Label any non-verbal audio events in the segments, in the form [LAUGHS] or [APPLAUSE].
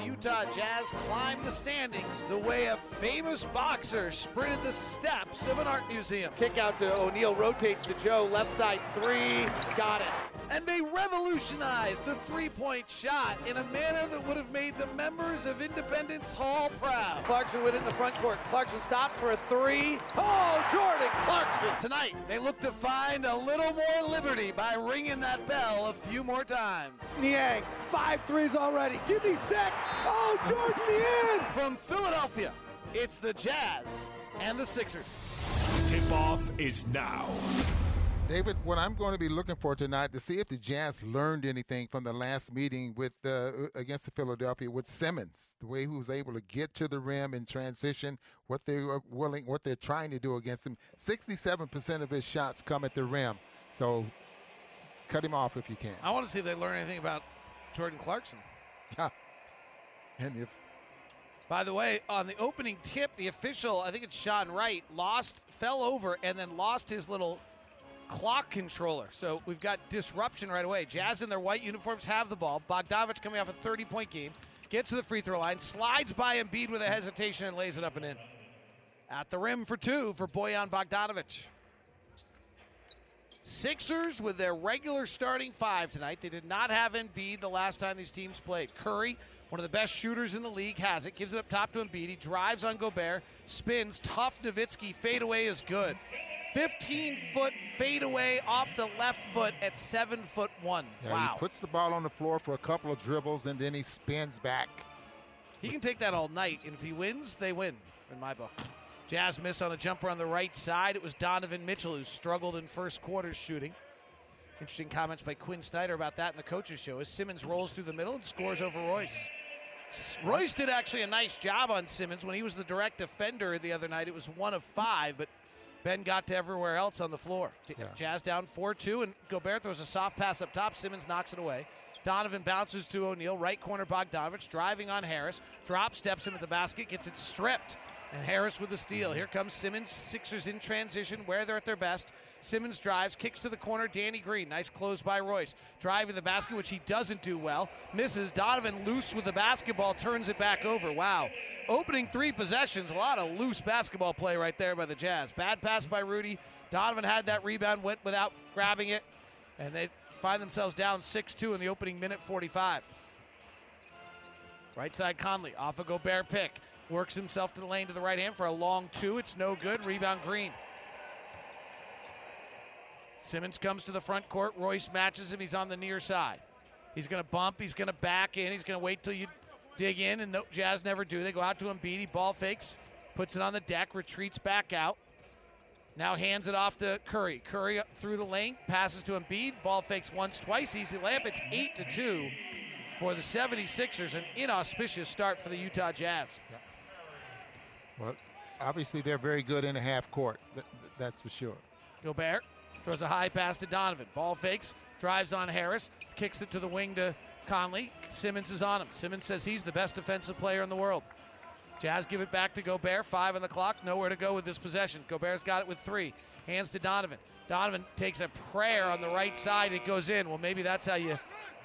the Utah Jazz climbed the standings the way a famous boxer sprinted the steps of an art museum. Kick out to O'Neale, rotates to Joe, left side three, got it. And they revolutionized the three-point shot in a manner that would have made the members of Independence Hall proud. Clarkson with it in the front court. Clarkson stops for a three. Oh, Jordan Clarkson. Tonight, they look to find a little more liberty by ringing that bell a few more times. Niang, five threes already. Give me six. Oh, Jordan the end. From Philadelphia, it's the Jazz and the Sixers. Tip-off is now. David, what I'm going to be looking for tonight to see if the Jazz learned anything from the last meeting with uh, against the Philadelphia with Simmons, the way he was able to get to the rim in transition, what they were willing, what they're trying to do against him. 67% of his shots come at the rim, so cut him off if you can. I want to see if they learn anything about Jordan Clarkson. [LAUGHS] Yeah. And if By the way, on the opening tip, the official, I think it's Sean Wright, lost, fell over, and then lost his little clock controller. So we've got disruption right away. Jazz in their white uniforms have the ball. Bogdanovic coming off a 30 point game, gets to the free throw line, slides by Embiid with a hesitation, and lays it up and in. At the rim for two for Bojan Bogdanovic. Sixers with their regular starting five tonight. They did not have Embiid the last time these teams played. Curry, one of the best shooters in the league, has it. Gives it up top to Embiid. He drives on Gobert, spins. Tough Nowitzki. Fadeaway is good. 15 foot fadeaway off the left foot at seven foot one. yeah, wow. he puts the ball on the floor for a couple of dribbles and then he spins back. He can take that all night, and if he wins, they win, in my book. Jazz miss on a jumper on the right side. It was Donovan Mitchell who struggled in first quarter shooting. Interesting comments by Quin Snyder about that in the coaches show as Simmons rolls through the middle and scores over Royce. Royce did actually a nice job on Simmons when he was the direct defender the other night. It was one of five, but Ben got to everywhere else on the floor. J- Jazz down 4 2, and Gobert throws a soft pass up top. Simmons knocks it away. Donovan bounces to O'Neale, right corner Bogdanovic, driving on Harris, drop steps him at the basket, gets it stripped. And Harris with the steal. Mm-hmm. Here comes Simmons. Sixers in transition, where they're at their best. Simmons drives, kicks to the corner. Danny Green, nice close by Royce. Driving the basket, which he doesn't do well. Misses. Donovan loose with the basketball, turns it back over. Wow. Opening three possessions, a lot of loose basketball play right there by the Jazz. Bad pass by Rudy. Donovan had that rebound, went without grabbing it, and they find themselves down 6 2 in the opening minute 45. Right side Conley off a Gobert pick. Works himself to the lane to the right hand for a long two. It's no good. Rebound Green. Simmons comes to the front court. Royce matches him. He's on the near side. He's going to bump. He's going to back in. He's going to wait till you dig in, and the Jazz never do. They go out to Embiid. He ball fakes, puts it on the deck, retreats back out. Now hands it off to Curry. Curry through the lane, passes to Embiid. Ball fakes once, twice. Easy layup. It's 8 to 2 for the 76ers. An inauspicious start for the Utah Jazz. Well, obviously they're very good in a half court. Th- th- that's for sure. Gobert throws a high pass to Donovan. Ball fakes, drives on Harris, kicks it to the wing to Conley. Simmons is on him. Simmons says he's the best defensive player in the world. Jazz give it back to Gobert. Five on the clock. Nowhere to go with this possession. Gobert's got it with three. Hands to Donovan. Donovan takes a prayer on the right side. It goes in. Well, maybe that's how you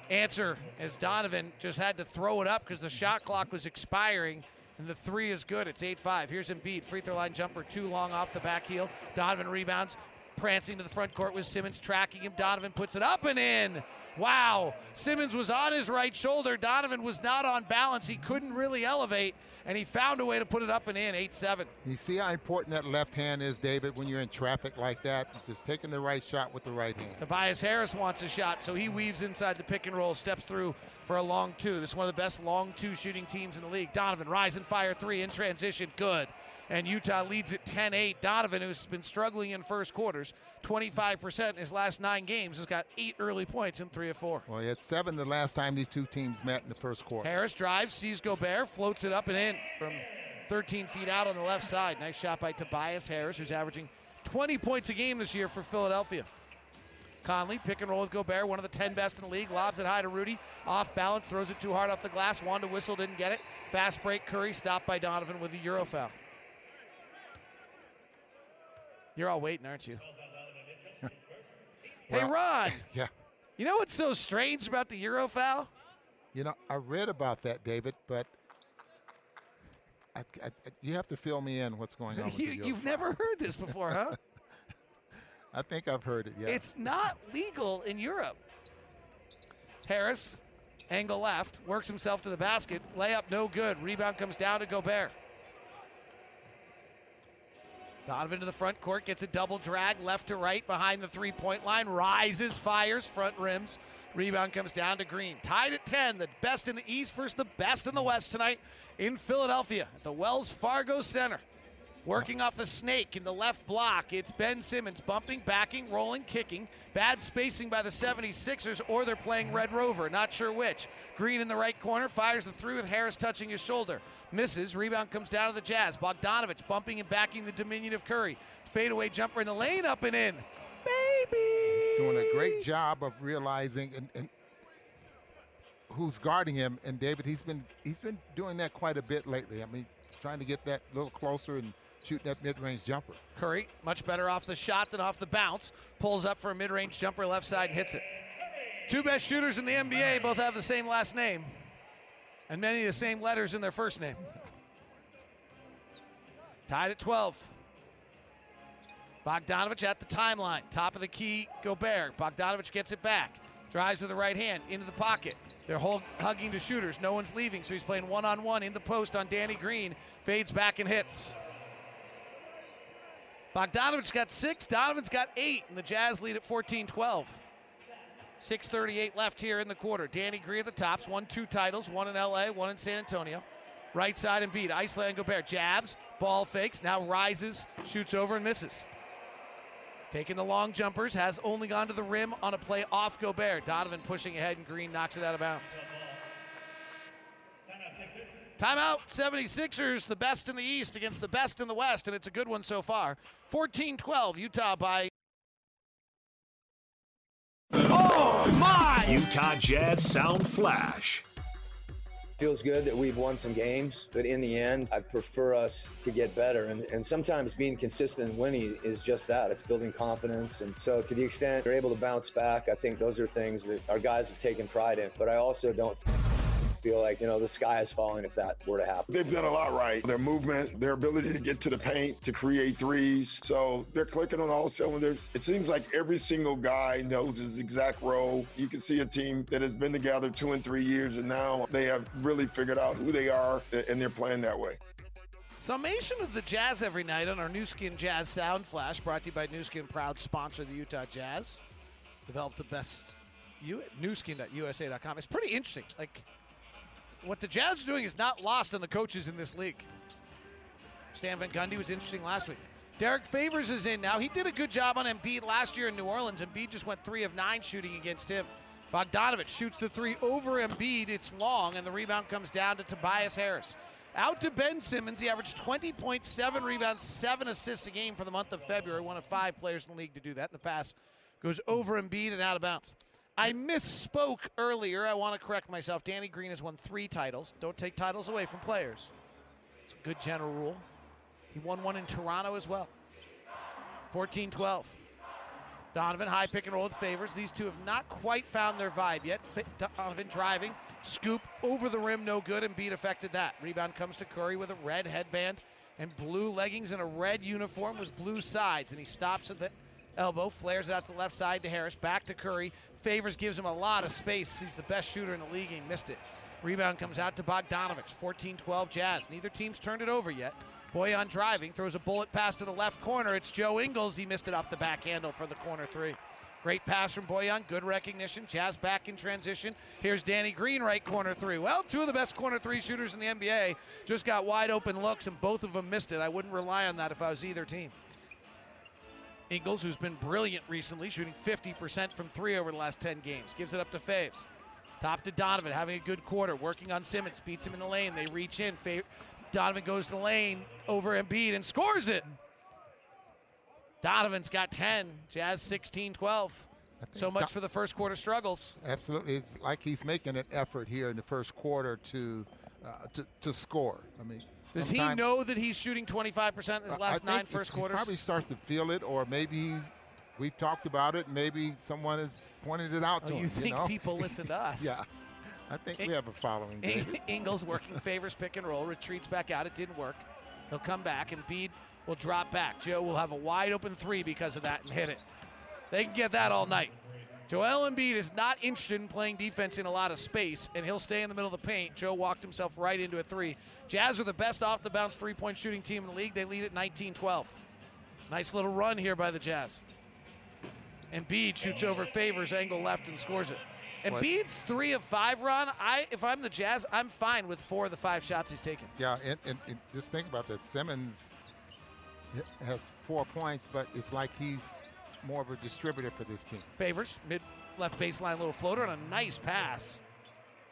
answer as Donovan just had to throw it up because the shot clock was expiring. And the three is good. It's 8 5. Here's Embiid. Free throw line jumper, too long off the back heel. Donovan rebounds, prancing to the front court with Simmons tracking him. Donovan puts it up and in. Wow. Simmons was on his right shoulder. Donovan was not on balance. He couldn't really elevate, and he found a way to put it up and in 8 7. You see how important that left hand is, David, when you're in traffic like that? Just taking the right shot with the right hand. Tobias Harris wants a shot, so he weaves inside the pick and roll, steps through for a long two. This is one of the best long two shooting teams in the league. Donovan, rise and fire three in transition. Good. And Utah leads at 10 8. Donovan, who's been struggling in first quarters, 25% in his last nine games, has got eight early points in three of four. Well, he had seven the last time these two teams met in the first quarter. Harris drives, sees Gobert, floats it up and in from 13 feet out on the left side. Nice shot by Tobias Harris, who's averaging 20 points a game this year for Philadelphia. Conley, pick and roll with Gobert, one of the 10 best in the league. Lobs it high to Rudy. Off balance, throws it too hard off the glass. Wanda whistle, didn't get it. Fast break, Curry stopped by Donovan with the Euro foul. You're all waiting, aren't you? [LAUGHS] hey, Well- Ron, [LAUGHS] Yeah. you know what's so strange about the Euro foul? You know, I read about that, David, but I, I, you have to fill me in what's going on. With You, the Euro you've foul. never heard this before, huh? [LAUGHS] I think I've heard it. Yeah, It's not legal in Europe. Harris, angle left, works himself to the basket. Layup no good. Rebound comes down to Gobert. Donovan to the front court, gets a double drag left to right behind the three point line, rises, fires, front rims. Rebound comes down to Green. Tied at 10, the best in the East versus the best in the West tonight in Philadelphia at the Wells Fargo Center. Working off the snake in the left block, it's Ben Simmons bumping, backing, rolling, kicking. Bad spacing by the 76ers, or they're playing Red Rover, not sure which. Green in the right corner, fires the three with Harris touching his shoulder. Misses, rebound comes down to the Jazz. Bogdanovic bumping and backing the diminutive Curry. Fadeaway jumper in the lane, up and in. Baby! doing a great job of realizing and, and who's guarding him. And David, he's been he's been doing that quite a bit lately. I mean, trying to get that a little closer and shooting that mid-range jumper. Curry, much better off the shot than off the bounce. Pulls up for a mid range jumper left side and hits it. Two best shooters in the NBA both have the same last name and many of the same letters in their first name. Tied at 12. Bogdanovic at the timeline. Top of the key, Gobert. Bogdanovic gets it back. Drives with the right hand into the pocket. They're hug- hugging to shooters. No one's leaving, so he's playing one on one in the post on Danny Green. Fades back and hits. Bogdanovic got six, Donovan's got eight, and the Jazz lead at 14 12. 6.38 left here in the quarter. Danny Green at the tops, won two titles, one in LA, one in San Antonio. Right side and beat. Iceland Gobert jabs, ball fakes, now rises, shoots over and misses. Taking the long jumpers, has only gone to the rim on a play off Gobert. Donovan pushing ahead, and Green knocks it out of bounds. Timeout 76ers, the best in the East against the best in the West, and it's a good one so far. 14 12, Utah by. My! Utah Jazz Sound Flash. Feels good that we've won some games, but in the end, I prefer us to get better. And, and sometimes being consistent and winning is just that. It's building confidence. And so, to the extent they're able to bounce back, I think those are things that our guys have taken pride in. But I also don't feel like, you know, the sky is falling if that were to happen. They've done a lot right. Their movement, their ability to get to the paint, to create threes. So they're clicking on all cylinders. It seems like every single guy knows his exact role. You can see a team that has been together two and three years, and now they have really figured out who they are, and they're playing that way. Summation of the Jazz every night on our Nu Skin Jazz Sound Flash, brought to you by Nu Skin, proud sponsor of the Utah Jazz. Develop the best you newskin.usa.com. It's pretty interesting. Like what the Jazz are doing is not lost on the coaches in this league. Stan Van Gundy was interesting last week. Derrick Favors is in now. He did a good job on Embiid last year in New Orleans. Embiid just went three of nine shooting against him. Bogdanovic shoots the three over Embiid. It's long, and the rebound comes down to Tobias Harris. Out to Ben Simmons. He averaged 20.7 rebounds, seven assists a game for the month of February. One of five players in the league to do that in the past. Goes over Embiid and out of bounds. I misspoke earlier. I want to correct myself. Danny Green has won three titles. Don't take titles away from players. It's a good general rule. He won one in Toronto as well. 14 12. Donovan high pick and roll with favors. These two have not quite found their vibe yet. Donovan driving, scoop over the rim, no good, Embiid affected that. Rebound comes to Curry with a red headband and blue leggings and a red uniform with blue sides, and he stops at the elbow, flares it out to the left side to Harris, back to Curry. Favors gives him a lot of space. He's the best shooter in the league. He missed it. Rebound comes out to Bogdanovic. 14-12 Jazz. Neither team's turned it over yet. Bojan driving, throws a bullet pass to the left corner. It's Joe Ingles. He missed it off the back handle for the corner three. Great pass from Bojan. Good recognition. Jazz back in transition. Here's Danny Green, right corner three. Well, two of the best corner three shooters in the NBA just got wide open looks, and both of them missed it. I wouldn't rely on that if I was either team. Ingles, who's been brilliant recently, shooting 50% from three over the last 10 games, gives it up to Faves. Top to Donovan, having a good quarter, working on Simmons, beats him in the lane. They reach in. Fav- Donovan goes to the lane over Embiid and scores it. Donovan's got 10. Jazz 16 12. So much for the first quarter struggles. Absolutely, it's like he's making an effort here in the first quarter to uh, to, to score. I mean, Does he know that he's shooting 25% in his last I nine think he quarters? probably starts to feel it, or maybe we've talked about it. Maybe someone has pointed it out Oh, to him. you think know? people listen to [LAUGHS] us? yeah, I think we have a following. In- Ingles working favors pick and roll, retreats back out. It didn't work. He'll come back, Embiid will drop back. Joe will have a wide open three because of that and hit it. They can get that all night. Joel Embiid is not interested in playing defense in a lot of space, and he'll stay in the middle of the paint. Joe walked himself right into a three. Jazz are the best off the bounce three point shooting team in the league. They lead at 19 12. Nice little run here by the Jazz. Embiid shoots over favors, angle left, and scores it. What? Embiid's three of five, Ron. I, if I'm the Jazz, I'm fine with four of the five shots he's taken. Yeah, and, and, and just think about that. Simmons has four points, but it's like he's more of a distributor for this team. Favors, mid left baseline little floater, and a nice pass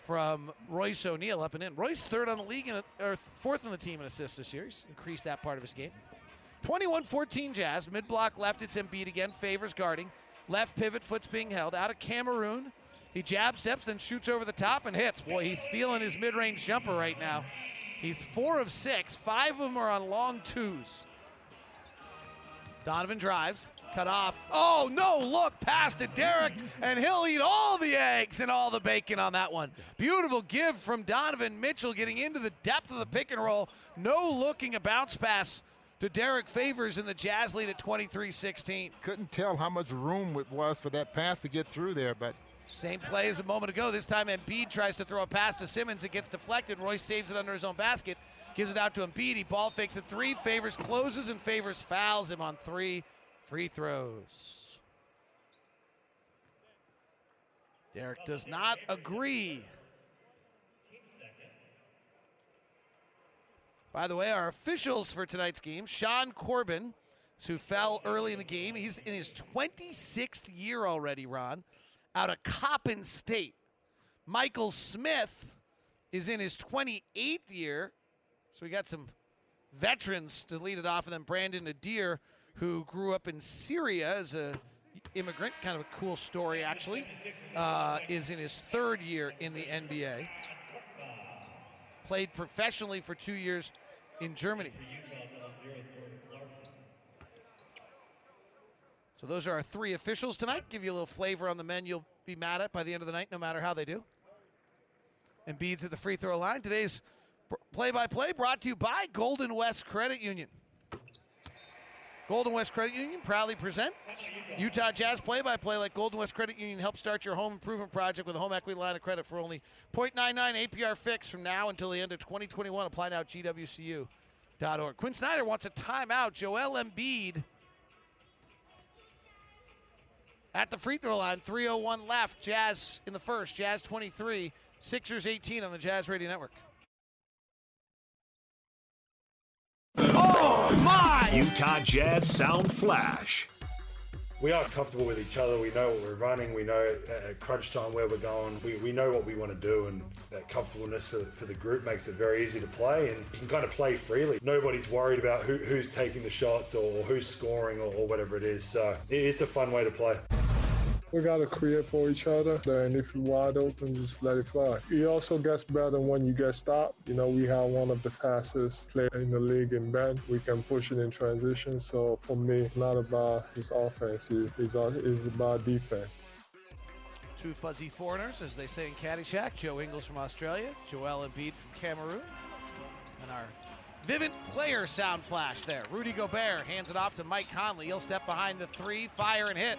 from Royce O'Neale up and in. Royce third on the league, in, or fourth on the team in assists this year. He's increased that part of his game. 21-14 Jazz. Mid block left, it's Embiid again. Favors guarding. Left pivot, foot's being held. Out of Cameroon. He jab steps, then shoots over the top and hits. Boy, he's feeling his mid-range jumper right now. He's four of six. Five of them are on long twos. Donovan drives, cut off. Oh, no, look, pass to Derrick, and he'll eat all the eggs and all the bacon on that one. Beautiful give from Donovan Mitchell getting into the depth of the pick and roll. No looking, a bounce pass to Derrick Favors in the Jazz lead at 23 16. Couldn't tell how much room it was for that pass to get through there, but Same play as a moment ago. This time Embiid tries to throw a pass to Simmons. It gets deflected. Royce saves it under his own basket. Gives it out to Embiid. He ball fakes at three. Favors closes and Favors fouls him on three free throws. Derrick does not agree. By the way, our officials for tonight's game, Sean Corbin, who fell early in the game. He's in his 26th year already, Ron, out of Coppin State. Michael Smith is in his 28th year. So we got some veterans to lead it off, and then Brandon Adair, who grew up in Syria as a immigrant, kind of a cool story actually, uh, is in his third year in the NBA. Played professionally for two years in Germany. So those are our three officials tonight. Give you a little flavor on the men you'll be mad at by the end of the night, no matter how they do. And Embiid's at the free throw line. Today's play-by-play brought to you by Golden West Credit Union. Golden West Credit Union proudly presents Utah Jazz play-by-play like Golden West Credit Union helps start your home improvement project with a home equity line of credit for only 0.99 APR fix from now until the end of 2021. Apply now at gwcu.org. Quin Snyder wants a timeout. Joel Embiid at the free throw line. 301 left. Jazz in the first. Jazz 23. Sixers 18 on the Jazz Radio Network. My! Utah Jazz Sound Flash. We are comfortable with each other. We know what we're running. We know at crunch time where we're going. We, we know what we want to do, and that comfortableness for, for the group makes it very easy to play. And you can kind of play freely. Nobody's worried about who, who's taking the shots or who's scoring or, or whatever it is. So it's a fun way to play. We got to create for each other, and if you're wide open, just let it fly. It also gets better when you get stopped. You know, we have one of the fastest players in the league in Ben. We can push it in transition. So for me, it's not about just offense. It's, it's about defense. Two fuzzy foreigners, as they say in Caddyshack. Joe Ingles from Australia, Joel Embiid from Cameroon, and our Vivint player sound flash there. Rudy Gobert hands it off to Mike Conley. He'll step behind the three, fire and hit.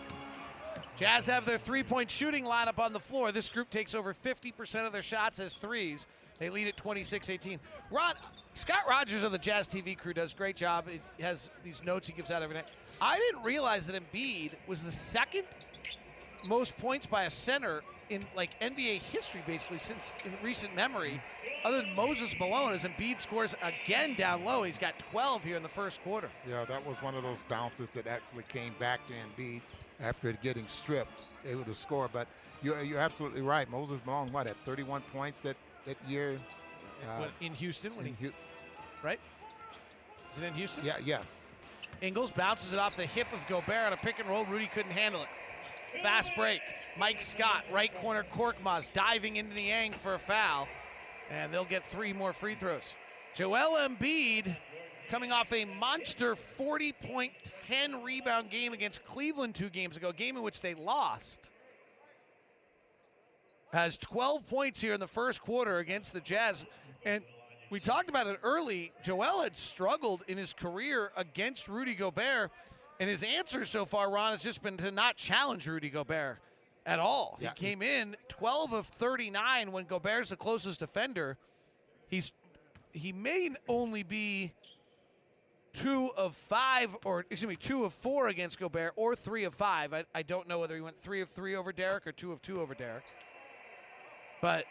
Jazz have their three point shooting lineup on the floor. This group takes over 50% of their shots as threes. They lead at 26 18. Ron, Scott Rogers of the Jazz TV crew does a great job. He has these notes he gives out every night. I didn't realize that Embiid was the second most points by a center in like NBA history, basically since in recent memory, other than Moses Malone, as Embiid scores again down low. He's got 12 here in the first quarter. Yeah, that was one of those bounces that actually came back to Embiid after getting stripped, able to score. But you're, you're absolutely right. Moses Malone, what, at 31 points that, that year? Uh, in Houston, when in he, Hu- right? Is it in Houston? yeah, yes. Ingles bounces it off the hip of Gobert on a pick and roll. Rudy couldn't handle it. Fast break. Mike Scott, right corner Korkmaz, diving into Niang for a foul. And they'll get three more free throws. Joel Embiid coming off a monster 40 point, 10 rebound game against Cleveland two games ago, a game in which they lost. Has 12 points here in the first quarter against the Jazz. And we talked about it early. Joel had struggled in his career against Rudy Gobert, and his answer so far, Ron, has just been to not challenge Rudy Gobert at all. Yeah. He came in 12 of 39 when Gobert's the closest defender. He's he may only be two of five, or excuse me, two of four against Gobert, or three of five. I, I don't know whether he went three of three over Derrick or two of two over Derrick. But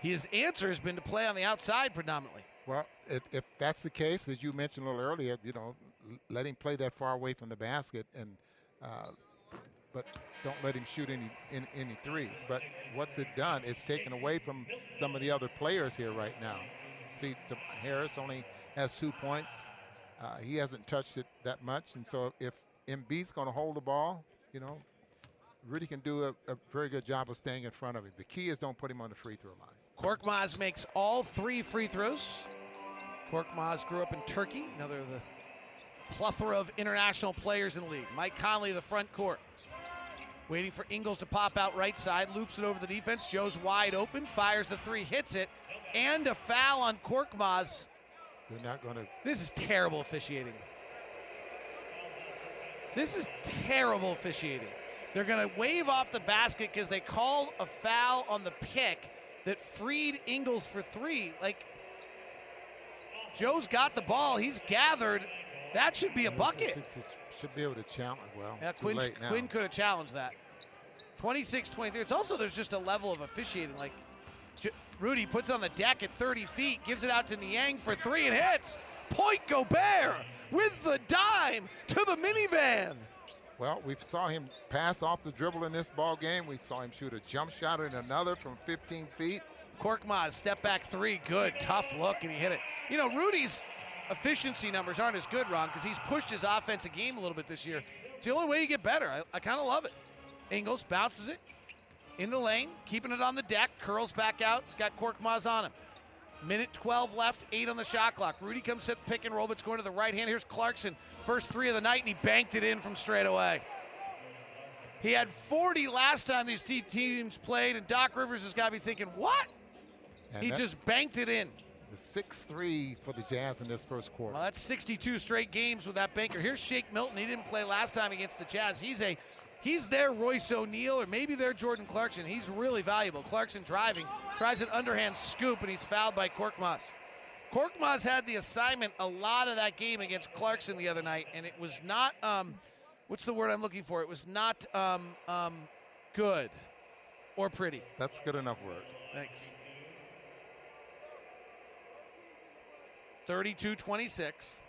his answer has been to play on the outside predominantly. Well, if, if that's the case, as you mentioned a little earlier, you know, let him play that far away from the basket, and uh, but don't let him shoot any, any any threes. But what's it done? It's taken away from some of the other players here right now. See, Harris only has two points. Uh, he hasn't touched it that much, and so if Embiid's going to hold the ball, you know, Rudy can do a, a very good job of staying in front of him. The key is don't put him on the free throw line. Korkmaz makes all three free throws. Korkmaz grew up in Turkey, another of the plethora of international players in the league. Mike Conley, the front court. Waiting for Ingles to pop out right side, loops it over the defense. Joe's wide open, fires the three, hits it, and a foul on Korkmaz. They're not going to This is terrible officiating. This is terrible officiating. They're going to wave off the basket because they called a foul on the pick that freed Ingles for three. Like, Joe's got the ball. He's gathered. That should be a bucket. Should be able to challenge. Well, Yeah, Quin, late now. Quin could have challenged that. 26 23. It's also, there's just a level of officiating. Like, Rudy puts on the deck at 30 feet, gives it out to Niang for three and hits. Point Gobert with the dime to the minivan. Well, we saw him pass off the dribble in this ball game. We saw him shoot a jump shot in another from 15 feet. Korkmaz, step back three, good, tough look, and he hit it. You know, Rudy's efficiency numbers aren't as good, Ron, because he's pushed his offensive game a little bit this year. It's the only way you get better. I, I kind of love it. Ingles bounces it in the lane, keeping it on the deck, curls back out. It's got Korkmaz on him. Minute 12 left, eight on the shot clock. Rudy comes set pick and roll, but it's going to the right hand. Here's Clarkson, first three of the night, and he banked it in from straight away. He had 40 last time these te- teams played, and Doc Rivers has got to be thinking, what? And he just banked it in. The 6-3 for the Jazz in this first quarter. Well, that's 62 straight games with that banker. Here's Shake Milton. He didn't play last time against the Jazz. He's a he's their Royce O'Neale or maybe their Jordan Clarkson. He's really valuable. Clarkson driving, tries an underhand scoop, and he's fouled by Korkmaz. Korkmaz had the assignment a lot of that game against Clarkson the other night, and it was not um, what's the word I'm looking for? It was not um, um, good or pretty. That's good enough word. Thanks. 32 26.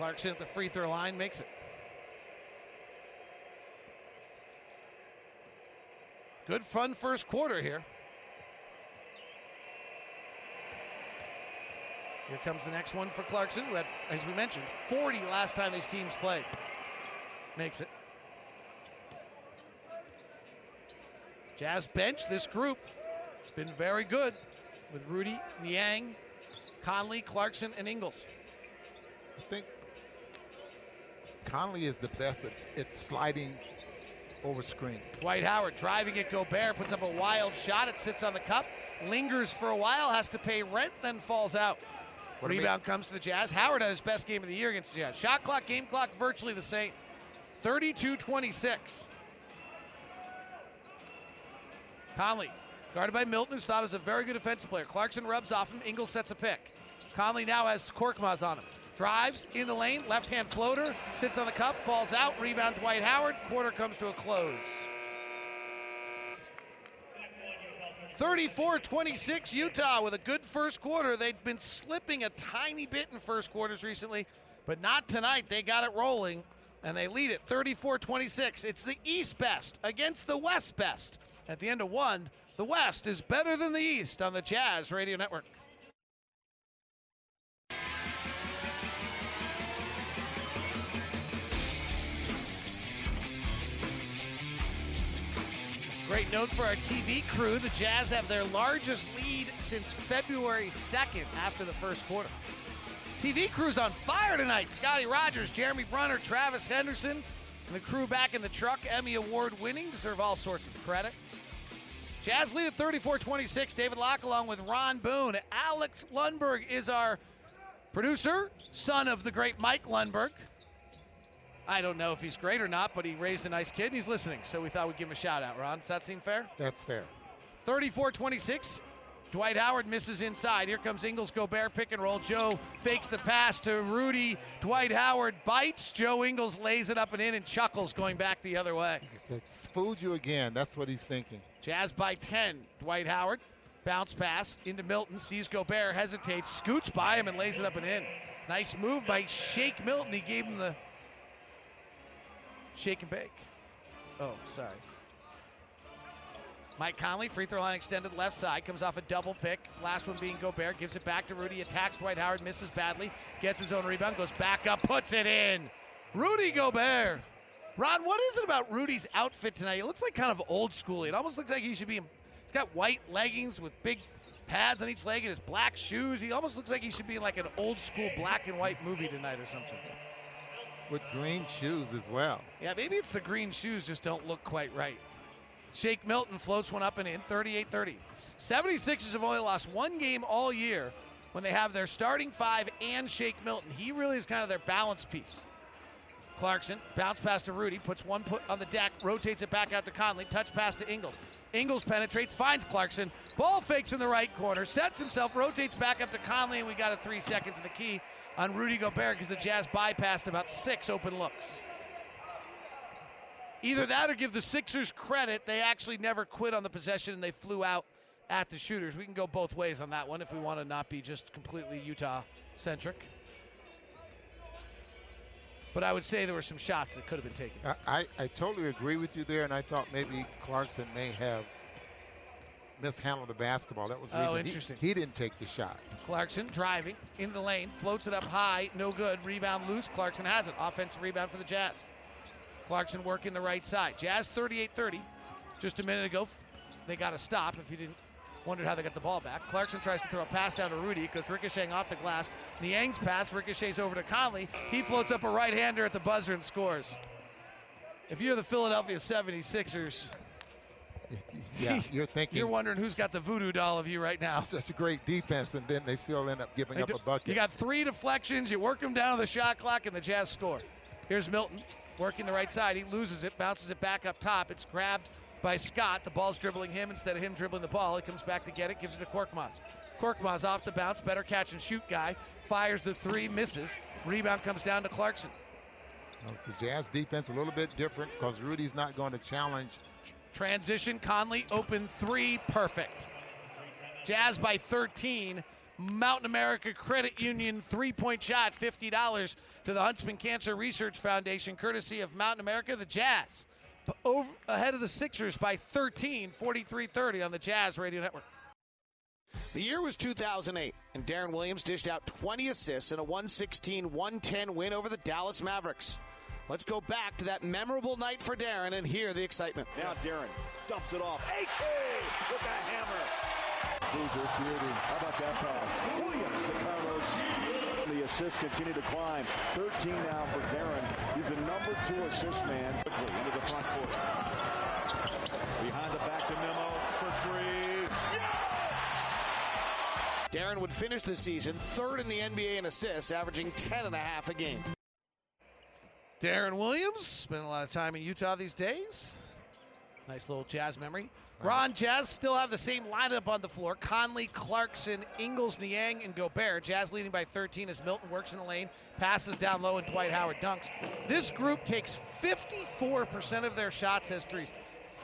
Clarkson at the free throw line makes it. Good fun first quarter here. Here comes the next one for Clarkson, who had, as we mentioned, 40 last time these teams played. Makes it. Jazz bench, this group has been very good with Rudy, Niang, Conley, Clarkson, and Ingles. I think Conley is the best at, at sliding over screens. Dwight Howard driving at Gobert, puts up a wild shot. It sits on the cup, lingers for a while, has to pay rent, then falls out. What Rebound comes to the Jazz. Howard had his best game of the year against the Jazz. Shot clock, game clock, virtually the same. 32 26. Conley Guarded by Milton, who's thought was a very good defensive player. Clarkson rubs off him. Ingles sets a pick. Conley now has Korkmaz on him. Drives in the lane, left hand floater, sits on the cup, falls out. Rebound Dwight Howard. Quarter comes to a close. 34 26 Utah with a good first quarter. They've been slipping a tiny bit in first quarters recently, but not tonight. They got it rolling and they lead it 34 26. It's the East best against the West best. At the end of one, the West is better than the East on the Jazz Radio Network. Great note for our TV crew. The Jazz have their largest lead since February 2nd after the first quarter. TV crew's on fire tonight. Scotty Rogers, Jeremy Brunner, Travis Henderson, and the crew back in the truck, Emmy Award winning, deserve all sorts of credit. Jazz lead at 34 26. David Locke along with Ron Boone. Alex Lundberg is our producer, son of the great Mike Lundberg. I don't know if he's great or not, but he raised a nice kid and he's listening, so we thought we'd give him a shout out. Ron, does that seem fair? That's fair. 34 26. Dwight Howard misses inside. Here comes Ingles Gobert pick and roll. Joe fakes the pass to Rudy. Dwight Howard bites. Joe Ingles lays it up and in and chuckles going back the other way. It's, fooled you again. That's what he's thinking. Jazz by 10. Dwight Howard. Bounce pass into Milton. Sees Gobert, hesitates, scoots by him and lays it up and in. Nice move by Shake Milton. He gave him the shake and bake. Oh, sorry. Mike Conley, free throw line extended left side, comes off a double pick. Last one being Gobert, gives it back to Rudy, attacks Dwight Howard, misses badly, gets his own rebound, goes back up, puts it in. Rudy Gobert. Ron, what is it about Rudy's outfit tonight? It looks like kind of old school. It almost looks like he should be. He's got white leggings with big pads on each leg and his black shoes. He almost looks like he should be in like an old school black and white movie tonight or something. With green shoes as well. Yeah, maybe it's the green shoes just don't look quite right. Shake Milton floats one up and in 38 30. 76ers have only lost one game all year when they have their starting five and Shake Milton. He really is kind of their balance piece. Clarkson, bounce pass to Rudy, puts one put on the deck, rotates it back out to Conley, touch pass to Ingles. Ingles penetrates, finds Clarkson, ball fakes in the right corner, sets himself, rotates back up to Conley, and we got a three seconds in the key on Rudy Gobert because the Jazz bypassed about six open looks. Either that or give the Sixers credit. They actually never quit on the possession and they flew out at the shooters. We can go both ways on that one if we want to not be just completely Utah centric. But I would say there were some shots that could have been taken. I, I, I totally agree with you there, and I thought maybe Clarkson may have mishandled the basketball. That was the Oh, reason he- interesting. He, didn't take the shot. Clarkson driving into the lane, floats it up high, no good. Rebound loose. Clarkson has it. Offensive rebound for the Jazz. Clarkson working the right side. Jazz 38 30. Just a minute ago, they got a stop if you didn't wondered how they got the ball back. Clarkson tries to throw a pass down to Rudy, goes ricocheting off the glass. Niang's pass ricochets over to Conley. He floats up a right hander at the buzzer and scores. If you're the Philadelphia 76ers, [LAUGHS] Yeah, you're thinking you're wondering who's got the voodoo doll of you right now. such a great defense, and then they still end up giving They up do- a bucket. You got three deflections. You work them down to the shot clock, and the Jazz score. Here's Milton working the right side. He loses it, bounces it back up top. It's grabbed by Scott. The ball's dribbling him instead of him dribbling the ball. He comes back to get it, gives it to Korkmaz. Korkmaz off the bounce, better catch and shoot guy. Fires the three, misses. Rebound comes down to Clarkson. Well, it's the Jazz defense a little bit different because Rudy's not going to challenge. Transition, Conley, open three, perfect. Jazz by 13. Mountain America Credit Union three point shot, $50 to the Huntsman Cancer Research Foundation, courtesy of Mountain America. The Jazz over, ahead of the Sixers by 13, 43 30 on the Jazz Radio Network. The year was 2008, and Deron Williams dished out 20 assists in a 116 110 win over the Dallas Mavericks. Let's go back to that memorable night for Deron and hear the excitement. Now Deron dumps it off. AK with a hammer. Boozer creating. How about that pass? Williams to Carlos. The assists continue to climb. 13 now for Deron. He's the number two assist man. Quickly into the front court. Behind the back to Memo for three. Deron would finish the season third in the NBA in assists, averaging 10 and a half a game. Deron Williams spent a lot of time in Utah these days. Nice little Jazz memory. Ron Jazz still have the same lineup on the floor. Conley, Clarkson, Ingles, Niang, and Gobert. Jazz leading by 13 as Milton works in the lane, passes down low, and Dwight Howard dunks. This group takes 54% of their shots as threes.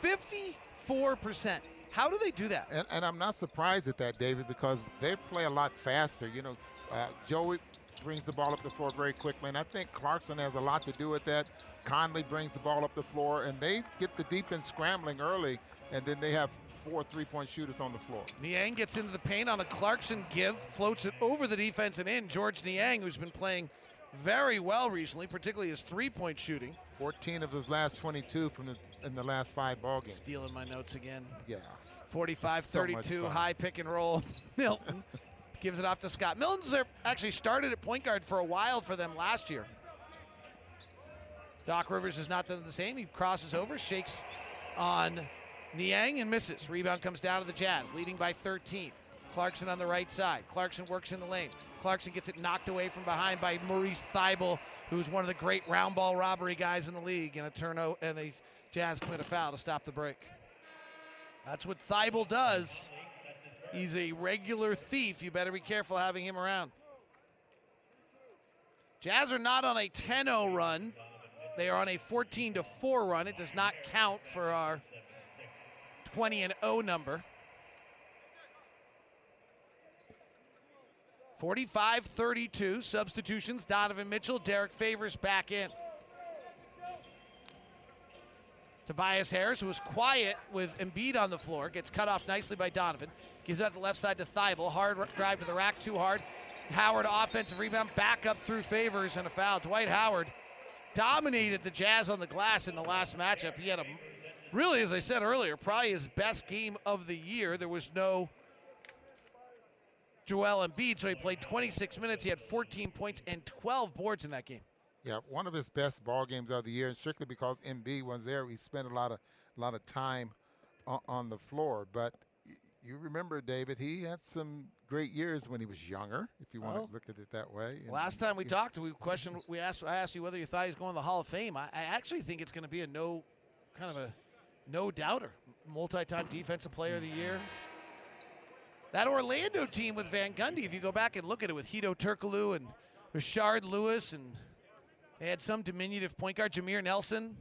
54%. How do they do that? And, and I'm not surprised at that, David, because they play a lot faster. You know, uh, Joey brings the ball up the floor very quickly, and I think Clarkson has a lot to do with that. Conley brings the ball up the floor, and they get the defense scrambling early, and then they have four three-point shooters on the floor. Niang gets into the paint on a Clarkson give, floats it over the defense and in. Georges Niang, who's been playing very well recently, particularly his three-point shooting. 14 of his last 22 from the in the last five ball games. Stealing my notes again. Yeah. 45 So much 32, fun. high pick and roll. [LAUGHS] Milton gives it off to Scott. Milton's actually started at point guard for a while for them last year. Doc Rivers has not done the same. He crosses over, shakes on Niang and misses. Rebound comes down to the Jazz, leading by 13. Clarkson on the right side. Clarkson works in the lane. Clarkson gets it knocked away from behind by Matisse Thybulle, who's one of the great round ball robbery guys in the league. And a turnover, and the Jazz commit a foul to stop the break. That's what Thybulle does. He's a regular thief. You better be careful having him around. Jazz are not on a 10 0 run. They are on a 14 4 run. It does not count for our 20 and 0 number. 45 32. Substitutions Donovan Mitchell, Derrick Favors back in. Tobias Harris, who was quiet with Embiid on the floor, gets cut off nicely by Donovan. Gives out the left side to Thybulle. Hard drive to the rack, too hard. Howard offensive rebound, back up through favors and a foul. Dwight Howard dominated the Jazz on the glass in the last matchup. He had a really, as I said earlier, probably his best game of the year. There was no Joel Embiid, so he played 26 minutes. He had 14 points and 12 boards in that game. Yeah, one of his best ball games of the year, and strictly because MB was there. He spent a lot of a lot of time on, on the floor. But you remember, David, he had some great years when he was younger, if you want Well, oh. to look at it that way. And Last time we he- talked, we questioned. We asked. I asked you whether you thought he was going to the Hall of Fame. I, I actually think it's going to be a no, kind of a no doubter. Multi-time Defensive Player of the Year. That Orlando team with Van Gundy, if you go back and look at it with Hedo Turkoglu and Rashard Lewis, and they had some diminutive point guard, Jameer Nelson.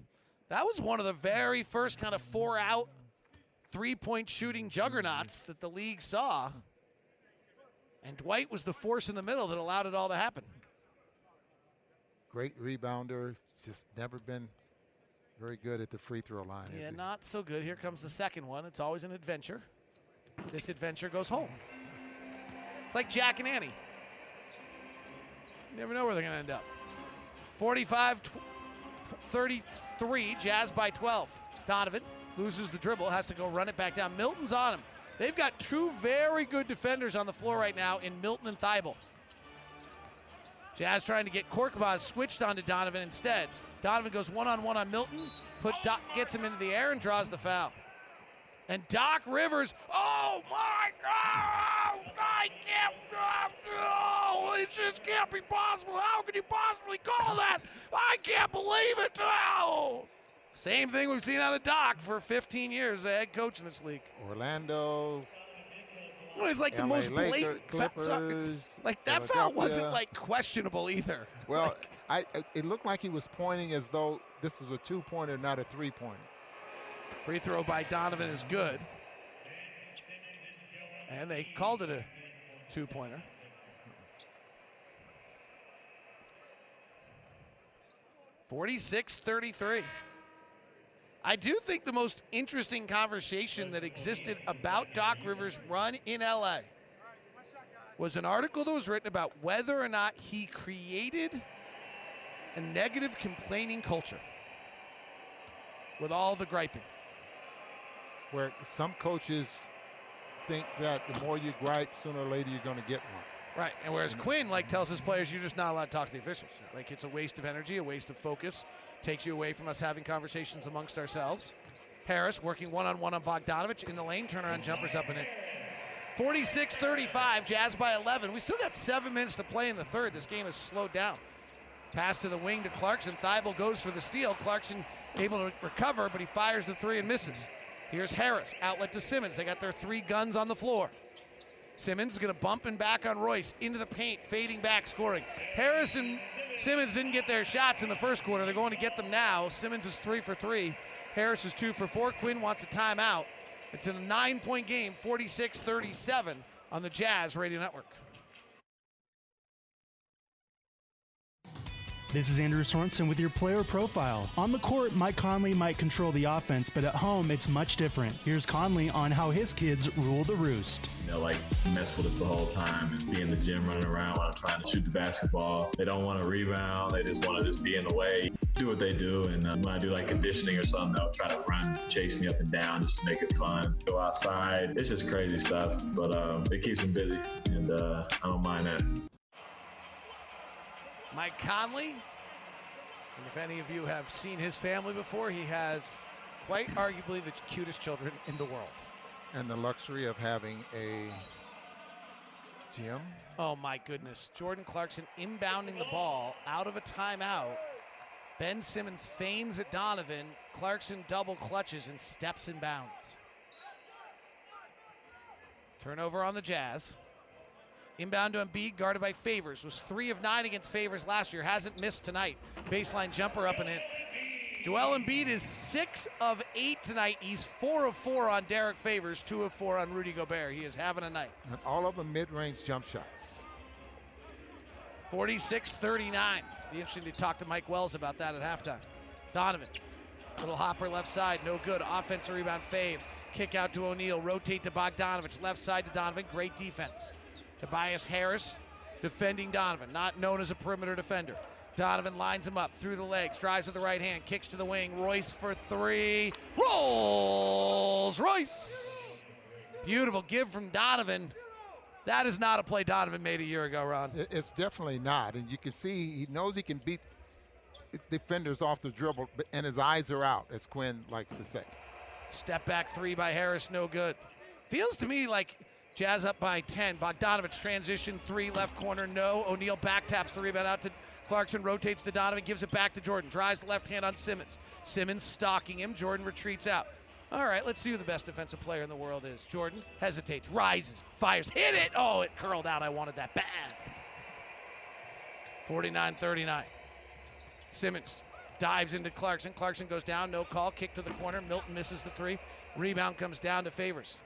That was one of the very first kind of four-out, three-point shooting juggernauts that the league saw. And Dwight was the force in the middle that allowed it all to happen. great rebounder, just never been very good at the free throw line. Yeah, not so good. Here comes the second one. It's always an adventure. This adventure goes home. It's like Jack and Annie. You never know where they're going to end up. 45 tw- 33, Jazz by 12. Donovan loses the dribble, has to go run it back down. Milton's on him. They've got two very good defenders on the floor right now in Milton and Thybulle. Jazz trying to get Korkmaz switched onto Donovan instead. Donovan goes one on one on Milton, put Doc, gets him into the air and draws the foul. And Doc Rivers, oh my God, I can't, oh, it just can't be possible. How could you possibly call that? I can't believe it. Oh. Same thing we've seen out of Doc for 15 years, the head coach in this league. Orlando. Well, it's like the LA most Laker- blatant. [LAUGHS] Clippers, like that foul wasn't like questionable either. [LAUGHS] Well, I I- it looked like he was pointing as though this is a two pointer, not a three pointer. Free throw by Donovan is good. And they called it a two pointer. Forty-six thirty-three. I do think the most interesting conversation that existed about Doc Rivers' run in LA was an article that was written about whether or not he created a negative complaining culture with all the griping. Where some coaches think that the more you gripe, sooner or later you're going to get one. Right, and whereas Quin like tells his players, you're just not allowed to talk to the officials. Like it's a waste of energy, a waste of focus, takes you away from us having conversations amongst ourselves. Harris working one on one on Bogdanovic in the lane, turnaround jumpers up and in. 46-35, Jazz by 11. We still got seven minutes to play in the third. This game has slowed down. Pass to the wing to Clarkson. Thybulle goes for the steal. Clarkson able to recover, but he fires the three and misses. Here's Harris. Outlet to Simmons. They got their three guns on the floor. Simmons is going to bump and back on Royce into the paint, fading back, scoring. Harris and Simmons didn't get their shots in the first quarter. They're going to get them now. Simmons is three for three. Harris is two for four. Quin wants a timeout. It's a nine point game, 46 37 on the Jazz Radio Network. This is Andrew Sorensen with your player profile. On the court, Mike Conley might control the offense, but at home, it's much different. Here's Conley on how his kids rule the roost. You know, like mess with us the whole time and be in the gym running around while I'm trying to shoot the basketball. They don't want to rebound. They just want to just be in the way, do what they do. And uh, when I do like conditioning or something, they'll try to run, chase me up and down just to make it fun. Go outside. It's just crazy stuff, but um, it keeps them busy, and uh, I don't mind that. Mike Conley. And if any of you have seen his family before, he has quite arguably the cutest children in the world. And the luxury of having a gym. Oh my goodness. Jordan Clarkson inbounding the ball out of a timeout. Ben Simmons feigns at Donovan. Clarkson double clutches and steps in bounds. Turnover on the Jazz. Inbound to Embiid, guarded by Favors. Was three of nine against Favors last year. Hasn't missed tonight. Baseline jumper up and in. Joel Embiid is six of eight tonight. He's four of four on Derrick Favors, two of four on Rudy Gobert. He is having a night. And all of them mid-range jump shots. 46-39. Be interesting to talk to Mike Wells about that at halftime. Donovan. Little hopper left side, no good. Offensive rebound, Faves. Kick out to O'Neale. Rotate to Bogdanovic. Left side to Donovan. Great defense. Tobias Harris defending Donovan, not known as a perimeter defender. Donovan lines him up through the legs, drives with the right hand, kicks to the wing. Royce for three. Rolls Royce. Beautiful give from Donovan. That is not a play Donovan made a year ago, Ron. It's definitely not. And you can see he knows he can beat defenders off the dribble, and his eyes are out, as Quin likes to say. Step back three by Harris, no good. Feels to me like Jazz up by 10. Bogdanovic transition three, left corner, no. O'Neale back taps the rebound out to Clarkson, rotates to Donovan, gives it back to Jordan. Drives left hand on Simmons. Simmons stalking him. Jordan retreats out. All right, let's see who the best defensive player in the world is. Jordan hesitates, rises, fires, hit it. Oh, it curled out. I wanted that bad. 49 39. Simmons dives into Clarkson. Clarkson goes down, no call, kick to the corner. Milton misses the three. Rebound comes down to Favors.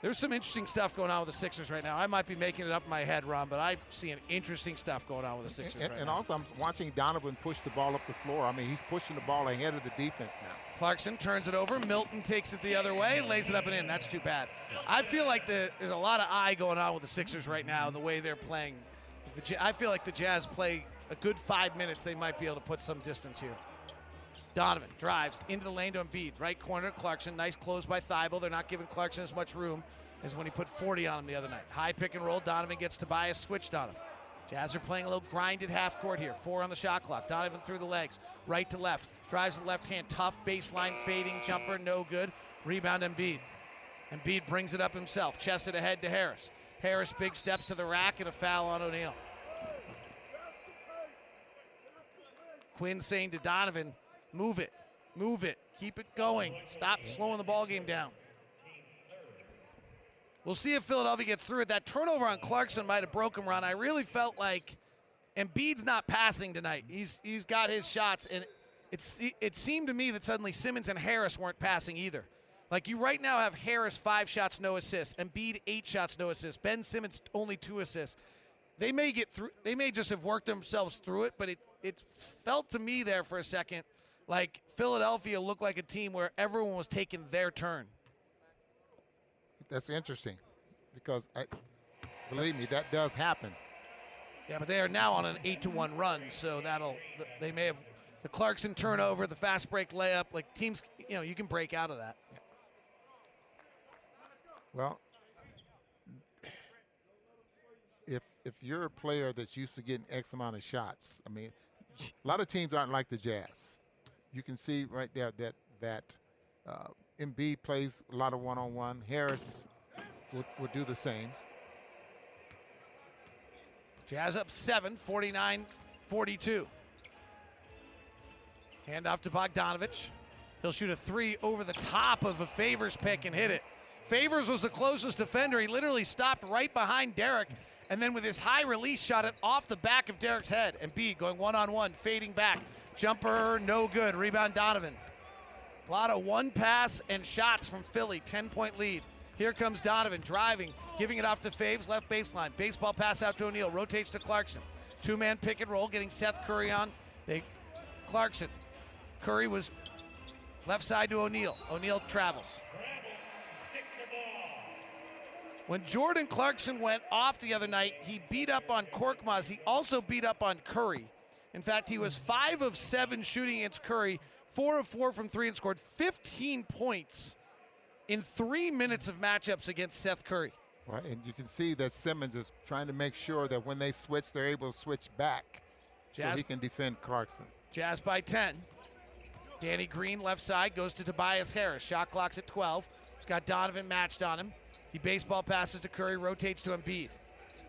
There's some interesting stuff going on with the Sixers right now. I might be making it up in my head, Ron, but I'm seeing interesting stuff going on with the Sixers and, right and now. also, I'm watching Donovan push the ball up the floor. I mean, he's pushing the ball ahead of the defense now. Clarkson turns it over. Milton takes it the other way, lays it up and in. That's too bad. I feel like the, there's a lot of eye going on with the Sixers right now, the way they're playing. I feel like the Jazz play a good five minutes. They might be able to put some distance here. Donovan drives into the lane to Embiid. Right corner, Clarkson. Nice close by Thybulle. They're not giving Clarkson as much room as when he put 40 on him the other night. High pick and roll. Donovan gets Tobias switched on him. Jazz are playing a little grinded half court here. Four on the shot clock. Donovan through the legs. Right to left. Drives the left hand. Tough baseline fading jumper. No good. Rebound Embiid. Embiid brings it up himself. Chested ahead to Harris. Harris big steps to the rack and a foul on O'Neale. Quin saying to Donovan, move it, move it, keep it going, stop slowing the ball game down. We'll see if Philadelphia gets through it. That turnover on Clarkson might have broken run. I really felt like Embiid's not passing tonight. He's he's got his shots, and it's it seemed to me that suddenly Simmons and Harris weren't passing either. Like you right now have Harris five shots, no assists. Embiid eight shots, no assists. Ben Simmons only two assists. They may get through. They may just have worked themselves through it, but it it felt to me there for a second like Philadelphia looked like a team where everyone was taking their turn. That's interesting because I, believe me, that does happen. Yeah, but they are now on an eight to one run, so that'll they may have the Clarkson turnover, the fast break layup. Like teams, you know, you can break out of that. Well, if if you're a player that's used to getting X amount of shots, I mean, a lot of teams aren't like the Jazz. You can see right there that that uh, Embiid plays a lot of one-on-one. Harris will, will do the same. Jazz up 7, 49 42. Hand off to Bogdanovic. He'll shoot a three over the top of a Favors pick and hit it. Favors was the closest defender. He literally stopped right behind Derrick, and then with his high release, shot it off the back of Derrick's head. Embiid going one on one, fading back. Jumper, no good. Rebound, Donovan. A lot of one pass and shots from Philly. 10 point lead. Here comes Donovan driving, giving it off to Faves, left baseline. Baseball pass out to O'Neale, rotates to Clarkson. Two man pick and roll, getting Seth Curry on. They Clarkson. Curry was left side to O'Neale. O'Neale travels. When Jordan Clarkson went off the other night, he beat up on Korkmaz. He also beat up on Curry. In fact, he was five of seven shooting against Curry, four of four from three, and scored 15 points in three minutes of matchups against Seth Curry. Well, and you can see that Simmons is trying to make sure that when they switch, they're able to switch back so he can defend Clarkson. Jazz by 10. Danny Green, left side, goes to Tobias Harris. Shot clock's at 12. He's got Donovan matched on him. He baseball passes to Curry, rotates to Embiid.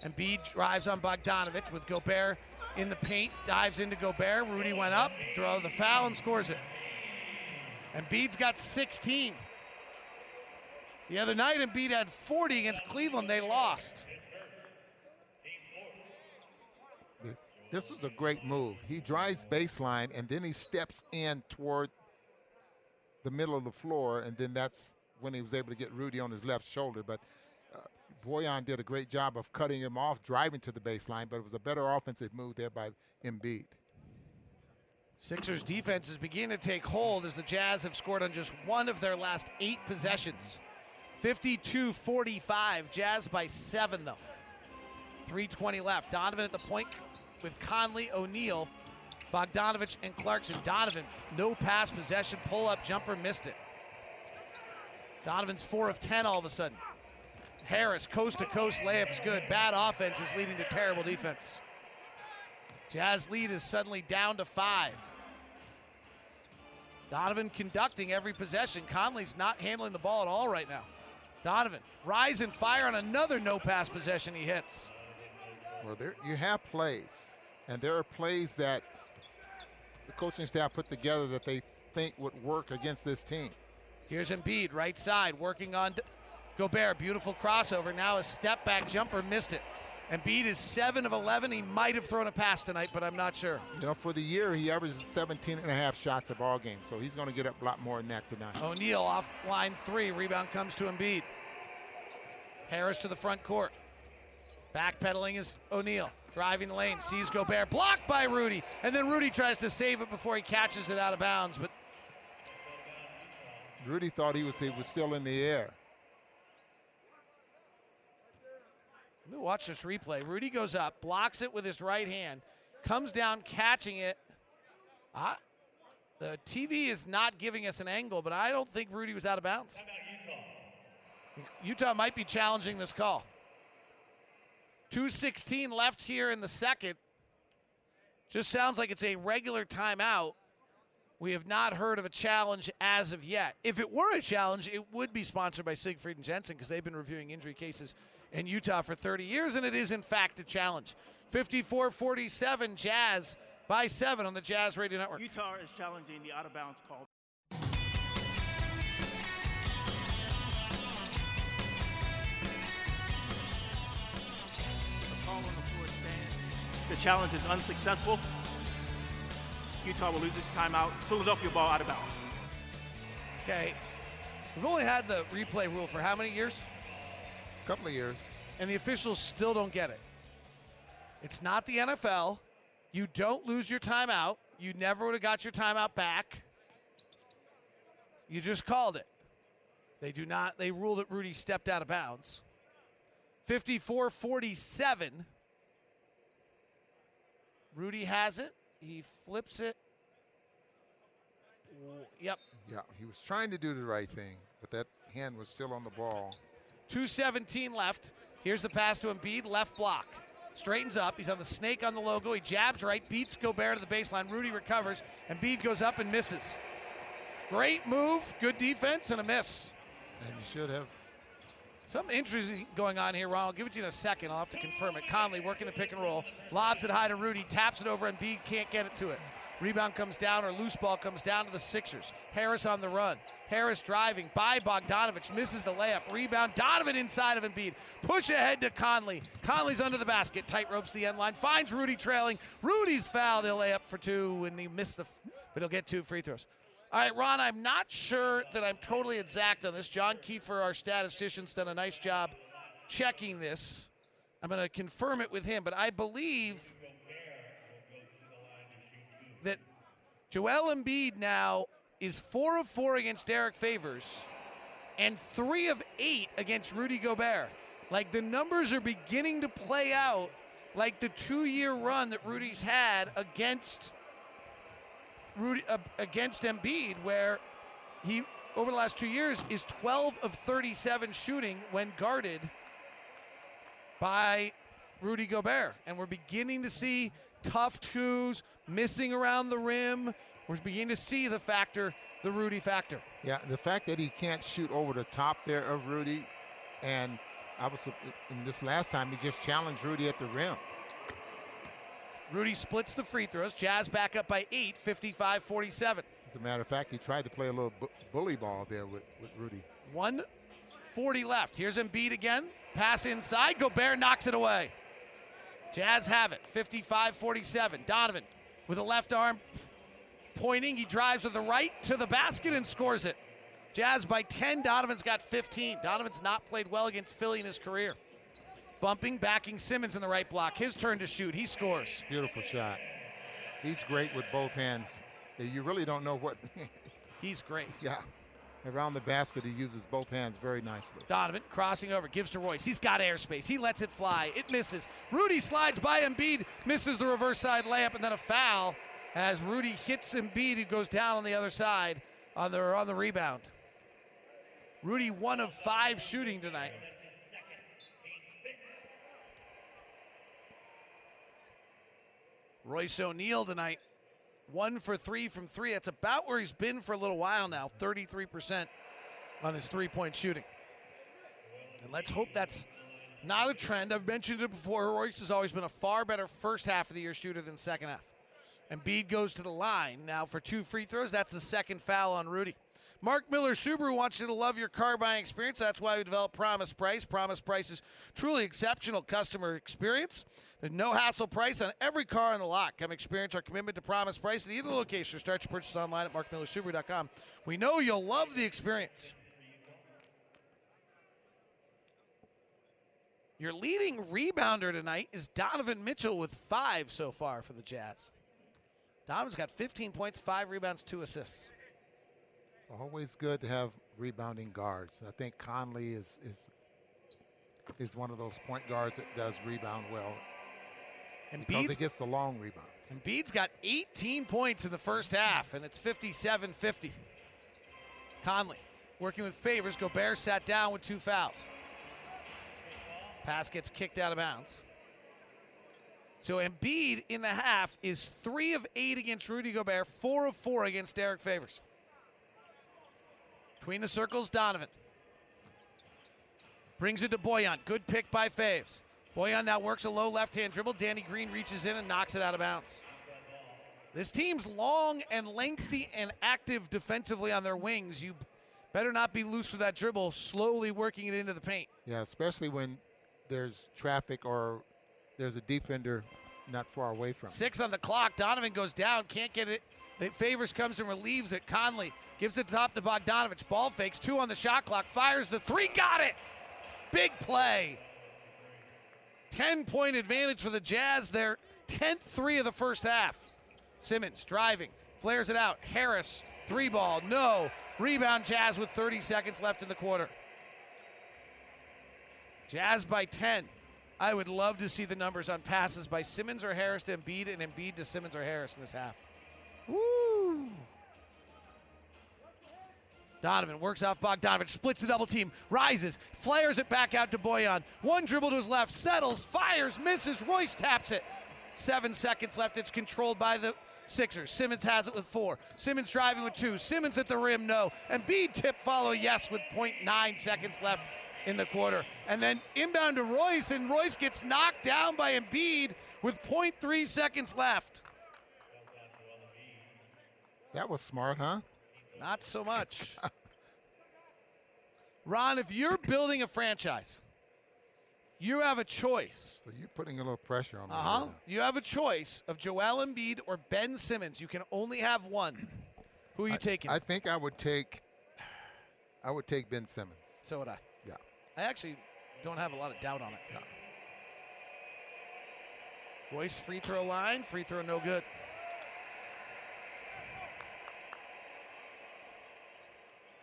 Embiid drives on Bogdanovic with Gobert in the paint, dives into Gobert. Rudy went up, draw the foul, and scores it. Embiid's got 16. The other night, Embiid had 40 against Cleveland. They lost. This was a great move. He drives baseline and then he steps in toward the middle of the floor, and then that's when he was able to get Rudy on his left shoulder. But Bojan did a great job of cutting him off, driving to the baseline, but it was a better offensive move there by Embiid. Sixers defense is beginning to take hold as the Jazz have scored on just one of their last eight possessions. 52 45. Jazz by seven, though. 320 left. Donovan at the point with Conley, O'Neale, Bogdanovic, and Clarkson. Donovan, no pass possession, pull up jumper, missed it. Donovan's 4 of 10 all of a sudden. Harris, coast to coast layup is good. Bad offense is leading to terrible defense. Jazz lead is suddenly down to five. Donovan conducting every possession. Conley's not handling the ball at all right now. Donovan, rise and fire on another no pass possession he hits. Well, there you have plays, and there are plays that the coaching staff put together that they think would work against this team. Here's Embiid, right side, working on Gobert. Beautiful crossover. Now a step back jumper, missed it. Embiid is 7 of 11. He might have thrown a pass tonight, but I'm not sure. You know, for the year, he averages 17 and a half shots a ball game, so he's going to get up a lot more than that tonight. O'Neale off line three. Rebound comes to Embiid. Harris to the front court. Backpedaling is O'Neale. Driving the lane, sees Gobert, blocked by Rudy, and then Rudy tries to save it before he catches it out of bounds. But Rudy thought he was he was still in the air. Let me watch this replay. Rudy goes up, blocks it with his right hand, comes down, catching it. Ah, the TV is not giving us an angle, but I don't think Rudy was out of bounds. Utah might be challenging this call. 2.16 left here in the second. Just sounds like it's a regular timeout. We have not heard of a challenge as of yet. If it were a challenge, it would be sponsored by Siegfried and Jensen because they've been reviewing injury cases in Utah for 30 years, and it is, in fact, a challenge. 54 47, Jazz by seven on the Jazz Radio Network. Utah is challenging the out of bounds call. The call on the floor stands. The challenge is unsuccessful. Utah will lose its timeout. Philadelphia ball out of bounds. Okay. We've only had the replay rule for how many years? Couple of years. And the officials still don't get it. It's not the NFL. You don't lose your timeout. You never would have got your timeout back. You just called it. They do not, they ruled that Rudy stepped out of bounds. 54 47. Rudy has it. He flips it. Yep. Yeah, he was trying to do the right thing, but that hand was still on the ball. 217 left. Here's the pass to Embiid, left block. Straightens up. He's on the snake on the logo. He jabs right, beats Gobert to the baseline. Rudy recovers. And Embiid goes up and misses. Great move, good defense, and a miss. And you should have. Some interesting going on here, Ron. I'll give it to you in a second. I'll have to confirm it. Conley working the pick and roll. Lobs it high to Rudy. Taps it over. Embiid can't get it to it. Rebound comes down or loose ball comes down to the Sixers. Harris on the run. Harris driving by Bogdanovic, misses the layup. Rebound, Donovan inside of Embiid. Push ahead to Conley. Conley's under the basket, tight ropes the end line, finds Rudy trailing. Rudy's foul. He'll lay up for two, and he missed the, but he'll get two free throws. All right, Ron, I'm not sure that I'm totally exact on this. John Kiefer, our statistician's done a nice job checking this. I'm going to confirm it with him, but I believe that Joel Embiid now is four of four against Derrick Favors and three of eight against Rudy Gobert. Like the numbers are beginning to play out like the two year run that Rudy's had against Rudy uh, against Embiid, where he over the last two years is 12 of 37 shooting when guarded by Rudy Gobert. And we're beginning to see tough twos, missing around the rim. We're beginning to see the factor, the Rudy factor. Yeah, the fact that he can't shoot over the top there of Rudy, and I was in this last time he just challenged Rudy at the rim. Rudy splits the free throws. Jazz back up by eight, 55 47. As a matter of fact, he tried to play a little bu- bully ball there with, with Rudy. 140 left. Here's Embiid again. Pass inside. Gobert knocks it away. Jazz have it, 55 47. Donovan with a left arm pointing. He drives with the right to the basket and scores it. Jazz by 10. Donovan's got 15. Donovan's not played well against Philly in his career. Bumping, backing Simmons in the right block. His turn to shoot. He scores. Beautiful shot. He's great with both hands. You really don't know what. [LAUGHS] He's great. Yeah. Around the basket, he uses both hands very nicely. Donovan crossing over, gives to Royce. He's got airspace. He lets it fly. It misses. Rudy slides by Embiid, misses the reverse side layup, and then a foul as Rudy hits Embiid, who goes down on the other side on the on the rebound. Rudy one of five shooting tonight. Royce O'Neale tonight, one for three from three. That's about where he's been for a little while now, 33% on his three point shooting. And let's hope that's not a trend. I've mentioned it before. Royce has always been a far better first half of the year shooter than second half. Embiid goes to the line now for two free throws. That's the second foul on Rudy. Mark Miller Subaru wants you to love your car buying experience. That's why we developed Promise Price. Promise Price is truly exceptional customer experience. There's no hassle price on every car in the lot. Come experience our commitment to Promise Price at either location or start your purchase online at markmillersubaru.com. We know you'll love the experience. Your leading rebounder tonight is Donovan Mitchell with five so far for the Jazz. Donovan's got 15 points, five rebounds, two assists. It's always good to have rebounding guards. I think Conley is is is one of those point guards that does rebound well. And because he gets the long rebounds. Embiid's got 18 points in the first half, and it's 57 50. Conley working with Favors. Gobert sat down with two fouls. Pass gets kicked out of bounds. So Embiid in the half is three of eight against Rudy Gobert, four of four against Derrick Favors. Between the circles, Donovan. Brings it to Bojan. Good pick by Faves. Bojan now works a low left hand dribble. Danny Green reaches in and knocks it out of bounds. This team's long and lengthy and active defensively on their wings. You better not be loose with that dribble, slowly working it into the paint. Yeah, especially when there's traffic or there's a defender not far away from. Six on the clock. Donovan goes down, can't get it. Favors comes and relieves it. Conley gives it top to Bogdanovic. Ball fakes, two on the shot clock, fires the three, got it. Big play. 10 point advantage for the Jazz, their 10th three of the first half. Simmons driving, flares it out. Harris, three ball, no. Rebound Jazz with 30 seconds left in the quarter. Jazz by 10. I would love to see the numbers on passes by Simmons or Harris to Embiid and Embiid to Simmons or Harris in this half. Woo! Donovan works off Bogdanovic, splits the double team, rises, flares it back out to Bojan. One dribble to his left, settles, fires, misses. Royce taps it. Seven seconds left. It's controlled by the Sixers. Simmons has it with four. Simmons driving with two. Simmons at the rim, no. Embiid tip follow, yes, with 0.9 seconds left in the quarter. And then inbound to Royce, and Royce gets knocked down by Embiid with 0.3 seconds left. That was smart, huh? Not so much. [LAUGHS] Ron, if you're building a franchise, you have a choice. So you're putting a little pressure on me. Uh huh. You have a choice of Joel Embiid or Ben Simmons. You can only have one. Who are you I, taking? I think I would take. I would take Ben Simmons. so would I. I actually don't have a lot of doubt on it. Royce free throw line, free throw no good.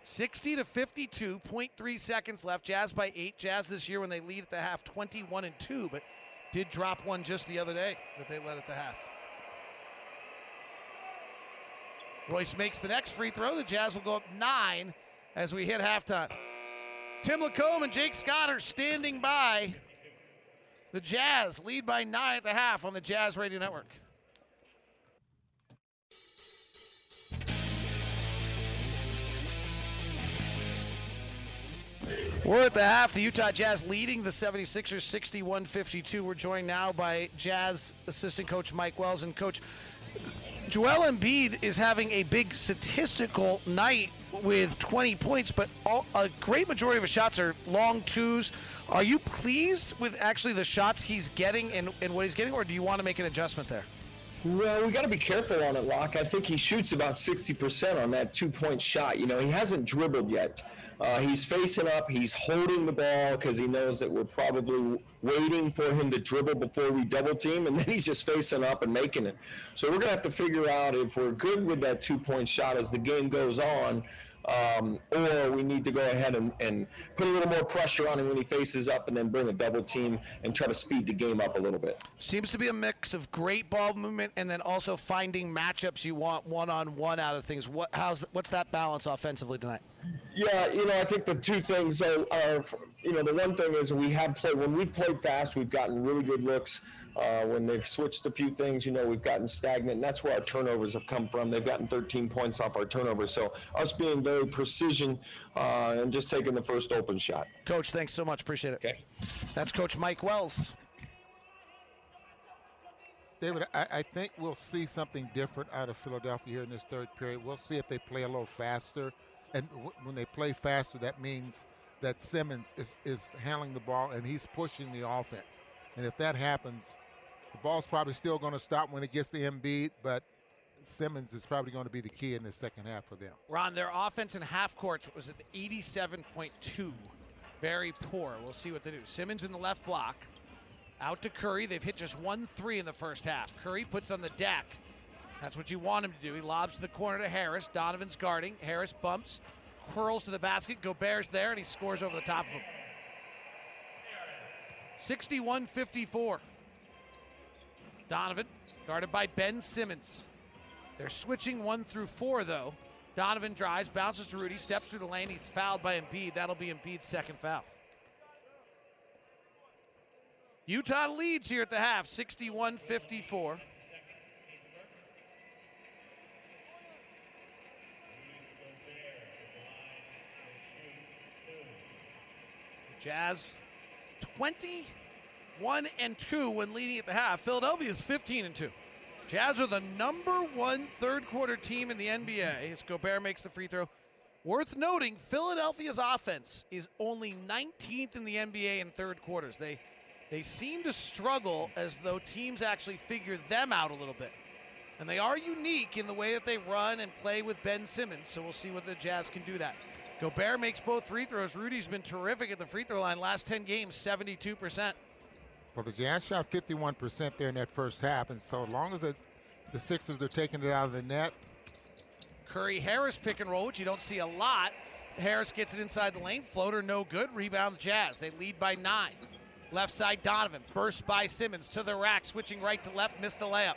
Sixty to fifty-two, 0.3 seconds left. Jazz by eight. Jazz this year when they lead at the half, twenty-one and two, but did drop one just the other day that they led at the half. Royce makes the next free throw. The Jazz will go up nine as we hit halftime. Tim Lacombe and Jake Scott are standing by. The Jazz lead by nine at the half on the Jazz Radio Network. We're at the half. The Utah Jazz leading the 76ers 61 52. We're joined now by Jazz assistant coach Mike Wells. And, coach, Joel Embiid is having a big statistical night with 20 points, but all, a great majority of his shots are long twos. Are you pleased with actually the shots he's getting and, and what he's getting, or do you want to make an adjustment there? Well, we got to be careful on it, Locke. I think he shoots about 60% on that two point shot. You know, he hasn't dribbled yet. Uh, he's facing up. He's holding the ball because he knows that we're probably waiting for him to dribble before we double team, and [LAUGHS] then he's just facing up and making it. So we're going to have to figure out if we're good with that two point shot as the game goes on. Um, or we need to go ahead and, and put a little more pressure on him when he faces up and then bring a double team and try to speed the game up a little bit. Seems to be a mix of great ball movement and then also finding matchups you want one on one out of things. What how's what's that balance offensively tonight? Yeah, you know, I think the two things are, are, you know, the one thing is we have played when we've played fast, we've gotten really good looks. Uh, when they've switched a few things, you know, we've gotten stagnant, and that's where our turnovers have come from. They've gotten 13 points off our turnovers. So us being very precision uh, and just taking the first open shot. Coach, thanks so much. Appreciate it. Okay. That's Coach Mike Wells. David, I, I think we'll see something different out of Philadelphia here in this third period. We'll see if they play a little faster. And w- when they play faster, that means that Simmons is, is handling the ball and he's pushing the offense. And if that happens, the ball's probably still going to stop when it gets to Embiid, but Simmons is probably going to be the key in the second half for them. Ron, their offense in half courts was at 87.2. Very poor. We'll see what they do. Simmons in the left block. Out to Curry. They've hit just one three in the first half. Curry puts on the deck. That's what you want him to do. He lobs to the corner to Harris. Donovan's guarding. Harris bumps, curls to the basket. Gobert's there, and he scores over the top of him. 61 54. Donovan, guarded by Ben Simmons. They're switching one through four, though. Donovan drives, bounces to Rudy, steps through the lane. He's fouled by Embiid. That'll be Embiid's second foul. Utah leads here at the half, 61 54. Jazz 21 and 2 when leading at the half. Philadelphia is 15 and 2. Jazz are the number one third quarter team in the NBA. As Gobert makes the free throw. Worth noting, Philadelphia's offense is only 19th in the NBA in third quarters. They they seem to struggle as though teams actually figure them out a little bit. And they are unique in the way that they run and play with Ben Simmons. So we'll see what the Jazz can do that. Gobert makes both free throws. Rudy's been terrific at the free throw line. Last 10 games, 72%. Well, the Jazz shot 51% there in that first half, and so long as the, Sixers are taking it out of the net, Curry Harris pick and roll, which you don't see a lot. Harris gets it inside the lane. Floater no good. Rebound Jazz. They lead by nine. Left side Donovan. Burst by Simmons to the rack. Switching right to left. Missed the layup.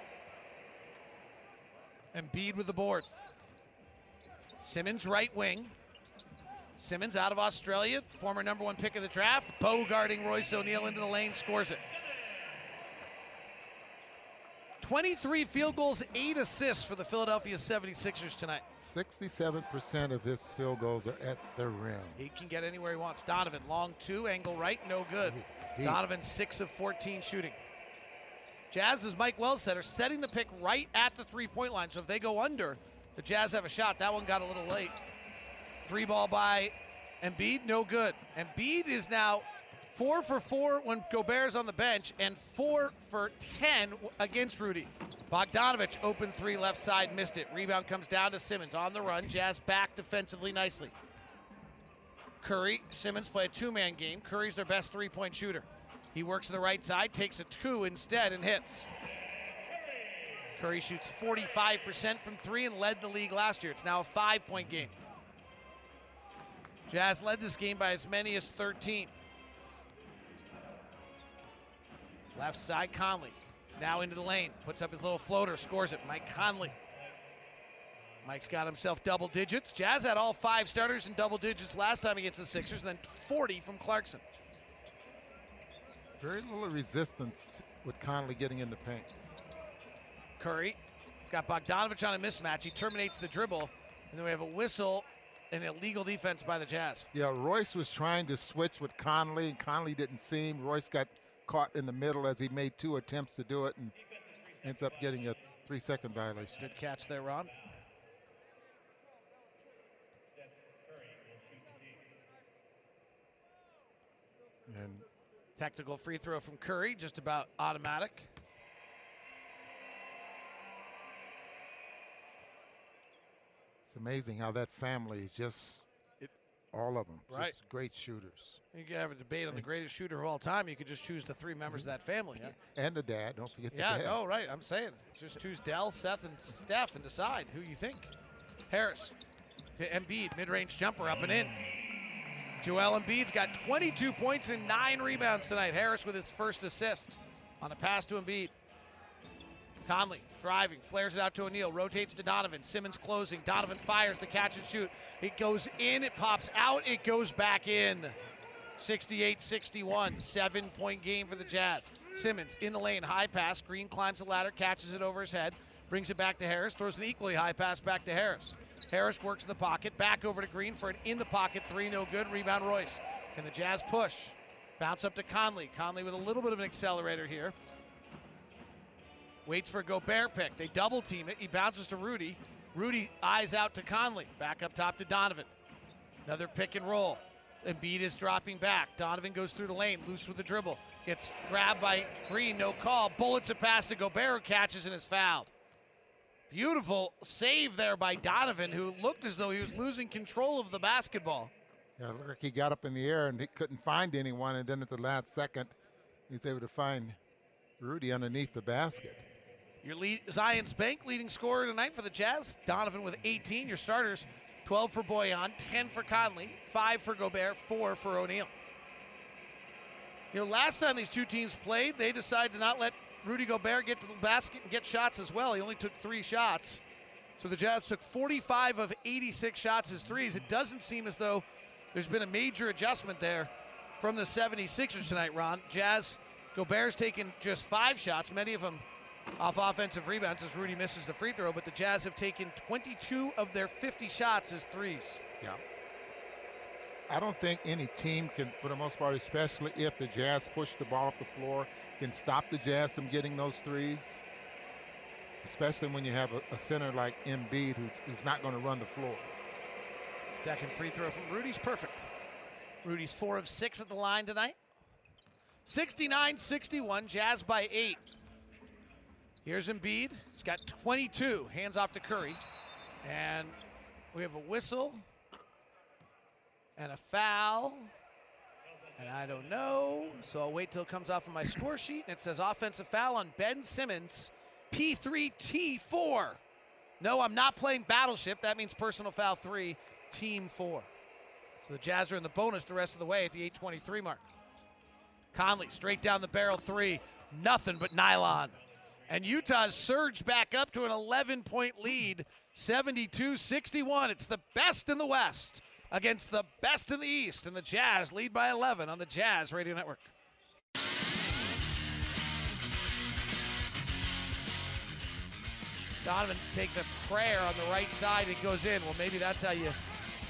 Embiid with the board. Simmons right wing. Simmons out of Australia, former number one pick of the draft. Bow guarding Royce O'Neale into the lane, scores it. 23 field goals, 8 assists for the Philadelphia 76ers tonight. 67% of his field goals are at the rim. He can get anywhere he wants. Donovan, long two, angle right, no good. deep. Donovan, 6 of 14 shooting. Jazz, as Mike Wells said, are setting the pick right at the three point line. So if they go under, The Jazz have a shot. That one got a little late. Three ball by Embiid, no good. Embiid is now four for four when Gobert's on the bench and four for 10 against Rudy. Bogdanovic, open three left side, missed it. Rebound comes down to Simmons on the run. Jazz back defensively nicely. Curry, Simmons play a two man game. Curry's their best three point shooter. He works to the right side, takes a two instead, and hits. Curry shoots 45% from three and led the league last year. It's now a five point game. Jazz led this game by as many as 13. Left side, Conley. Now into the lane. Puts up his little floater, scores it. Mike Conley. Mike's got himself double digits. Jazz had all five starters in double digits last time against the Sixers, and then 40 from Clarkson. Very little resistance with Conley getting in the paint. Curry. He's got Bogdanovic on a mismatch. He terminates the dribble, and then we have a whistle an illegal defense by the Jazz. Yeah, Royce was trying to switch with Conley, and Conley didn't seem. Royce got caught in the middle as he made two attempts to do it and ends up getting a three second violation. Good catch there, Ron. And Technical free throw from Curry, just about automatic. It's amazing how that family is just it, all of them, right? Just great shooters. You could have a debate on the greatest shooter of all time. You could just choose the three members of that family. Yeah? And the dad. Don't forget yeah, the dad. no, right. I'm saying just choose Dell, Seth, and Steph, and decide who you think. Harris to Embiid, mid-range jumper up and in. Joel Embiid's got 22 points and nine rebounds tonight. Harris with his first assist on a pass to Embiid. Conley driving, flares it out to O'Neale, rotates to Donovan. Simmons closing. Donovan fires the catch and shoot. It goes in, it pops out, it goes back in. 68 61, seven point game for the Jazz. Simmons in the lane, high pass. Green climbs the ladder, catches it over his head, brings it back to Harris, throws an equally high pass back to Harris. Harris works in the pocket, back over to Green for an in the pocket three, no good. Rebound Royce. Can the Jazz push? Bounce up to Conley. Conley with a little bit of an accelerator here. Waits for a Gobert pick. They double team it. He bounces to Rudy. Rudy eyes out to Conley. Back up top to Donovan. Another pick and roll. Embiid is dropping back. Donovan goes through the lane, loose with the dribble. Gets grabbed by Green, no call. Bullets a pass to Gobert, catches and is fouled. Beautiful save there by Donovan, who looked as though he was losing control of the basketball. Yeah, it looked like he got up in the air and he couldn't find anyone, and then at the last second, he was able to find Rudy underneath the basket. Your lead, Zions Bank leading scorer tonight for the Jazz. Donovan with 18. Your starters 12 for Bojan, 10 for Conley, 5 for Gobert, 4 for O'Neale. You know, last time these two teams played, they decided to not let Rudy Gobert get to the basket and get shots as well. He only took three shots. So the Jazz took 45 of 86 shots as threes. It doesn't seem as though there's been a major adjustment there from the 76ers tonight, Ron. Jazz, Gobert's taken just five shots, many of them off offensive rebounds as Rudy misses the free throw, but the Jazz have taken 22 of their 50 shots as threes. Yeah. I don't think any team can, for the most part, especially if the Jazz push the ball up the floor, can stop the Jazz from getting those threes. Especially when you have a, a center like Embiid who's, who's not going to run the floor. Second free throw from Rudy's perfect. Rudy's four of six at the line tonight. 69 61, Jazz by eight. Here's Embiid. He's got 22. Hands off to Curry. And we have a whistle and a foul. And I don't know. So I'll wait till it comes off of my score sheet. And it says offensive foul on Ben Simmons, P3T4. No, I'm not playing Battleship. That means personal foul three, team four. So the Jazz are in the bonus the rest of the way at the 823 mark. Conley straight down the barrel three. Nothing but nylon. And Utah's surged back up to an 11 point lead, 72 61. It's the best in the West against the best in the East. And the Jazz lead by 11 on the Jazz Radio Network. Donovan takes a prayer on the right side. It goes in. Well, maybe that's how you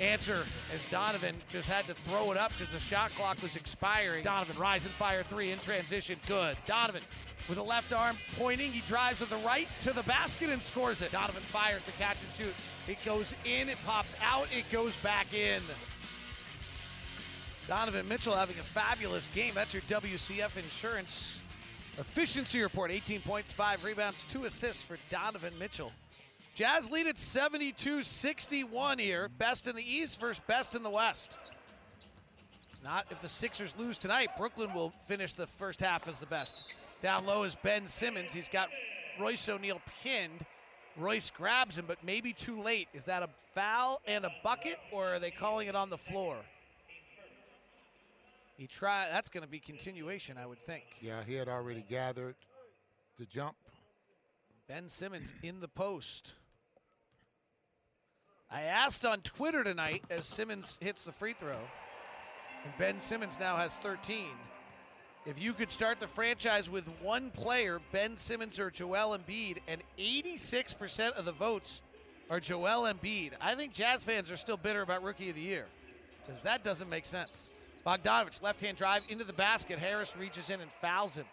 answer as Donovan just had to throw it up because the shot clock was expiring. Donovan rise and fire three in transition. Good. Donovan with a left arm pointing. He drives with the right to the basket and scores it. Donovan fires the catch and shoot. It goes in, it pops out, it goes back in. Donovan Mitchell having a fabulous game. That's your WCF Insurance efficiency report 18 points, 5 rebounds, 2 assists for Donovan Mitchell. Jazz lead at 72 61 here. Best in the East versus best in the West. Not if the Sixers lose tonight. Brooklyn will finish the first half as the best. Down low is Ben Simmons. He's got Royce O'Neale pinned. Royce grabs him, but maybe too late. Is that a foul and a bucket, or are they calling it on the floor? He try. That's going to be continuation, I would think. Yeah, he had already gathered to jump. Ben Simmons in the post. I asked on Twitter tonight as Simmons hits the free throw, and Ben Simmons now has 13. If you could start the franchise with one player, Ben Simmons or Joel Embiid, and 86% of the votes are Joel Embiid, I think Jazz fans are still bitter about Rookie of the Year because that doesn't make sense. Bogdanovic, left hand drive into the basket. Harris reaches in and fouls him.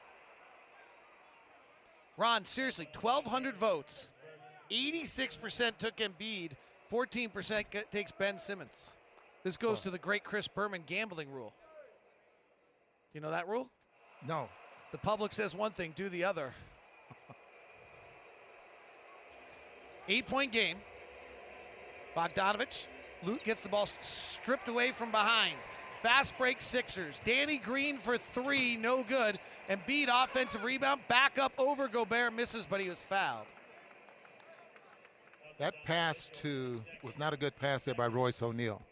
Ron, seriously, 1,200 votes. 86% took Embiid, 14% takes Ben Simmons. This goes to the great Chris Berman gambling rule. Do you know that rule? No. The public says one thing, do the other. Eight point game. Bogdanovic. Luke gets the ball stripped away from behind. Fast break Sixers. Danny Green for three, no good. Embiid offensive rebound. Back up over Gobert, misses, but he was fouled. That pass to was not a good pass there by Royce O'Neale.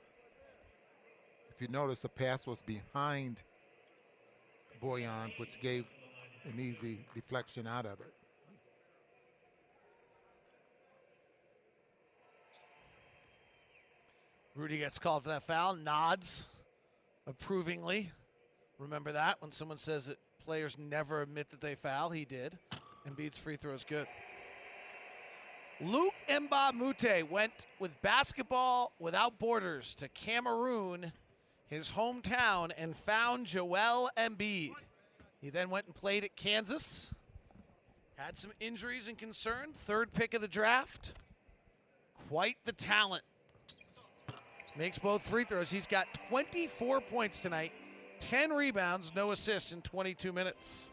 If you notice, the pass was behind Bojan, which gave an easy deflection out of it. Rudy gets called for that foul, nods approvingly. Remember that when someone says that players never admit that they foul, he did. Embiid's free throws good. Luke a went with basketball without borders to Cameroon, his hometown, and found Joel Embiid. He then went and played at Kansas. Had some injuries and concern. Third pick of the draft. Quite the talent. Makes both free throws. He's got 24 points tonight, 10 rebounds, no assists in 22 minutes.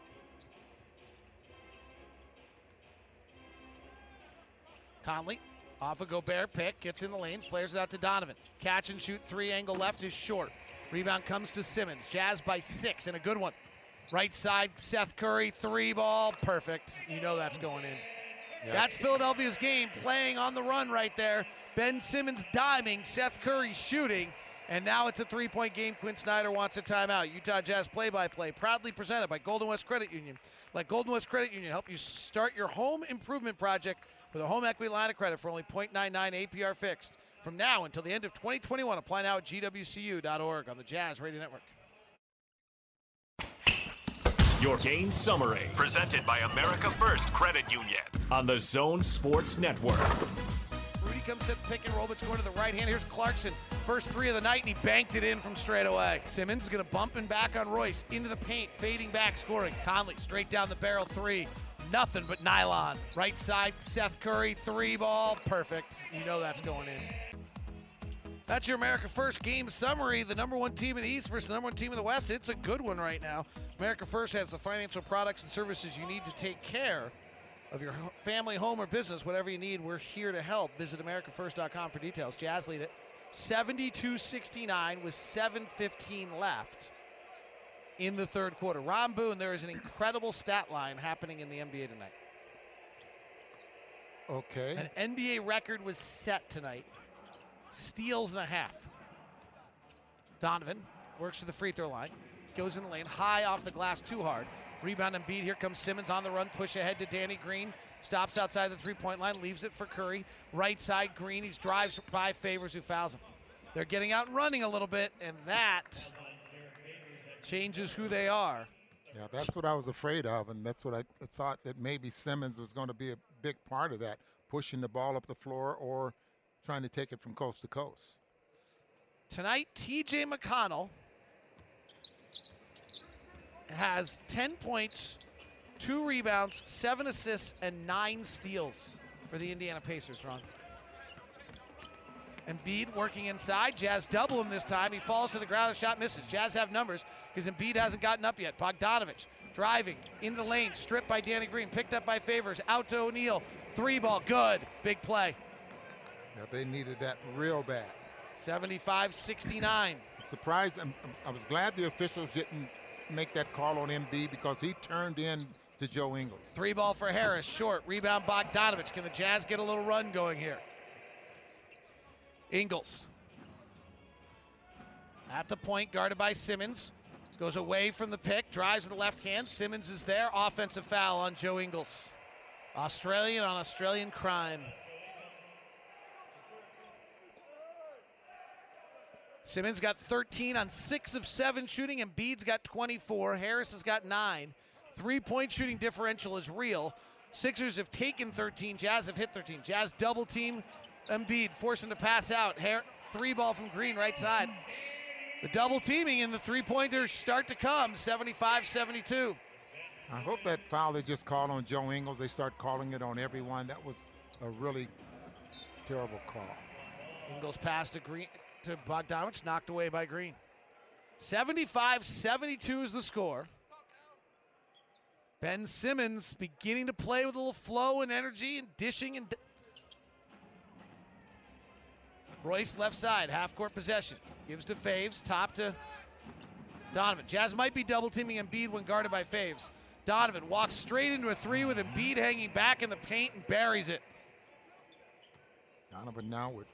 Conley off a Gobert pick, gets in the lane, flares it out to Donovan. Catch and shoot three angle left is short. Rebound comes to Simmons. Jazz by six and a good one. Right side, Seth Curry, three ball, perfect. You know that's going in. Yep. That's Philadelphia's game, playing on the run right there. Ben Simmons diving, Seth Curry shooting, and now it's a three point game. Quin Snyder wants a timeout. Utah Jazz play by play, proudly presented by Golden West Credit Union. Let Golden West Credit Union help you start your home improvement project with a home equity line of credit for only 0.99 APR fixed. From now until the end of 2021, apply now at gwcu.org on the Jazz Radio Network. Your game summary, presented by America First Credit Union on the Zone Sports Network. Rudy comes in pick and roll, but it's going to the right hand. Here's Clarkson, first three of the night, and he banked it in from straight away. Simmons is going to bump and back on Royce into the paint, fading back, scoring. Conley straight down the barrel, three. Nothing but nylon. Right side, Seth Curry, three ball, perfect. You know that's going in. That's your America First game summary. The number one team in the East versus the number one team in the West. It's a good one right now. America First has the financial products and services you need to take care of your family, home, or business. Whatever you need, we're here to help. Visit AmericaFirst.com for details. Jazz lead it 72 69 with 7.15 left in the third quarter. Ron Boone, there is an incredible stat line happening in the NBA tonight. Okay. An NBA record was set tonight steals and a half. Donovan works to the free throw line, goes in the lane, high off the glass, too hard. Rebound Embiid. Here comes Simmons on the run, push ahead to Danny Green. Stops outside the three point line, leaves it for Curry. Right side, Green. He drives by Favors, who fouls him. They're getting out and running a little bit, and that changes who they are. Yeah, that's what I was afraid of, and that's what I thought that maybe Simmons was going to be a big part of that, pushing the ball up the floor or trying to take it from coast to coast. Tonight, TJ McConnell has 10 points, two rebounds, seven assists, and nine steals for the Indiana Pacers, Ron. Embiid working inside. Jazz double him this time. He falls to the ground. The shot misses. Jazz have numbers because Embiid hasn't gotten up yet. Bogdanovic driving in the lane, stripped by Danny Green, picked up by Favors, out to O'Neale. Three ball, good. Big play. Yeah, they needed that real bad. 75 69. Surprised. I'm, I'm- I was glad the officials didn't make that call on Embiid because he turned in to Joe Ingles. Three ball for Harris, short. Rebound Bogdanovich. Can the Jazz get a little run going here? Ingles. At the point, guarded by Simmons. Goes away from the pick, drives with the left hand. Simmons is there. Offensive foul on Joe Ingles. Australian on Australian crime. Simmons got 13 on 6 of 7 shooting, and Embiid's got 24. Harris has got 9. Three point shooting differential is real. Sixers have taken 13. Jazz have hit 13. Jazz double team Embiid, force him to pass out. Har- three ball from Green, right side. The double teaming and the three pointers start to come 75 72. I hope that foul they just called on Joe Ingles, they start calling it on everyone. That was a really terrible call. Ingles pass to Green to Bogdanovic, knocked away by Green. 75 72 is the score. Ben Simmons beginning to play with a little flow and energy and dishing and. Royce left side, half court possession. Gives to Faves, top to Donovan. Jazz might be double teaming Embiid when guarded by Faves. Donovan walks straight into a three with Embiid hanging back in the paint and buries it. Donovan now with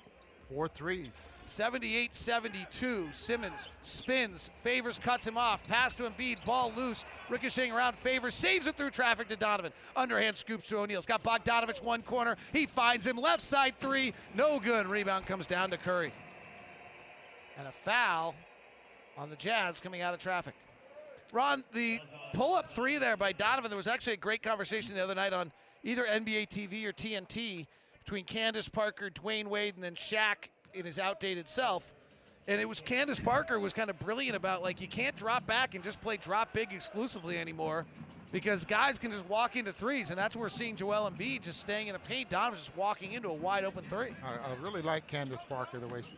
four threes. 78 72. Simmons spins. Favors cuts him off. Pass to Embiid. Ball loose. Ricocheting around. Favors saves it through traffic to Donovan. Underhand scoops to O'Neale. It's got Bogdanovic one corner. He finds him. Left side three. No good. Rebound comes down to Curry. And a foul on the Jazz coming out of traffic. Ron, the pull up three there by Donovan, there was actually a great conversation the other night on either NBA TV or TNT between Candace Parker, Dwyane Wade, and then Shaq in his outdated self. And it was Candace Parker was kind of brilliant about like you can't drop back and just play drop big exclusively anymore because guys can just walk into threes, and that's where we're seeing Joel Embiid just staying in the paint. Donovan's just walking into a wide open three. I, I really like Candace Parker the way she.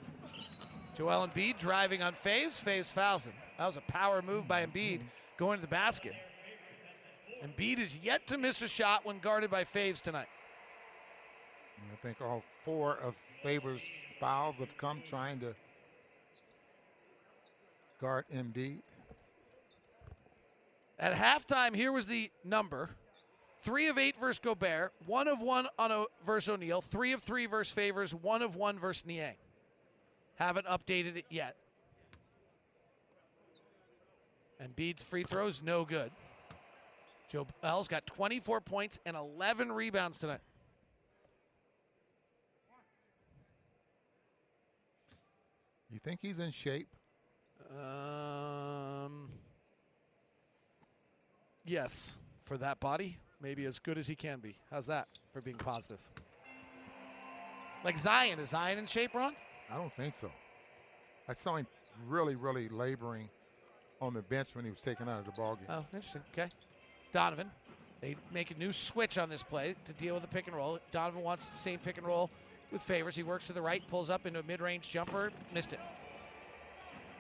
Joel Embiid driving on Faves. Faves fouls him. That was a power move by Embiid going to the basket. Embiid is yet to miss a shot when guarded by Faves tonight. I think all four of Favors' fouls have come trying to guard Embiid. At halftime, here was the number. Three of eight versus Gobert, one of one on o- versus O'Neale, three of three versus Favors, one of one versus Niang. Haven't updated it yet. And Embiid's free throws, no good. Joe Bell's got 24 points and 11 rebounds tonight. You think he's in shape? Um, yes, for that body, maybe as good as he can be. How's that for being positive? Like Zion, is Zion in shape, Ron? I don't think so. I saw him really, really laboring on the bench when he was taken out of the ballgame. Oh, interesting. Okay. Donovan. They make a new switch on this play to deal with the pick and roll. Donovan wants the same pick and roll with favors. He works to the right, pulls up into a mid range jumper, missed it.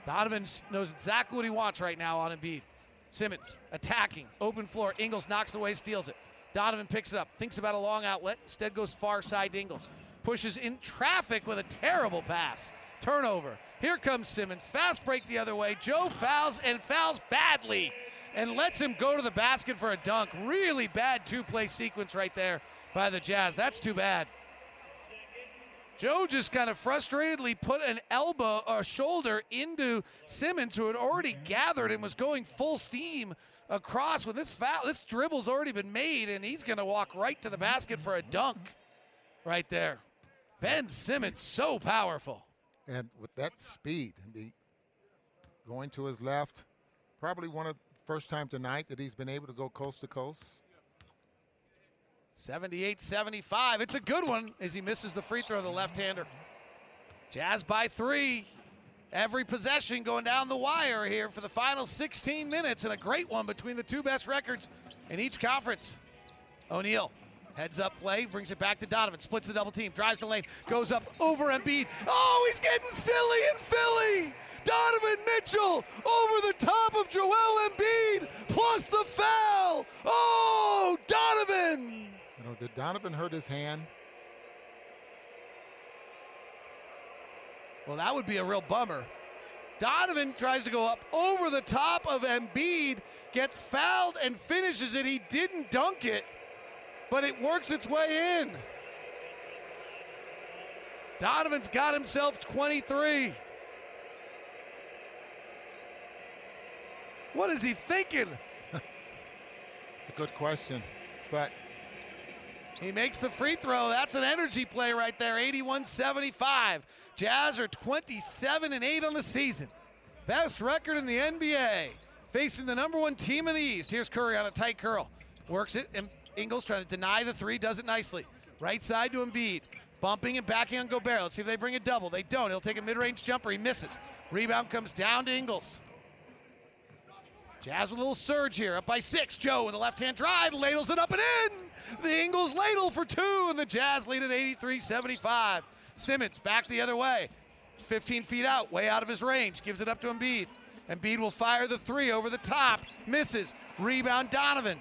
Donovan knows exactly what he wants right now on Embiid. Simmons attacking, open floor. Ingles knocks away, steals it. Donovan picks it up, thinks about a long outlet, instead goes far side Ingles. Pushes in traffic with a terrible pass. Turnover. Here comes Simmons. Fast break the other way. Joe fouls and fouls badly and lets him go to the basket for a dunk. Really bad two play sequence right there by the Jazz. That's too bad. Joe just kind of frustratedly put an elbow or shoulder into Simmons, who had already mm-hmm. gathered and was going full steam across with this foul. This dribble's already been made, and he's going to walk right to the basket for a dunk right there. Ben Simmons, so powerful. And with that speed and going to his left, probably one of the first time tonight that he's been able to go coast to coast. 78 75. It's a good one as he misses the free throw, the left hander. Jazz by three. Every possession going down the wire here for the final 16 minutes, and a great one between the two best records in each conference. O'Neale heads up play, brings it back to Donovan, splits the double team, drives the lane, goes up over Embiid. Oh, he's getting silly in Philly. Donovan Mitchell over the top of Joel Embiid, plus the foul. Oh, Donovan! Did Donovan hurt his hand? Well, that would be a real bummer. Donovan tries to go up over the top of Embiid, gets fouled and finishes it. He didn't dunk it, but it works its way in. Donovan's got himself 23. What is he thinking? [LAUGHS] It's a good question, but He makes the free throw. That's an energy play right there. 81-75. Jazz are 27 and 8 on the season. Best record in the NBA. Facing the number one team in the East. Here's Curry on a tight curl. Works it, and Ingles trying to deny the three, does it nicely. Right side to Embiid. Bumping and backing on Gobert. Let's see if they bring a double. They don't. He'll take a mid-range jumper. He misses. Rebound comes down to Ingles. Jazz with a little surge here, up by six. Joe with a left-hand drive, ladles it up and in. The Ingles ladle for two, and the Jazz lead at 83-75. Simmons back the other way. 15 feet out, way out of his range. Gives it up to Embiid. Embiid will fire the three over the top. Misses. Rebound Donovan.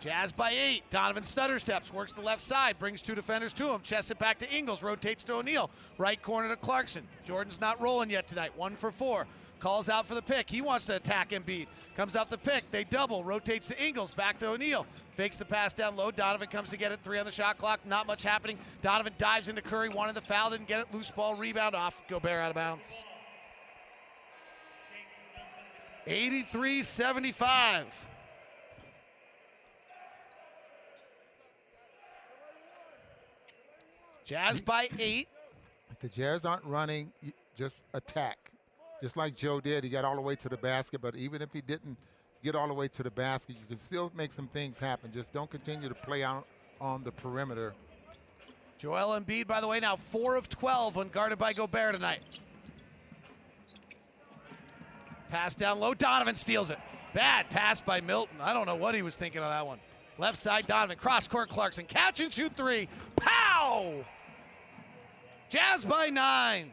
Jazz by eight. Donovan stutter steps, works the left side, brings two defenders to him, chests it back to Ingles, rotates to O'Neale. Right corner to Clarkson. Jordan's not rolling yet tonight. One for four. Calls out for the pick. He wants to attack Embiid. Comes off the pick. They double. Rotates to Ingles. Back to O'Neale. Fakes the pass down low. Donovan comes to get it. Three on the shot clock. Not much happening. Donovan dives into Curry. Wanted the foul. Didn't get it. Loose ball. Rebound off. Gobert out of bounds. 83 75. Jazz by eight. if the Jazz aren't running, just attack. Just like Joe did. He got all the way to the basket, but even if he didn't get all the way to the basket, you can still make some things happen. Just don't continue to play out on the perimeter. Joel Embiid, by the way, now 4 of 12 when guarded by Gobert tonight. Pass down low. Donovan steals it. Bad pass by Milton. I don't know what he was thinking of that one. Left side, Donovan. Cross court, Clarkson. Catch and shoot three. Pow! Jazz by nine.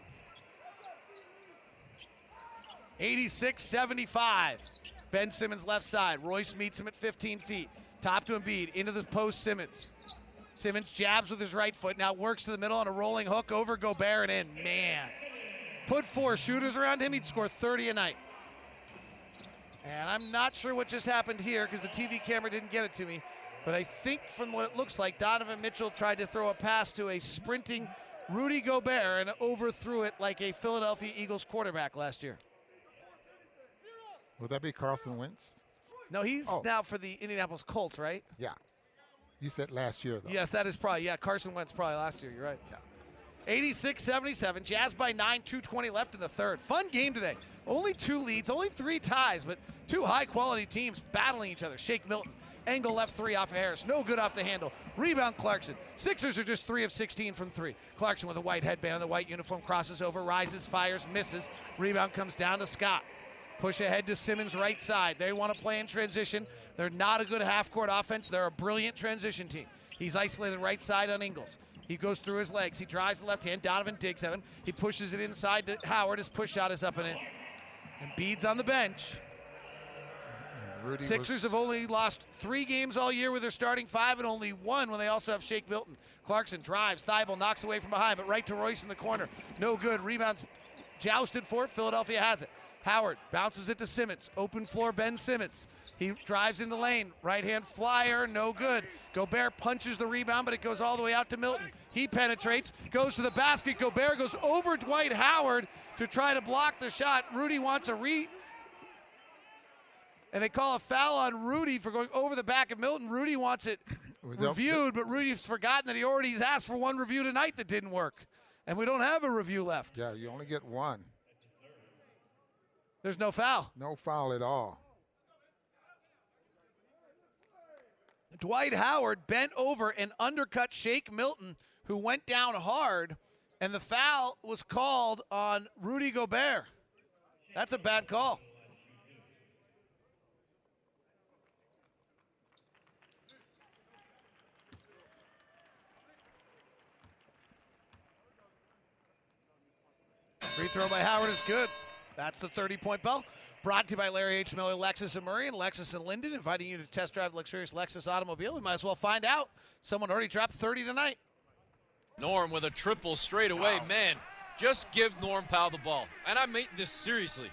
86 75. Ben Simmons left side. Royce meets him at 15 feet. Top to Embiid. Into the post, Simmons. Simmons jabs with his right foot. Now works to the middle on a rolling hook over Gobert and in. Man. Put four shooters around him, he'd score 30 a night. And I'm not sure what just happened here because the TV camera didn't get it to me. But I think from what it looks like, Donovan Mitchell tried to throw a pass to a sprinting Rudy Gobert and overthrew it like a Philadelphia Eagles quarterback last year. Would that be Carson Wentz? No, he's Oh. now for the Indianapolis Colts, right? Yeah. You said last year, though. Yes, that is probably, yeah, Carson Wentz probably last year. You're right. Yeah. 86 77. Jazz by 9, 220 left in the third. Fun game today. Only two leads, only three ties, but two high quality teams battling each other. Shake Milton. Angle left three off of Harris. No good off the handle. Rebound Clarkson. Sixers are just three of 16 from three. Clarkson with a white headband and the white uniform crosses over, rises, fires, misses. Rebound comes down to Scott. Push ahead to Simmons right side. They want to play in transition. They're not a good half court offense. They're a brilliant transition team. He's isolated right side on Ingles. He goes through his legs. He drives the left hand. Donovan digs at him. He pushes it inside to Howard. His push shot is up and in. Embiid's on the bench. Rudy Sixers was- have only lost three games all year with their starting five and only one when they also have Shake Milton. Clarkson drives. Thybulle knocks away from behind, but right to Royce in the corner. No good. Rebounds jousted for it. Philadelphia has it. Howard bounces it to Simmons. Open floor, Ben Simmons. He drives in the lane. Right hand flyer, no good. Gobert punches the rebound, but it goes all the way out to Milton. He penetrates, goes to the basket. Gobert goes over Dwight Howard to try to block the shot. Rudy wants a re. And they call a foul on Rudy for going over the back of Milton. Rudy wants it reviewed, but Rudy's forgotten that he already has asked for one review tonight that didn't work. And we don't have a review left. Yeah, you only get one. There's no foul. No foul at all. Dwight Howard bent over and undercut Shake Milton, who went down hard And the foul was called on Rudy Gobert. That's a bad call. Free throw by Howard is good. That's the 30 point bell. Brought to you by Larry H. Miller, Lexus and Murray, and Lexus and Lindon, inviting you to test drive the luxurious Lexus automobile. We might as well find out. Someone already dropped 30 tonight. Norm with a triple straight away. Man, just give Norm Powell the ball. And I mean this seriously.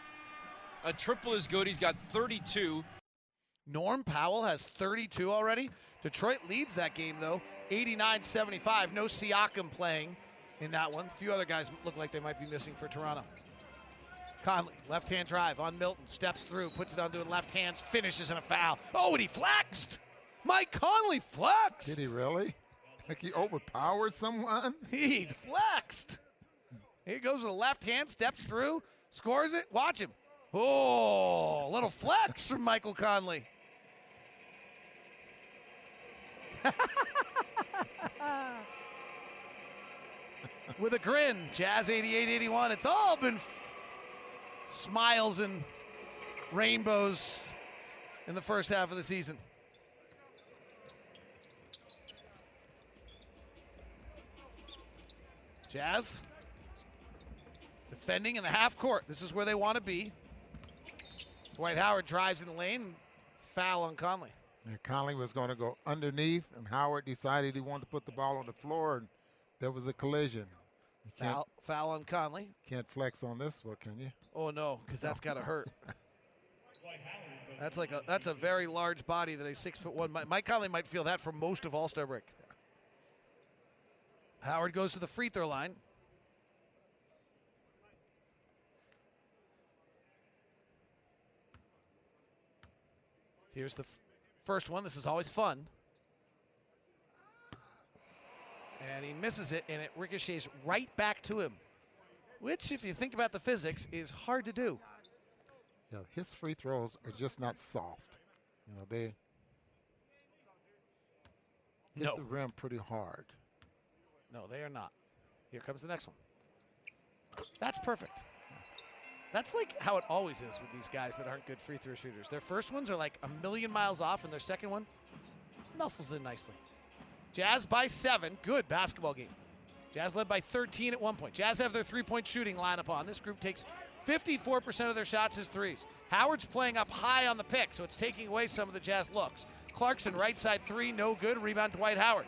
A triple is good. He's got 32. Norm Powell has 32 already. Detroit leads that game, though, 89 75. No Siakam playing in that one. A few other guys look like they might be missing for Toronto. Conley, left hand drive on Milton, steps through, puts it on doing left hands, finishes in a foul. Oh, and he flexed. Mike Conley flexed. Did he really? [LAUGHS] Like he overpowered someone? [LAUGHS] He flexed. Here goes to the left hand, steps through, scores it. Watch him. Oh, a little flex from Michael Conley. [LAUGHS] With a grin, Jazz 88 81. It's all been f- smiles and rainbows in the first half of the season. Jazz defending in the half court. This is where they want to be. Dwight Howard drives in the lane. Foul on Conley. And Conley was going to go underneath, and Howard decided he wanted to put the ball on the floor, and there was a collision. You can't, Foul, foul on Conley. can't flex on this one, can you? Oh no, because that's got to hurt. [LAUGHS] That's like a that's a very large body that a six foot one Mike- Mike Conley might feel that for most of All Star break. Howard goes to the free throw line. Here's the f- first one. This is always fun. And he misses it, and it ricochets right back to him, which, if you think about the physics, is hard to do. Yeah, his free throws are just not soft. You know, they hit No. the rim pretty hard. No, they are not. Here comes the next one. That's perfect. That's like how it always is with these guys that aren't good free throw shooters. Their first ones are like a million miles off, and their second one muscles in nicely. Jazz by seven. Good basketball game. Jazz led by 13 at one point. Jazz have their three point shooting lineup on. This group takes 54% of their shots as threes. Howard's playing up high on the pick, so it's taking away some of the Jazz looks. Clarkson, right side three, no good. Rebound, Dwight Howard.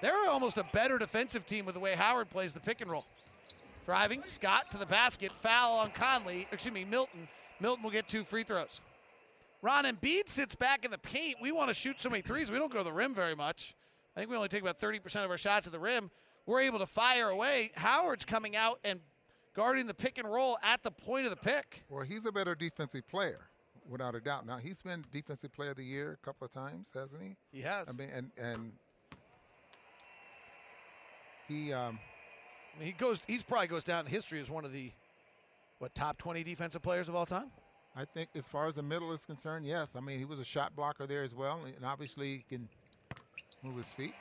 They're almost a better defensive team with the way Howard plays the pick and roll. Driving, Scott to the basket, foul on Conley, excuse me, Milton. Milton will get two free throws. Ron Embiid sits back in the paint. We want to shoot so many threes, we don't go to the rim very much. I think we only take about 30% of our shots at the rim. We're able to fire away. Howard's coming out and guarding the pick and roll at the point of the pick. Well, he's a better defensive player, without a doubt. Now he's been defensive player of the year a couple of times, hasn't he? He has. I mean, and and he um, I mean, he goes. He's probably goes down in history as one of the what top 20 defensive players of all time. I think as far as the middle is concerned, yes. I mean, he was a shot blocker there as well, and obviously he can move his feet.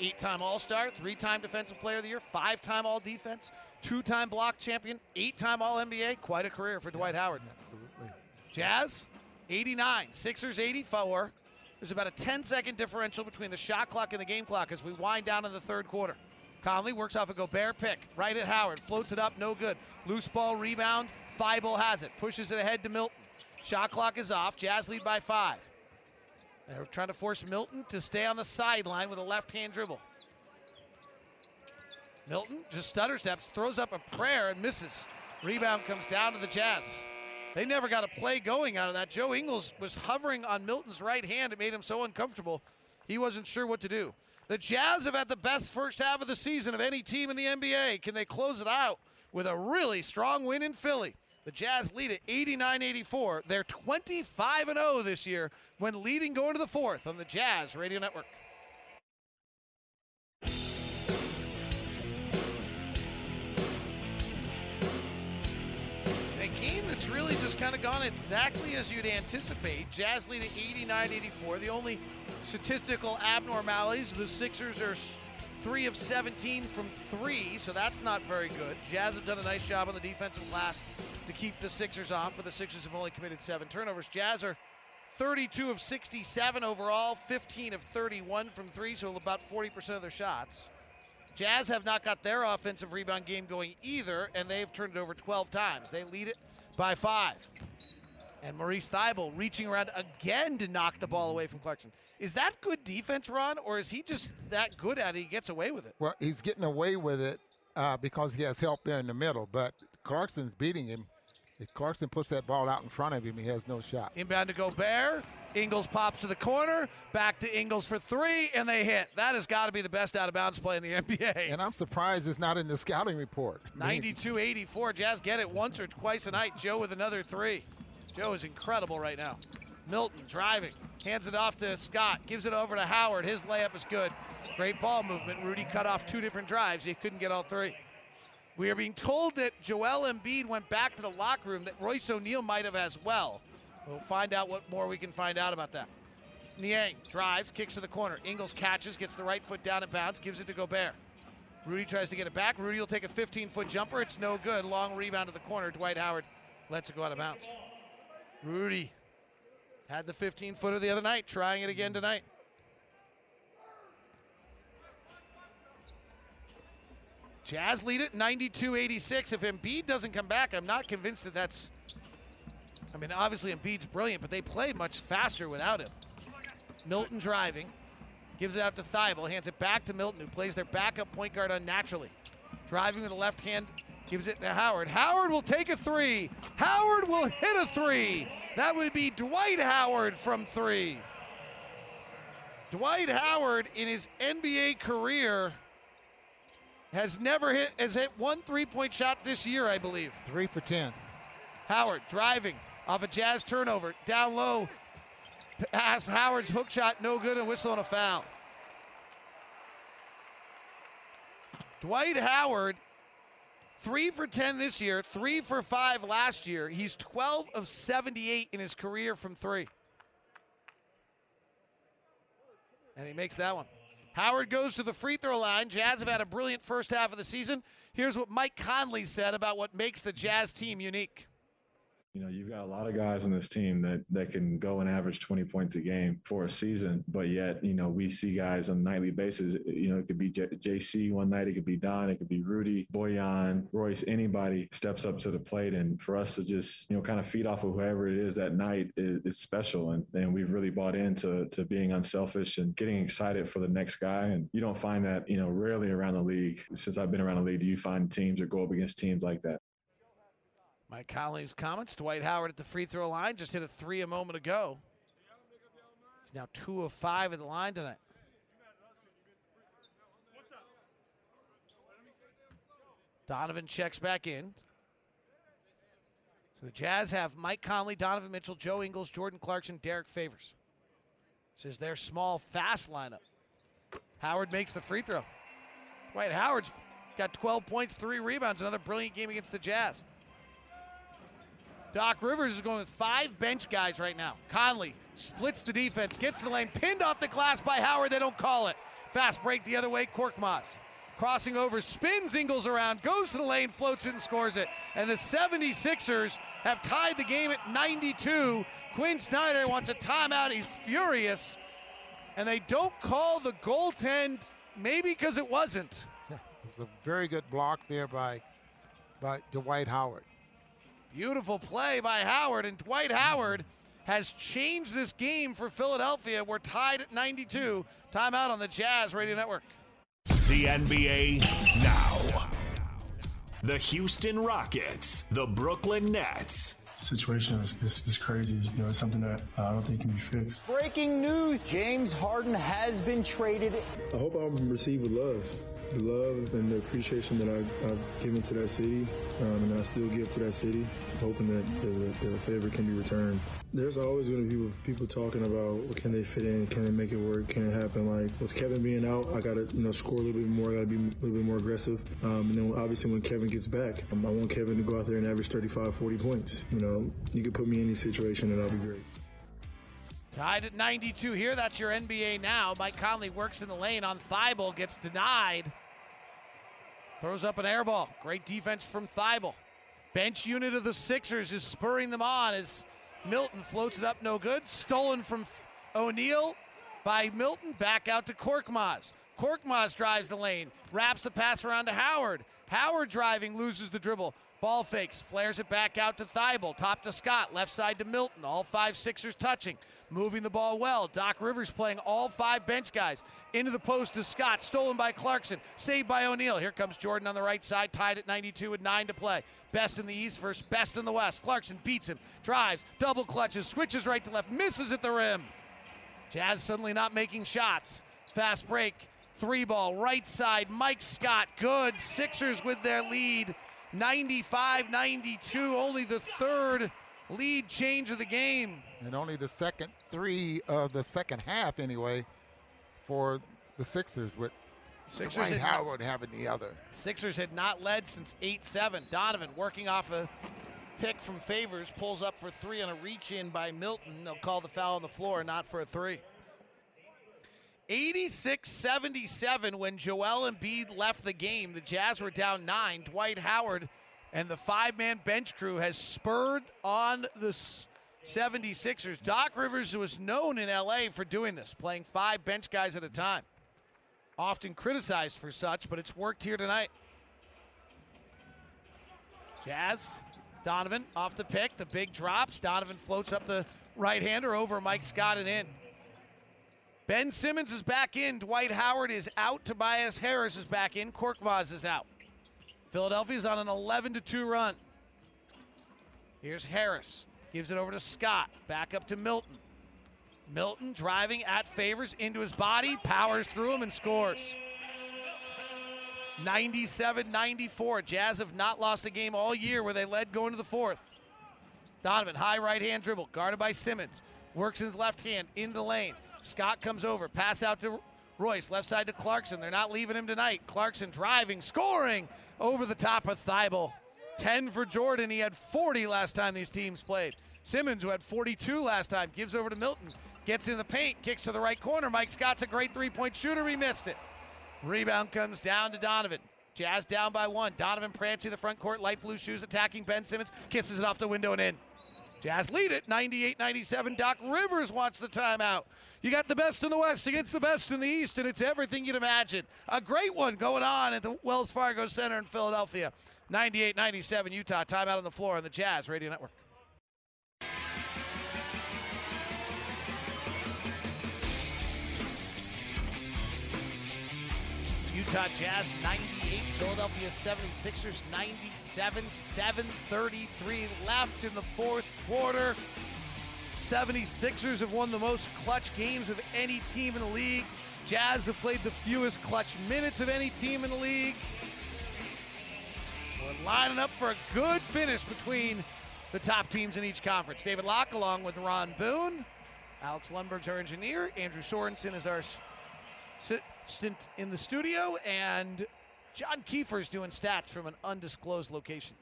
Eight-time All-Star, three-time Defensive Player of the Year, five-time All-Defense, two-time block champion, eight-time All-NBA. Quite a career for Dwight Howard. Absolutely. Jazz, 89. Sixers, 84. There's about a 10-second differential between the shot clock and the game clock as we wind down in the third quarter. Conley works off a Gobert pick. Right at Howard. Floats it up. No good. Loose ball rebound. Thybulle has it. Pushes it ahead to Milton. Shot clock is off. Jazz lead by five. They're trying to force Milton to stay on the sideline with a left hand dribble. Milton just stutter steps, throws up a prayer, and misses. Rebound comes down to the Jazz. They never got a play going out of that. Joe Ingles was hovering on Milton's right hand. It made him so uncomfortable, he wasn't sure what to do. The Jazz have had the best first half of the season of any team in the NBA. Can they close it out with a really strong win in Philly? The Jazz lead at 89 84. They're 25 0 this year when leading going to the fourth on the Jazz Radio Network. A game that's really just kind of gone exactly as you'd anticipate. Jazz lead at 89 84. The only statistical abnormalities the Sixers are 3 of 17 from 3, so that's not very good. Jazz have done a nice job on the defensive glass to keep the Sixers off, but the Sixers have only committed seven turnovers. Jazz are 32 of 67 overall, 15 of 31 from 3, so about 40% of their shots. Jazz have not got their offensive rebound game going either, and they've turned it over 12 times. They lead it by five. And Matisse Thybulle reaching around again to knock the ball away from Clarkson. Is that good defense, Ron, or is he just that good at it he gets away with it? Well, he's getting away with it uh, because he has help there in the middle, but Clarkson's beating him. If Clarkson puts that ball out in front of him, he has no shot. Inbound to Gobert. Ingles pops to the corner, back to Ingles for three, and they hit. That has got to be the best out of bounds play in the [LAUGHS] NBA. And I'm surprised it's not in the scouting report. 92 84. Jazz get it once or twice a night. Joe with another three. Joe is incredible right now. Milton driving, hands it off to Scott, gives it over to Howard. His layup is good. Great ball movement. Rudy cut off two different drives. He couldn't get all three. We are being told that Joel Embiid went back to the locker room, that Royce O'Neale might have as well. We'll find out what more we can find out about that. Niang drives, kicks to the corner. Ingles catches, gets the right foot down and bounds, gives it to Gobert. Rudy tries to get it back. Rudy will take a 15 foot jumper. It's no good. Long rebound to the corner. Dwight Howard lets it go out of bounds. Rudy had the 15 footer the other night, trying it again tonight. Jazz lead it 92 86. If Embiid doesn't come back, I'm not convinced that that's. I mean, obviously Embiid's brilliant, but they play much faster without him. Milton driving, gives it out to Thybulle, hands it back to Milton, who plays their backup point guard unnaturally. Driving with the left hand, gives it to Howard. Howard will take a three. Howard will hit a three. That would be Dwight Howard from three. Dwight Howard in his NBA career has never hit has hit one three-point shot this year, I believe. Three for ten. Howard driving off a Jazz turnover, down low. Pass Howard's hook shot, no good, and whistle on a foul. Dwight Howard, three for 10 this year, three for five last year. He's 12 of 78 in his career from three. And he makes that one. Howard goes to the free throw line. Jazz have had a brilliant first half of the season. Here's what Mike Conley said about what makes the Jazz team unique. You know, you've got a lot of guys on this team that that can go and average 20 points a game for a season, but yet, you know, we see guys on a nightly basis. You know, it could be J- JC one night, it could be Don, it could be Rudy, Bojan, Royce, anybody steps up to the plate. And for us to just, you know, kind of feed off of whoever it is that night is, is special. And, and we've really bought into to being unselfish and getting excited for the next guy. And you don't find that, you know, rarely around the league. Since I've been around the league, do you find teams or go up against teams like that? Mike Conley's comments. Dwight Howard at the free throw line just hit a three a moment ago. He's now two of five at the line tonight. Donovan checks back in. So the Jazz have Mike Conley, Donovan Mitchell, Joe Ingles, Jordan Clarkson, Derrick Favors. This is their small, fast lineup. Howard makes the free throw. Dwight Howard's got 12 points, three rebounds, another brilliant game against the Jazz. Doc Rivers is going with five bench guys right now. Conley splits the defense, gets the lane, pinned off the glass by Howard. They don't call it. Fast break the other way, Korkmaz. Crossing over, spins Ingles around, goes to the lane, floats it, and scores it. And the 76ers have tied the game at 92. Quin Snyder wants a timeout. He's furious. And they don't call the goaltend, maybe because it wasn't. [LAUGHS] It was a very good block there by, by Dwight Howard. Beautiful play by Howard, and Dwight Howard has changed this game for Philadelphia. We're tied at 92. Timeout on the Jazz Radio Network. The NBA now. The Houston Rockets, the Brooklyn Nets. Situation is, is, is crazy. You know, it's something that uh, I don't think can be fixed. Breaking news James Harden has been traded. I hope I'm received with love the love and the appreciation that I, have given to that city um, and I still give to that city, hoping that the, the favor can be returned. There's always going to be people, talking about well, can they fit in, can they make it work, can it happen? Like with Kevin being out, I got to you know score a little bit more, I got to be a little bit more aggressive. Um, and then obviously when Kevin gets back, um, I want Kevin to go out there and average 35, 40 points. You know, you could put me in any situation and I'll be great. Tied at 92 here. That's your NBA now. Mike Conley works in the lane on Thybulle, gets denied. Throws up an air ball. Great defense from Thybulle. Bench unit of the Sixers is spurring them on as Milton floats it up, no good. Stolen from O'Neale by Milton. Back out to Korkmaz. Korkmaz drives the lane, wraps the pass around to Howard. Howard driving, loses the dribble. Ball fakes, flares it back out to Thybulle. Top to Scott, left side to Milton. All five Sixers touching, moving the ball well. Doc Rivers playing all five bench guys into the post to Scott, stolen by Clarkson, saved by O'Neale. Here comes Jordan on the right side, tied at 92 with nine to play. Best in the East versus best in the West. Clarkson beats him, drives, double clutches, switches right to left, misses at the rim. Jazz suddenly not making shots. Fast break, three ball, right side. Mike Scott, good. Sixers with their lead. 95 92, only the third lead change of the game. And only the second three of the second half, anyway, for the Sixers, with Sixers Dwight had- Howard having the other. Sixers had not led since 8 7. Donovan working off a pick from Favors, pulls up for three on a reach in by Milton. They'll call the foul on the floor, not for a three. 86 77 when Joel Embiid left the game. The Jazz were down nine. Dwight Howard and the five man bench crew has spurred on the 76ers. Doc Rivers was known in LA for doing this, playing five bench guys at a time. Often criticized for such, but it's worked here tonight. Jazz, Donovan off the pick, the big drops. Donovan floats up the right hander over Mike Scott and in. Ben Simmons is back in. Dwight Howard is out. Tobias Harris is back in. Korkmaz is out. Philadelphia's on an 11 2 run. Here's Harris. Gives it over to Scott. Back up to Milton. Milton driving at favors into his body, powers through him, and scores. 97 94. Jazz have not lost a game all year where they led going to the fourth. Donovan, high right hand dribble, guarded by Simmons. Works in his left hand in the lane. Scott comes over, pass out to Royce, left side to Clarkson. They're not leaving him tonight. Clarkson driving, scoring over the top of Thybulle. 10 for Jordan. He had 40 last time these teams played. Simmons, who had 42 last time, gives over to Milton. Gets in the paint, kicks to the right corner. Mike Scott's a great three point shooter. He missed it. Rebound comes down to Donovan. Jazz down by one. Donovan Prancy, the front court, light blue shoes attacking Ben Simmons, kisses it off the window and in. Jazz lead it 98 97. Doc Rivers wants the timeout. You got the best in the West against the best in the East, and it's everything you'd imagine. A great one going on at the Wells Fargo Center in Philadelphia. 98 97 Utah. Timeout on the floor on the Jazz Radio Network. Utah Jazz 98, Philadelphia 76ers 97, 733 left in the fourth quarter. 76ers have won the most clutch games of any team in the league. Jazz have played the fewest clutch minutes of any team in the league. We're lining up for a good finish between the top teams in each conference. David Locke along with Ron Boone. Alex Lundberg's our engineer. Andrew Sorensen is our s- assistant in the studio. And John Kiefer's doing stats from an undisclosed location.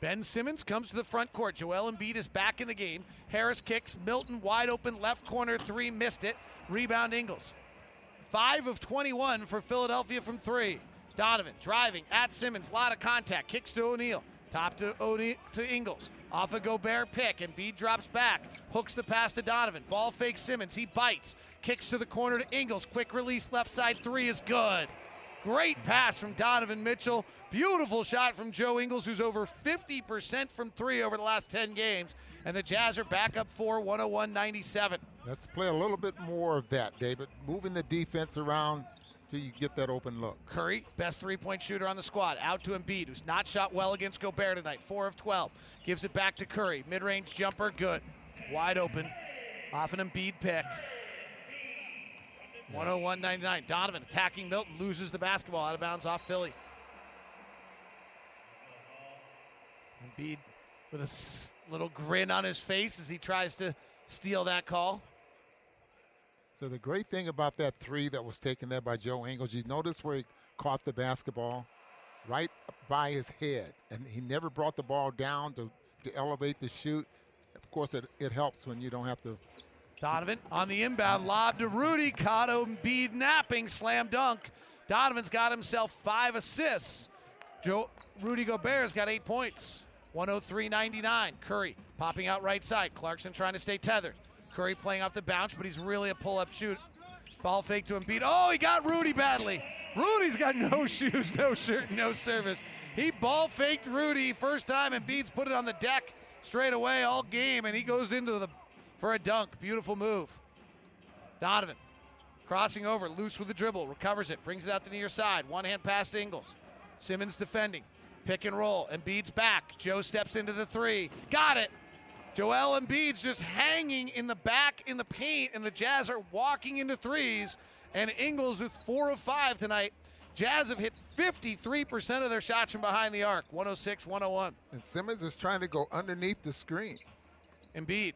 Ben Simmons comes to the front court. Joel Embiid is back in the game. Harris kicks. Milton wide open left corner three, missed it. Rebound Ingles. Five of 21 for Philadelphia from three. Donovan driving at Simmons. Lot of contact. Kicks to O'Neale. Top to O'Neale to Ingles. Off a Gobert pick. and Embiid drops back. Hooks the pass to Donovan. Ball fakes Simmons. He bites. Kicks to the corner to Ingles. Quick release. Left side three is good. Great pass from Donovan Mitchell. Beautiful shot from Joe Ingles, who's over 50% from three over the last 10 games. And the Jazz are back up four, 101 97. Let's play a little bit more of that, David. Moving the defense around till you get that open look. Curry, best three point shooter on the squad, out to Embiid, who's not shot well against Gobert tonight. Four of 12. Gives it back to Curry. Mid range jumper, good. Wide open. Off an Embiid pick. 101 99. Donovan attacking Milton, loses the basketball out of bounds off Philly. Embiid with a little grin on his face as he tries to steal that call. So the great thing about that three that was taken there by Joe Ingles, you notice where he caught the basketball right by his head, and he never brought the ball down to, to elevate the shoot. Of course, it, it helps when you don't have to Donovan on the inbound lob to Rudy. Caught Embiid napping, slam dunk. Donovan's got himself five assists. Joe Rudy Gobert's got eight points. 103.99. Curry popping out right side. Clarkson trying to stay tethered. Curry playing off the bounce, but he's really a pull-up shoot. Ball fake to Embiid. Oh, he got Rudy badly. Rudy's got no [LAUGHS] shoes, no shirt, no service. He ball faked Rudy first time, and Embiid's put it on the deck straight away all game, and he goes into the for a dunk. Beautiful move. Donovan crossing over, loose with the dribble, recovers it, brings it out to the near side. One hand pass to Ingles. Simmons defending. Pick and roll. Embiid's back. Joe steps into the three. Got it. Joel Embiid's just hanging in the back in the paint, and the Jazz are walking into threes. And Ingles is four of five tonight. Jazz have hit 53% of their shots from behind the arc, 106 101. And Simmons is trying to go underneath the screen. Embiid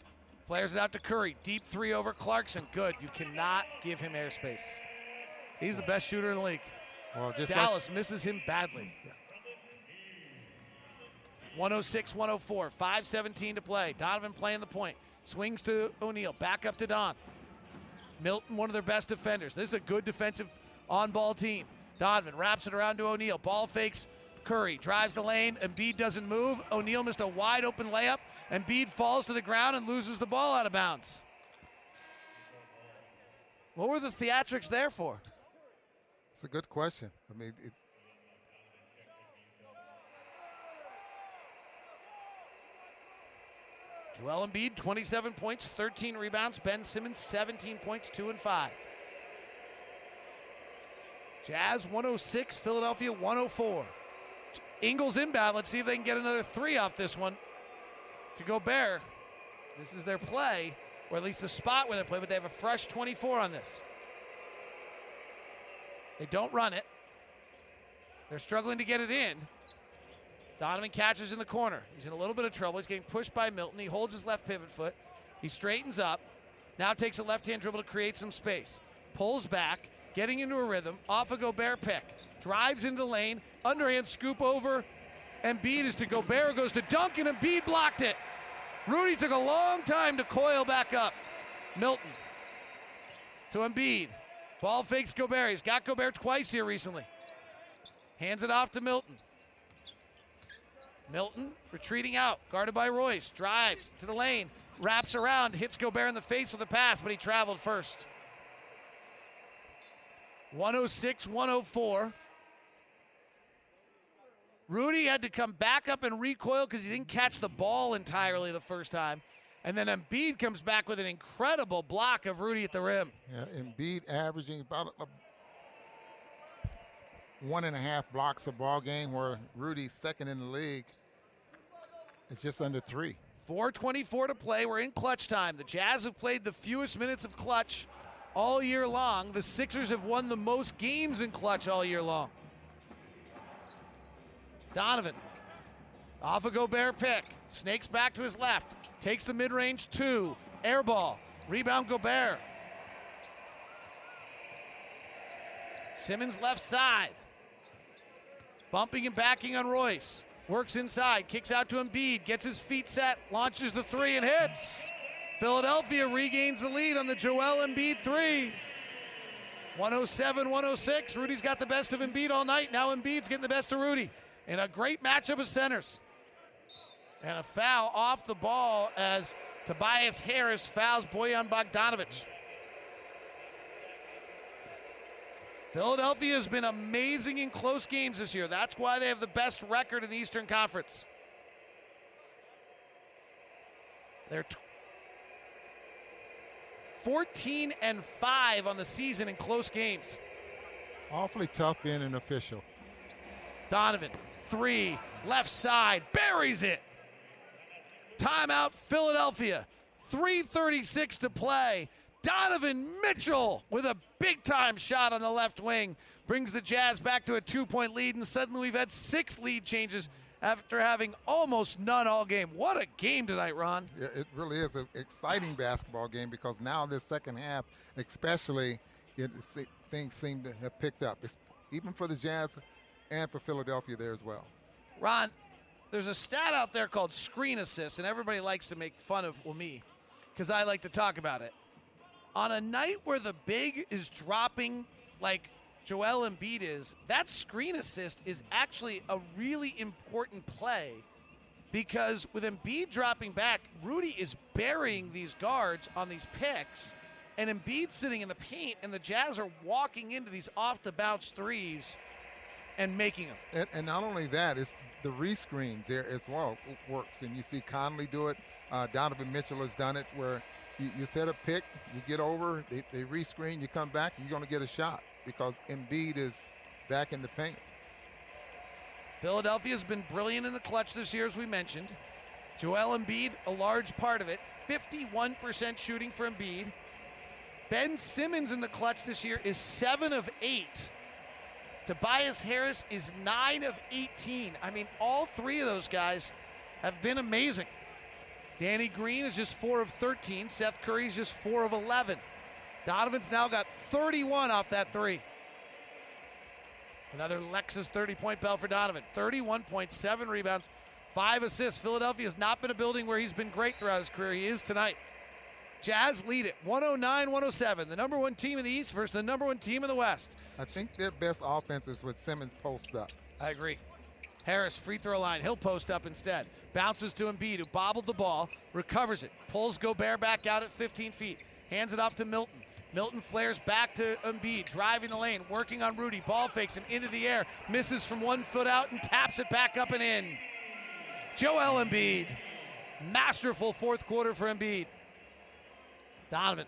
flares it out to Curry. Deep three over Clarkson. Good. You cannot give him airspace. He's the best shooter in the league. Well, just Dallas misses him badly. 106 104, 517 to play. Donovan playing the point. Swings to O'Neale. Back up to Don. Milton, one of their best defenders. This is a good defensive on ball team. Donovan wraps it around to O'Neale. Ball fakes Curry. Drives the lane. Embiid doesn't move. O'Neale missed a wide open layup. Embiid falls to the ground and loses the ball out of bounds. What were the theatrics there for? It's a good question. I mean, it, Joel Embiid, 27 points, 13 rebounds. Ben Simmons, 17 points, 2 and 5. Jazz 106, Philadelphia 104. Ingles inbound. Let's see if they can get another three off this one to Gobert. This is their play, or at least the spot where they play, but they have a fresh 24 on this. They don't run it. They're struggling to get it in. Donovan catches in the corner. He's in a little bit of trouble. He's getting pushed by Milton. He holds his left pivot foot. He straightens up. Now takes a left hand dribble to create some space. Pulls back, getting into a rhythm. Off a Gobert pick. Drives into lane. Underhand scoop over. Embiid is to Gobert. Goes to Duncan. Embiid blocked it. Rudy took a long time to coil back up. Milton to Embiid. Ball fakes Gobert. He's got Gobert twice here recently. Hands it off to Milton. Milton retreating out, guarded by Royce. Drives to the lane, wraps around, hits Gobert in the face with a pass, but he traveled first. 106 104. Rudy had to come back up and recoil because he didn't catch the ball entirely the first time. And then Embiid comes back with an incredible block of Rudy at the rim. Yeah, Embiid averaging about a, one and a half blocks a ball game, where Rudy's second in the league. It's just under three. 424 to play. We're in clutch time. The Jazz have played the fewest minutes of clutch all year long. The Sixers have won the most games in clutch all year long. Donovan off a Gobert pick. Snakes back to his left. Takes the mid range two. Air ball. Rebound Gobert. Simmons left side. Bumping and backing on Royce. Works inside. Kicks out to Embiid. Gets his feet set. Launches the three and hits. Philadelphia regains the lead on the Joel Embiid three. 107 106. Rudy's got the best of Embiid all night. Now Embiid's getting the best of Rudy in a great matchup of centers. And a foul off the ball as Tobias Harris fouls Bojan Bogdanovic. Philadelphia has been amazing in close games this year. That's why they have the best record in the Eastern Conference. They're t- 14 and 5 on the season in close games. Awfully tough being an official. Donovan, three, left side, buries it. Timeout, Philadelphia. 3.36 to play. Donovan Mitchell with a big time shot on the left wing brings the Jazz back to a two point lead, and suddenly we've had six lead changes after having almost none all game. What a game tonight, Ron. Yeah, it really is an exciting basketball game because now this second half, especially, it, things seem to have picked up, it's, even for the Jazz and for Philadelphia there as well. Ron, there's a stat out there called screen assist, and everybody likes to make fun of well me because I like to talk about it. On a night where the big is dropping like Joel Embiid is, that screen assist is actually a really important play because with Embiid dropping back, Rudy is burying these guards on these picks, and Embiid sitting in the paint, and the Jazz are walking into these off the bounce threes and making them. And, and not only that, it's the rescreens there as well works. And you see Conley do it. Uh, Donovan Mitchell has done it where you, you set a pick, you get over, they, they rescreen, you come back, you're going to get a shot because Embiid is back in the paint. Philadelphia's been brilliant in the clutch this year, as we mentioned. Joel Embiid, a large part of it. 51% shooting for Embiid. Ben Simmons in the clutch this year is 7 of 8. Tobias Harris is 9 of 18. I mean, all three of those guys have been amazing. Danny Green is just 4 of 13. Seth Curry's just 4 of 11. Donovan's now got 31 off that three. Another Lexus 30 point bell for Donovan. 31.7 rebounds, five assists. Philadelphia has not been a building where he's been great throughout his career. He is tonight. Jazz lead it 109 107. The number one team in the East versus the number one team in the West. I think their best offense is with Simmons post up. I agree. Harris, free throw line. He'll post up instead. Bounces to Embiid, who bobbled the ball, recovers it, pulls Gobert back out at 15 feet, hands it off to Milton. Milton flares back to Embiid, driving the lane, working on Rudy. Ball fakes him into the air, misses from one foot out, and taps it back up and in. Joel Embiid, masterful fourth quarter for Embiid. Donovan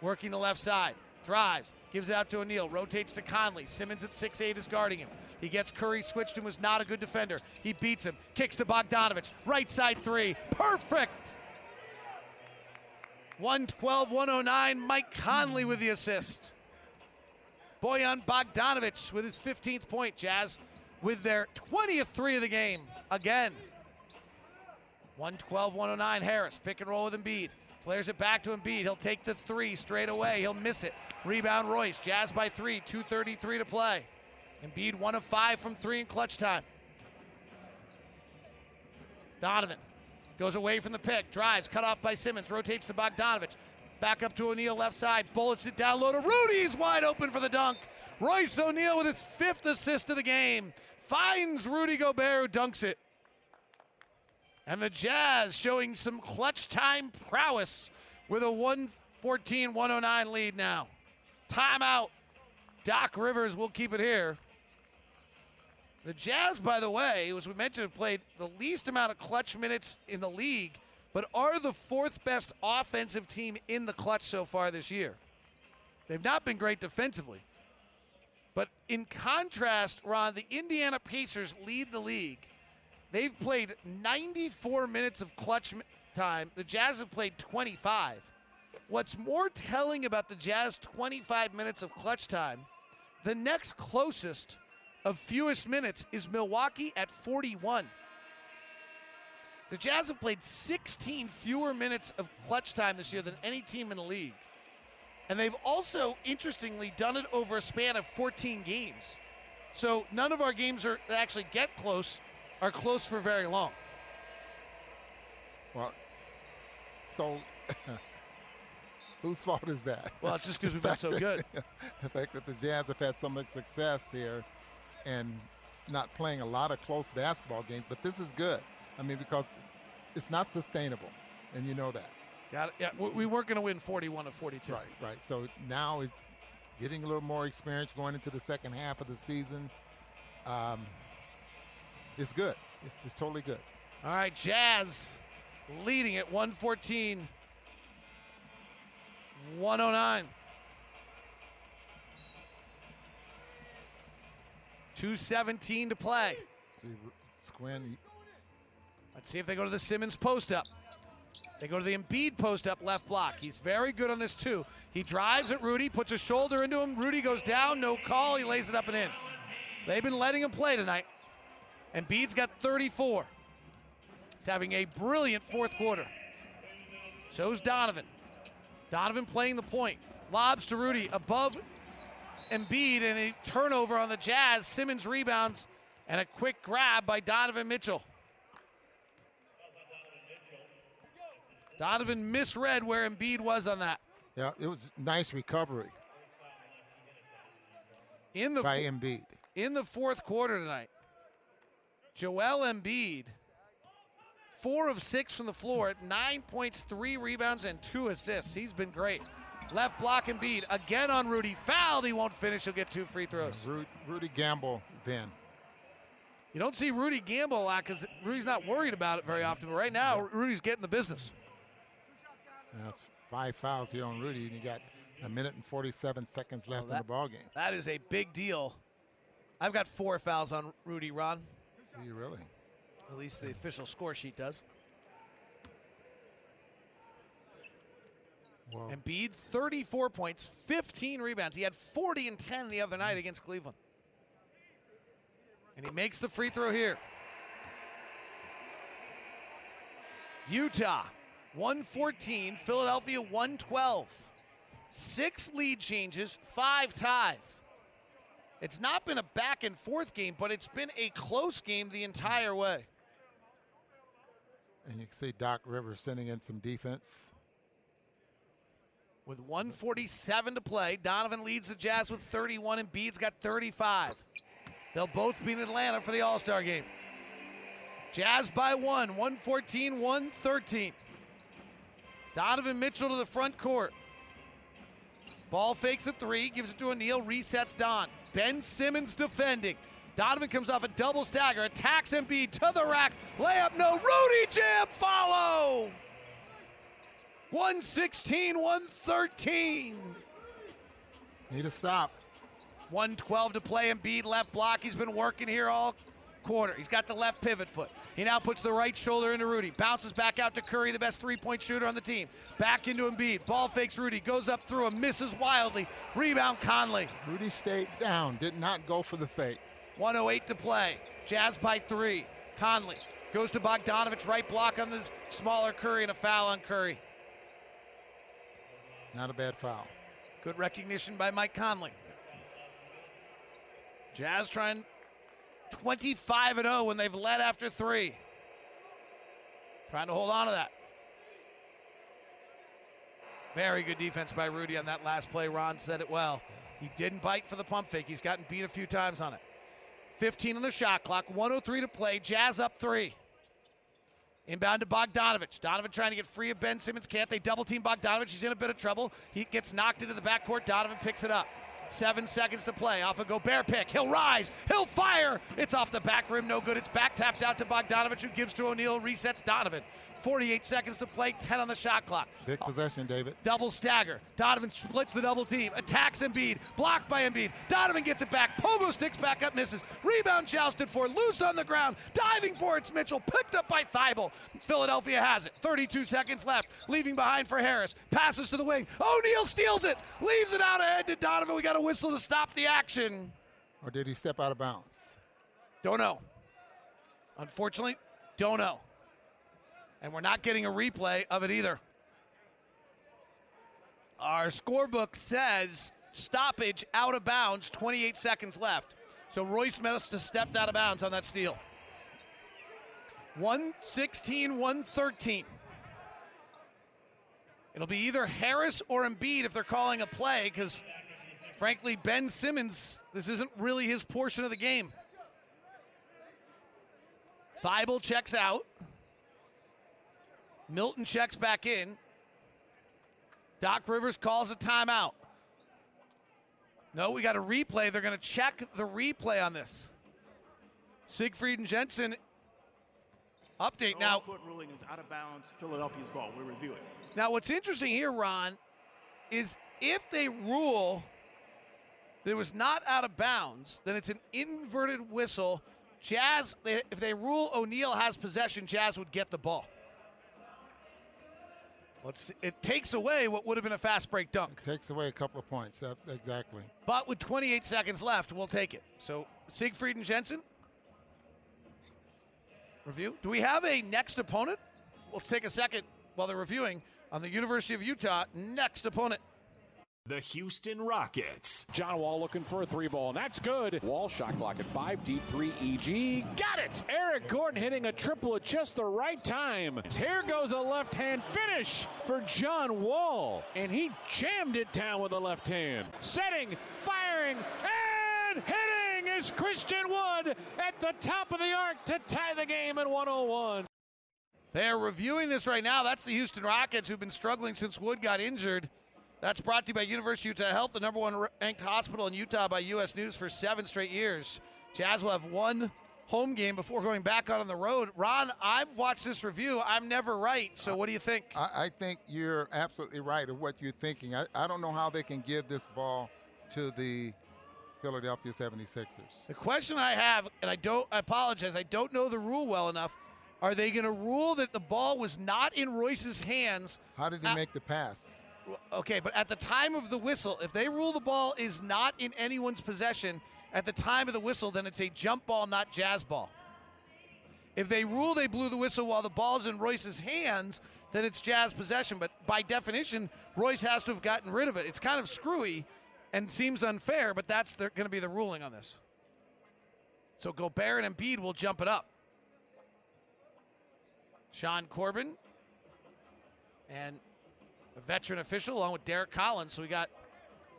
working the left side, drives, gives it out to O'Neale, rotates to Conley. Simmons at 6'8 is guarding him. He gets Curry switched and was not a good defender. He beats him, kicks to Bogdanovic, right side three, perfect. 112 109. Mike Conley with the assist. Bojan Bogdanovic with his 15th point. Jazz with their 20th three of the game again. 112 109. Harris pick and roll with Embiid. Flares it back to Embiid. He'll take the three straight away. He'll miss it. Rebound Royce. Jazz by three. 2.33 to play. Embiid one of five from three in clutch time. Donovan Goes away from the pick, drives, cut off by Simmons, rotates to Bogdanovic. Back up to O'Neale, left side, bullets it down low to Rudy's wide open for the dunk. Royce O'Neale with his fifth assist of the game finds Rudy Gobert, who dunks it. And the Jazz showing some clutch time prowess with a 114 109 lead now. Timeout. Doc Rivers will keep it here. The Jazz, by the way, as we mentioned, have played the least amount of clutch minutes in the league, but are the fourth best offensive team in the clutch so far this year. They've not been great defensively. But in contrast, Ron, the Indiana Pacers lead the league. They've played 94 minutes of clutch time. The Jazz have played 25. What's more telling about the Jazz 25 minutes of clutch time, the next closest of fewest minutes is Milwaukee at 41. The Jazz have played 16 fewer minutes of clutch time this year than any team in the league. And they've also, interestingly, done it over a span of 14 games. So none of our games are that actually get close are close for very long. Well, so [LAUGHS] whose fault is that? Well, it's just because we've been so [LAUGHS] good. the fact that the Jazz have had so much success here and not playing a lot of close basketball games, but this is good. I mean, because it's not sustainable, and you know that. Got it. Yeah, we weren't going to win 41 of 42. Right, right. So now he's getting a little more experience going into the second half of the season. Um, it's good. It's, it's totally good. All right, Jazz leading at 114 109. 217 to play. See, Squin. Let's see if they go to the Simmons post up. They go to the Embiid post up left block. He's very good on this too. He drives at Rudy, puts a shoulder into him. Rudy goes down, no call. He lays it up and in. They've been letting him play tonight. Embiid's got 34. He's having a brilliant fourth quarter. So's Donovan. Donovan playing the point. Lobs to Rudy above Embiid and a turnover on the Jazz. Simmons rebounds and a quick grab by Donovan Mitchell. Donovan misread where Embiid was on that. Yeah, it was nice recovery In the by fo- Embiid. in the fourth quarter tonight, Joel Embiid, four of six from the floor, at nine points, three rebounds, and two assists. He's been great. Left block Embiid. again on Rudy. Fouled. He won't finish. He'll get two free throws. Ru- Rudy Gamble then. You don't see Rudy gamble a lot because Rudy's not worried about it very often. But right now, Rudy's getting the business. That's five fouls here on Rudy, and you got a minute and 47 seconds left in that- the ball game. That is a big deal. I've got four fouls on Rudy, Ron. Do you really? At least the official score sheet does. Well, Embiid, 34 points, 15 rebounds. He had 40 and 10 the other night hmm. against Cleveland. And he makes the free throw here. Utah, 114. Philadelphia, 112. Six lead changes, five ties. It's not been a back and forth game, but it's been a close game the entire way. and you can see Doc Rivers sending in some defense. With 147 to play, Donovan leads the Jazz with 31, and Embiid's got 35. They'll both be in Atlanta for the All Star game. Jazz by one, 114 113. Donovan Mitchell to the front court. Ball fakes a three, gives it to O'Neale, resets Don. Ben Simmons defending. Donovan comes off a double stagger, attacks Embiid to the rack. Layup, no. Rudy jam follow. 116 113. Need a stop. 112 to play. Embiid left block. He's been working here all quarter. He's got the left pivot foot. He now puts the right shoulder into Rudy. Bounces back out to Curry, the best three point shooter on the team. Back into Embiid. Ball fakes Rudy. Goes up through him. Misses wildly. Rebound Conley. Rudy stayed down, did not go for the fake. 108 to play. Jazz by three. Conley goes to Bogdanovic. Right block on the smaller Curry and a foul on Curry. Not a bad foul. Good recognition by Mike Conley. Jazz trying 25 and 0 when they've led after three. Trying to hold on to that. Very good defense by Rudy on that last play. Ron said it well. He didn't bite for the pump fake. He's gotten beat a few times on it. 15 on the shot clock, 103 to play. Jazz up three. Inbound to Bogdanovic. Donovan trying to get free of Ben Simmons. Can't they double team Bogdanovic? He's in a bit of trouble. He gets knocked into the backcourt. Donovan picks it up. Seven seconds to play. Off a Gobert pick. He'll rise. He'll fire. It's off the back rim. No good. It's back tapped out to Bogdanovic, who gives to O'Neale. Resets Donovan. 48 seconds to play. 10 on the shot clock. Big possession, David. Double stagger. Donovan splits the double team. Attacks Embiid. Blocked by Embiid. Donovan gets it back. Pogo sticks back up, misses. Rebound jousted for. Loose on the ground. Diving for it's Mitchell. Picked up by Thybulle. Philadelphia has it. 32 seconds left. Leaving behind for Harris. Passes to the wing. O'Neale steals it. Leaves it out ahead to Donovan. We got a whistle to stop the action. Or did he step out of bounds? Don't know. Unfortunately, don't know. And we're not getting a replay of it either. Our scorebook says stoppage out of bounds, 28 seconds left. So Royce must have stepped out of bounds on that steal. 116, 113. It'll be either Harris or Embiid if they're calling a play, because frankly, Ben Simmons, this isn't really his portion of the game. Thybulle checks out. Milton checks back in. Doc Rivers calls a timeout. No, we got a replay. They're going to check the replay on this. Siegfried and Jensen update now. court ruling is out of bounds. Philadelphia's ball. We review it. Now, what's interesting here, Ron, is if they rule that it was not out of bounds, then it's an inadvertent whistle. Jazz, if they rule O'Neale has possession, Jazz would get the ball. Let's, it takes away what would have been a fast break dunk. It Takes away a couple of points. Exactly. But with 28 seconds left, we'll take it. So Siegfried and Jensen. Review. Do we have a next opponent? Let's take a second while they're reviewing on the University of Utah next opponent. The Houston Rockets. John Wall looking for a three ball, and that's good. Wall shot clock at five, deep three, EG. Got it! Eric Gordon hitting a triple at just the right time. Here goes a left hand finish for John Wall, and he jammed it down with the left hand. Setting, firing, and hitting is Christian Wood at the top of the arc to tie the game at 101. They're reviewing this right now. That's the Houston Rockets who've been struggling since Wood got injured. That's brought to you by University of Utah Health, the number one ranked hospital in Utah by U.S. News for seven straight years. Jazz will have one home game before going back out on the road. Ron, I've watched this review. I'm never right. So what do you think? I, I think you're absolutely right of what you're thinking. I, I don't know how they can give this ball to the Philadelphia 76ers. The question I have, and I don't, I apologize, I don't know the rule well enough. Are they going to rule that the ball was not in Royce's hands? How did he at- uh, make the pass? Okay, but at the time of the whistle, if they rule the ball is not in anyone's possession at the time of the whistle, then it's a jump ball, not jazz ball. If they rule they blew the whistle while the ball's in Royce's hands, then it's jazz possession. But by definition, Royce has to have gotten rid of it. It's kind of screwy and seems unfair, but that's going to be the ruling on this. So Gobert and Embiid will jump it up. Sean Corbin and a veteran official along with Derrick Collins. So we got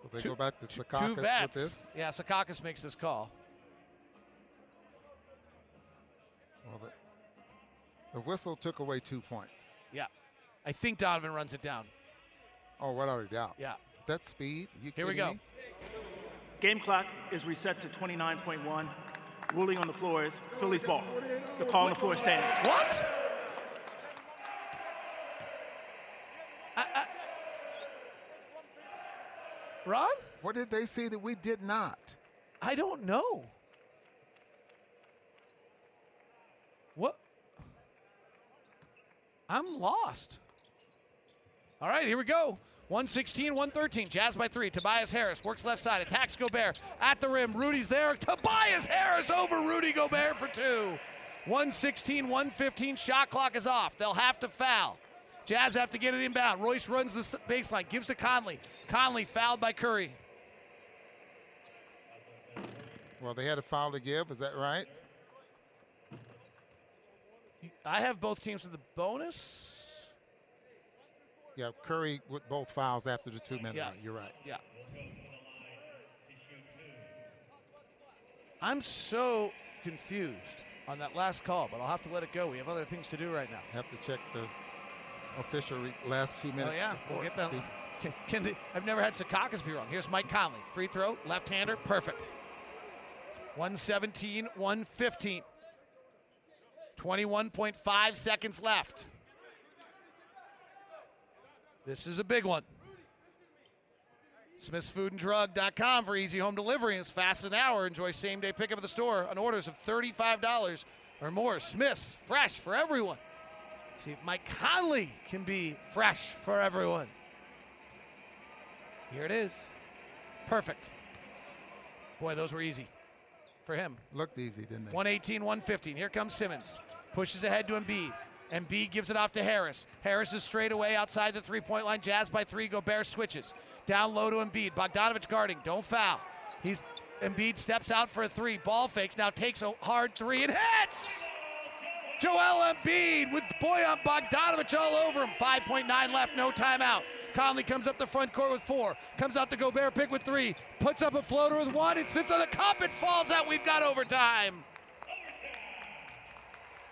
So they two- go back to two- Secaucus with this. Yeah, Secaucus makes this call. Well, the, the whistle took away two points. Yeah. I think Donovan runs it down. Oh, without a doubt. Yeah. That speed. You Here we go. me? Game clock is reset to 29.1. Ruling on the floor is Philly's ball. The call on the floor stands. What? Ron? What did they see that we did not? I don't know. What? I'm lost. All right, here we go. 116, 113. Jazz by three. Tobias Harris works left side. Attacks Gobert at the rim. Rudy's there. Tobias Harris over Rudy Gobert for two. 116, 115. Shot clock is off. They'll have to foul. Jazz have to get it inbound. Royce runs the baseline, gives to Conley. Conley fouled by Curry. Well, they had a foul to give. Is that right? I have both teams with the bonus. Yeah, Curry with both fouls after the two minute Yeah. You're right. Yeah. I'm so confused on that last call, but I'll have to let it go. We have other things to do right now. Have to check the official re- last two minutes. Oh yeah, report. get that. [LAUGHS] Can, can the, I've never had Secaucus be wrong. Here's Mike Conley, free throw, left-hander, perfect. 117, 115. 21.5 seconds left. This is a big one. SmithsFoodAndDrug.com for easy home delivery in as fast as an hour. Enjoy same day pickup at the store on orders of $35 or more. Smith's, fresh for everyone. See if Mike Conley can be fresh for everyone. Here it is. Perfect. Boy, those were easy for him. Looked easy, didn't they? 118, 115. Here comes Simmons. Pushes ahead to Embiid. Embiid gives it off to Harris. Harris is straight away outside the three point line. Jazz by three. Gobert switches. Down low to Embiid. Bogdanovic guarding. Don't foul. He's Embiid steps out for a three. Ball fakes. Now takes a hard three and hits. Joel Embiid with Bojan Bogdanovic all over him. 5.9 left, no timeout. Conley comes up the front court with four. Comes out the Gobert pick with three. Puts up a floater with one. It sits on the cup. It falls out. We've got overtime.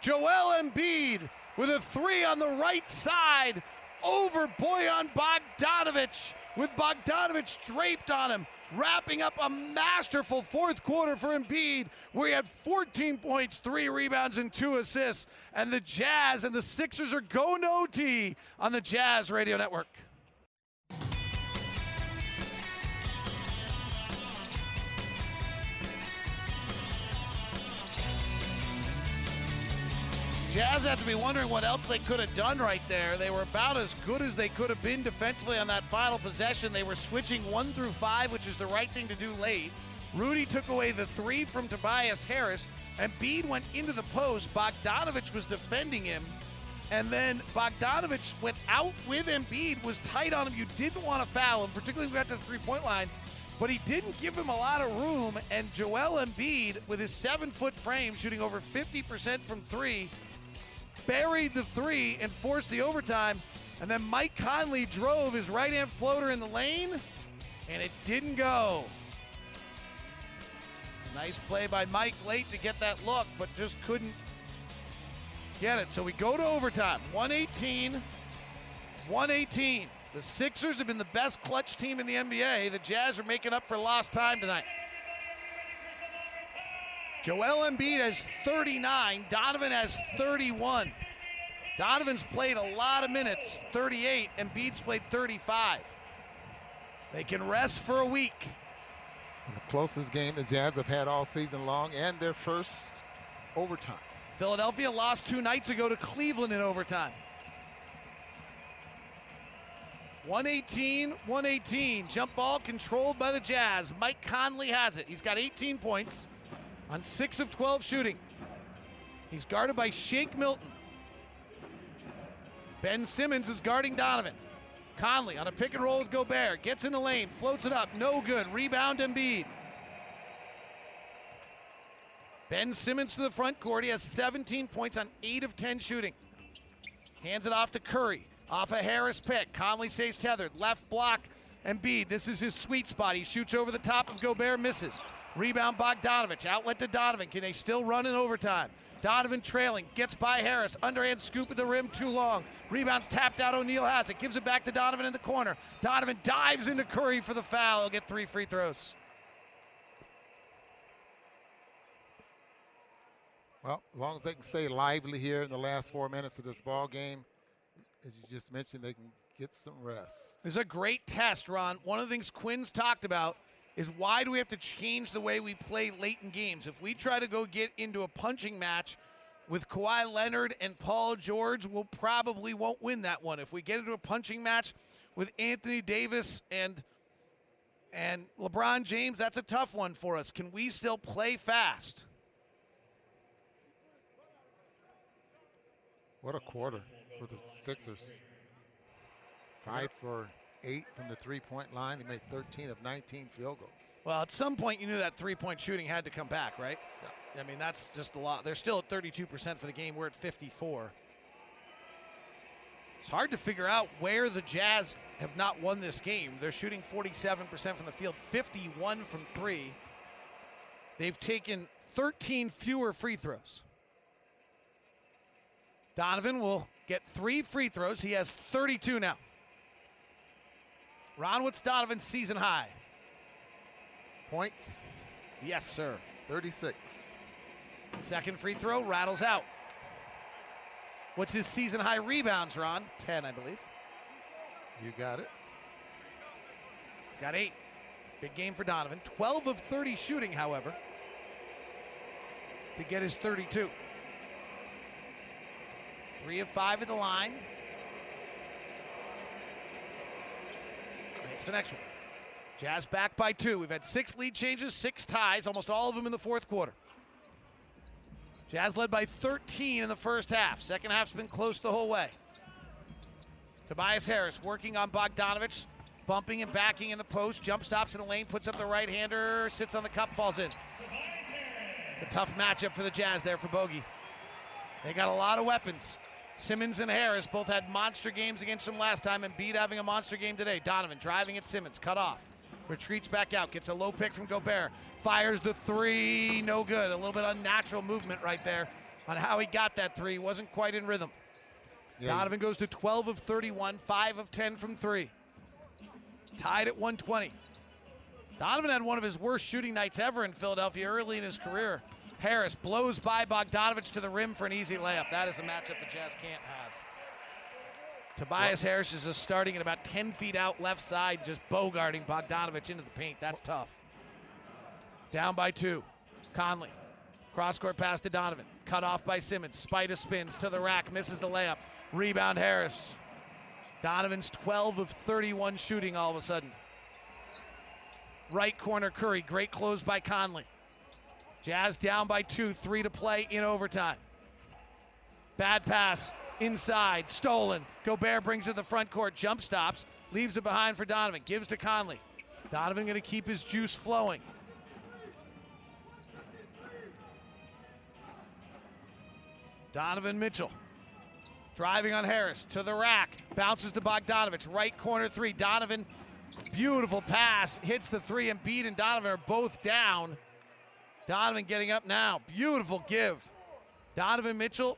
Joel Embiid with a three on the right side over Bojan Bogdanovic with Bogdanovic draped on him, wrapping up a masterful fourth quarter for Embiid where he had 14 points, three rebounds, and two assists. And the Jazz and the Sixers are going to OT on the Jazz Radio Network. Jazz have to be wondering what else they could have done right there. They were about as good as they could have been defensively on that final possession. They were switching one through five, which is the right thing to do late. Rudy took away the three from Tobias Harris, and Embiid went into the post. Bogdanovic was defending him, And then Bogdanovic went out with Embiid, was tight on him. You didn't want to foul him, particularly when we got to the three point line, but he didn't give him a lot of room. And Joel Embiid, with his seven foot frame, shooting over 50% from three, buried the three and forced the overtime. And then Mike Conley drove his right hand floater in the lane, and it didn't go. Nice play by Mike late to get that look, but just couldn't get it. So we go to overtime. 118. 118. The Sixers have been the best clutch team in the NBA. The Jazz are making up for lost time tonight. Joel Embiid has 39. Donovan has 31. Donovan's played a lot of minutes, 38. Embiid's played 35. They can rest for a week. The closest game the Jazz have had all season long and their first overtime. Philadelphia lost two nights ago to Cleveland in overtime. 118, 118. Jump ball controlled by the Jazz. Mike Conley has it. He's got 18 points on 6 of 12 shooting. He's guarded by Shake Milton. Ben Simmons is guarding Donovan. Conley on a pick and roll with Gobert. Gets in the lane, floats it up. No good. Rebound Embiid. Ben Simmons to the front court. He has 17 points on 8 of 10 shooting. Hands it off to Curry. Off a Harris pick. Conley stays tethered. Left block. Embiid. This is his sweet spot. He shoots over the top of Gobert, misses. Rebound Bogdanovic. Outlet to Donovan. Can they still run in overtime? Donovan trailing, gets by Harris. Underhand scoop at the rim, too long. Rebounds tapped out. O'Neale has it. Gives it back to Donovan in the corner. Donovan dives into Curry for the foul. He'll get three free throws. Well, as long as they can stay lively here in the last four minutes of this ball game, as you just mentioned, they can get some rest. This is a great test, Ron. One of the things Quin's talked about is why do we have to change the way we play late in games? If we try to go get into a punching match with Kawhi Leonard and Paul George, we'll probably won't win that one. If we get into a punching match with Anthony Davis and and LeBron James, that's a tough one for us. Can we still play fast? What a quarter for the Sixers. Five for eight from the three point line. He made 13 of 19 field goals. Well, at some point, you knew that three point shooting had to come back, right? Yeah. I mean, that's just a lot. They're still at 32% for the game. We're at 54. It's hard to figure out where the Jazz have not won this game. They're shooting 47% from the field, 51 from three. They've taken 13 fewer free throws. Donovan will get three free throws. He has 32 now. Ron, what's Donovan's season high? Points? Yes, sir. 36. Second free throw rattles out. What's his season high rebounds, Ron? 10, I believe. You got it. He's got eight. Big game for Donovan. 12 of 30 shooting, however, to get his 32. Three of five at the line. Makes the next one. Jazz back by two. We've had six lead changes, six ties, almost all of them in the fourth quarter. Jazz led by 13 in the first half. Second half's been close the whole way. Tobias Harris working on Bogdanovic, bumping and backing in the post, jump stops in the lane, puts up the right hander, sits on the cup, falls in. It's a tough matchup for the Jazz there for Bogey. They got a lot of weapons. Simmons and Harris both had monster games against him last time, and Embiid having a monster game today. Donovan driving at Simmons, cut off. Retreats back out, gets a low pick from Gobert, fires the three, no good. A little bit unnatural movement right there on how he got that three. Wasn't quite in rhythm. Yeah, Donovan goes to 12 of 31, 5 of 10 from three. Tied at 120. Donovan had one of his worst shooting nights ever in Philadelphia early in his career. Harris blows by Bogdanovic to the rim for an easy layup. That is a matchup the Jazz can't have. Tobias Harris is just starting at about 10 feet out left side, just bogarting Bogdanovic into the paint. That's tough. Down by two. Conley. Cross court pass to Donovan. Cut off by Simmons. Spida spins to the rack, misses the layup. Rebound Harris. Donovan's 12 of 31 shooting all of a sudden. Right corner Curry. Great close by Conley. Jazz down by two, three to play in overtime. Bad pass inside, stolen. Gobert brings it to the front court, jump stops, leaves it behind for Donovan, gives to Conley. Donovan going to keep his juice flowing. Donovan Mitchell driving on Harris to the rack, bounces to Bogdanovic, right corner three. Donovan, beautiful pass, hits the three, and Embiid and Donovan are both down. Donovan getting up now, beautiful give. Donovan Mitchell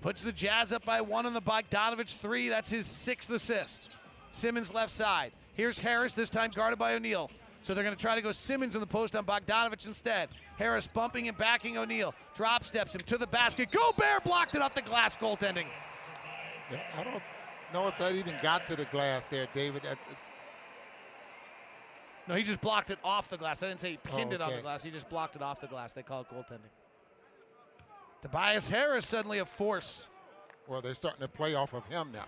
puts the Jazz up by one on the Bogdanovic three. That's his sixth assist. Simmons left side. Here's Harris, this time guarded by O'Neale. So they're going to try to go Simmons in the post on Bogdanovic instead. Harris bumping and backing O'Neale. Drop steps him to the basket. Gobert blocked it off the glass goaltending. I don't know if that even got to the glass there, David. No, he just blocked it off the glass. I didn't say he pinned Oh, it on the glass. He just blocked it off the glass. They call it goaltending. Tobias Harris suddenly a force. Well, they're starting to play off of him now.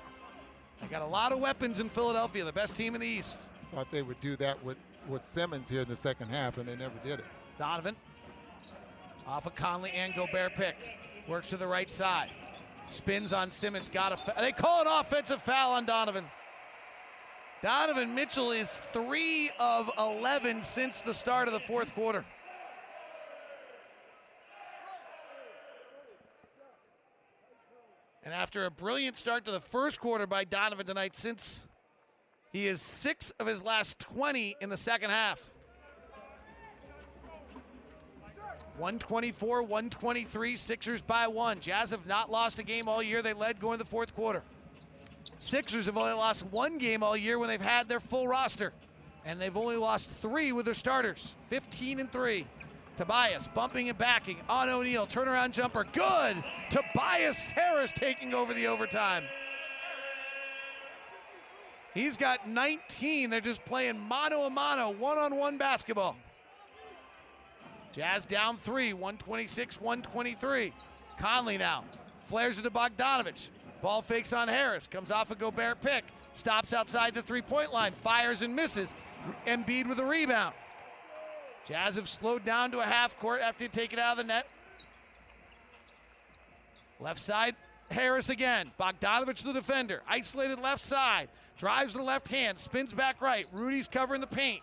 They got a lot of weapons in Philadelphia, the best team in the East. Thought they would do that with, with Simmons here in the second half, and they never did it. Donovan off of Conley and Gobert pick. Works to the right side. Spins on Simmons. Got a. Fa- they call an offensive foul on Donovan. Donovan Mitchell is three of 11 since the start of the fourth quarter. And after a brilliant start to the first quarter by Donovan tonight, since he is six of his last 20 in the second half. 124, 123, Sixers by one. Jazz have not lost a game all year. They led going to the fourth quarter. Sixers have only lost one game all year when they've had their full roster. And they've only lost three with their starters 15 and 3. Tobias bumping and backing on O'Neale. Turnaround jumper. Good. Tobias Harris taking over the overtime. He's got 19. They're just playing mano a mano, one on one basketball. Jazz down three, 126, 123. Conley now flares it to Bogdanovic. Ball fakes on Harris, comes off a Gobert pick, stops outside the three point line, fires and misses. Embiid with a rebound. Jazz have slowed down to a half court after taking it out of the net. Left side, Harris again. Bogdanovic, the defender, isolated left side, drives the left hand, spins back right. Rudy's covering the paint.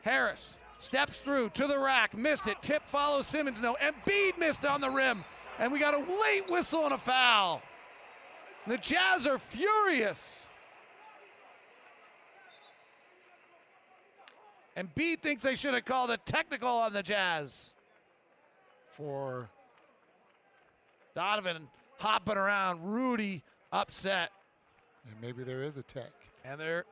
Harris steps through to the rack, missed it. Tip follows Simmons. No, Embiid missed on the rim, and we got a late whistle and a foul. The Jazz are furious. Embiid thinks they should have called a technical on the Jazz. For Donovan hopping around, Rudy upset, and maybe there is a tech. and they're.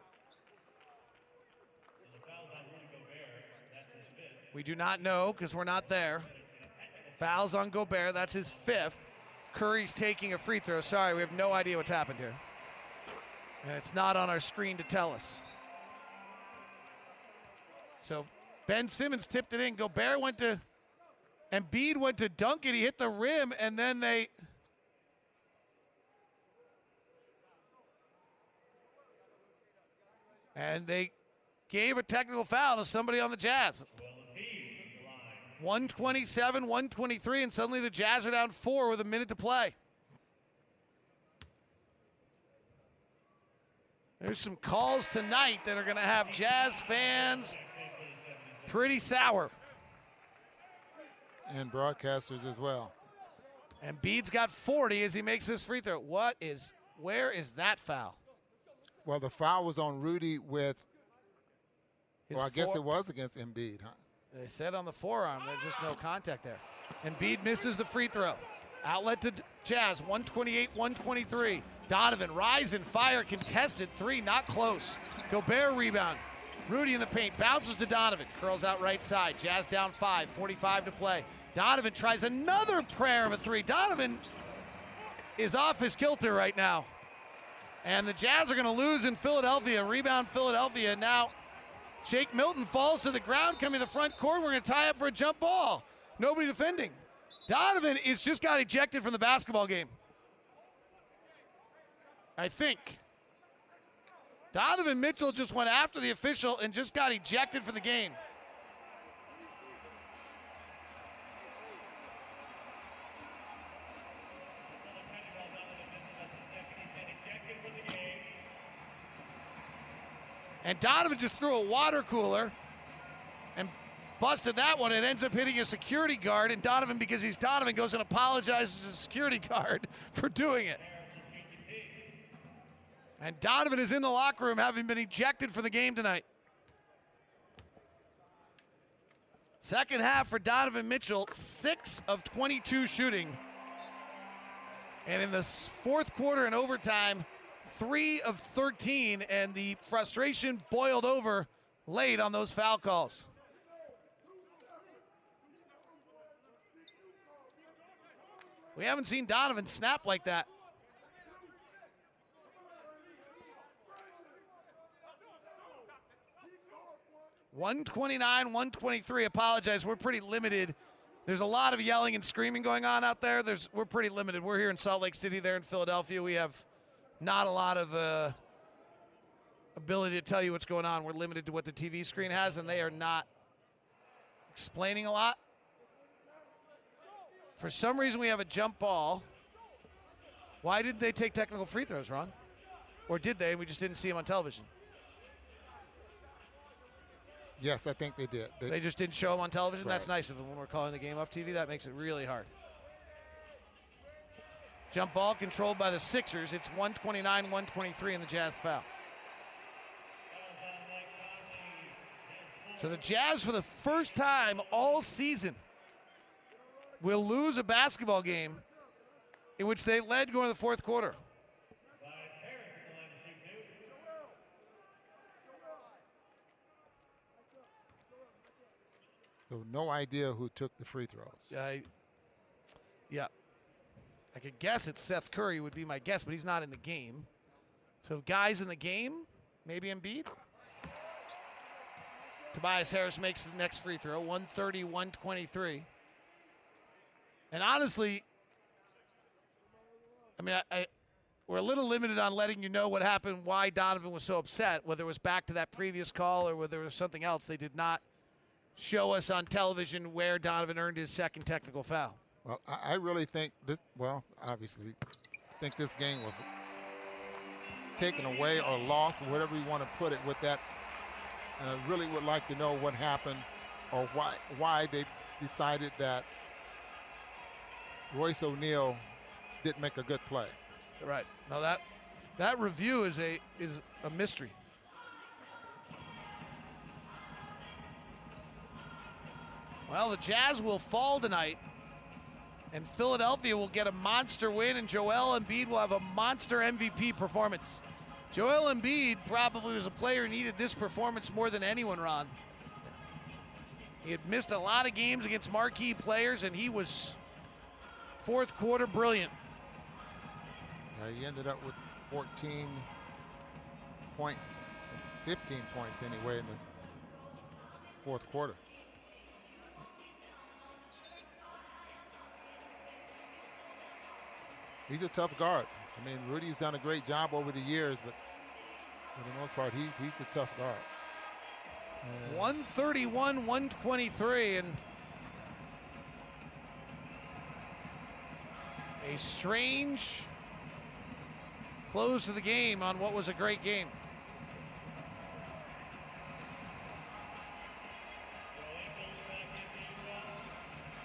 We do not know because we're not there. Fouls on Gobert. That's his fifth. Curry's taking a free throw. Sorry, we have no idea what's happened here. And it's not on our screen to tell us. So Ben Simmons tipped it in. Gobert went to. and Embiid went to dunk it. He hit the rim, and then they. And they gave a technical foul to somebody on the Jazz. 127, 123, and suddenly the Jazz are down four with a minute to play. There's some calls tonight that are going to have Jazz fans pretty sour. And broadcasters as well. And Embiid's got 40 as he makes his free throw. What is, where is that foul? Well, the foul was on Rudy with. His well, I guess it was against Embiid, huh? They said on the forearm, there's just no contact there. Embiid misses the free throw. Outlet to Jazz, 128, 123. Donovan, rise and fire, contested three, not close. Gobert rebound. Rudy in the paint, bounces to Donovan, curls out right side. Jazz down five, 45 to play. Donovan tries another prayer of a three. Donovan is off his kilter right now. And the Jazz are going to lose in Philadelphia. Rebound Philadelphia. Now Shake Milton falls to the ground, coming to the front court. We're going to tie up for a jump ball. Nobody defending. Donovan is just got ejected from the basketball game. I think. Donovan Mitchell just went after the official and just got ejected from the game. And Donovan just threw a water cooler and busted that one. It ends up hitting a security guard. And Donovan, because he's Donovan, goes and apologizes to the security [LAUGHS] guard for doing it. And Donovan is in the locker room having been ejected for the game tonight. Second half for Donovan Mitchell, 6 of 22 shooting. And in the fourth quarter and overtime, 3 of 13. And the frustration boiled over late on those foul calls. We haven't seen Donovan snap like that. One twenty nine, one twenty three. Apologize, we're pretty limited. There's a lot of yelling and screaming going on out there. There's we're pretty limited. We're here in Salt Lake City, there in Philadelphia. We have not a lot of uh, ability to tell you what's going on. We're limited to what the TV screen has, and they are not explaining a lot. For some reason, we have a jump ball. Why didn't they take technical free throws, Ron? Or did they, and we just didn't see them on television? Yes, I think they did. They just didn't show them on television? That's nice of them when we're calling the game off TV. That makes it really hard. Jump ball controlled by the Sixers. It's 129 123 in the Jazz foul. So the Jazz, for the first time all season, will lose a basketball game in which they led going to the fourth quarter. So no idea who took the free throws. I, yeah. I could guess it's Seth Curry would be my guess, but he's not in the game. So guys in the game, maybe Embiid. Tobias Harris makes the next free throw, 130, 123. And honestly, I mean, I, I, we're a little limited on letting you know what happened, why Donovan was so upset, whether it was back to that previous call or whether it was something else. They did not show us on television where Donovan earned his second technical foul. Well, I, I really think this. Well, obviously, think this game was taken away or lost, whatever you want to put it, with that. And I really would like to know what happened, or why why they decided that Royce O'Neale didn't make a good play. Right. Now that that review is a is a mystery. Well, the Jazz will fall tonight, and Philadelphia will get a monster win, and Joel Embiid will have a monster MVP performance. Joel Embiid probably was a player who needed this performance more than anyone, Ron. He had missed a lot of games against marquee players, and he was fourth quarter brilliant. Uh, he ended up with 14 points, 15 points anyway in this fourth quarter. He's a tough guard. I mean, Rudy's done a great job over the years, but for the most part, he's he's a tough guard. Uh, 131, 123, and a strange close to the game on what was a great game.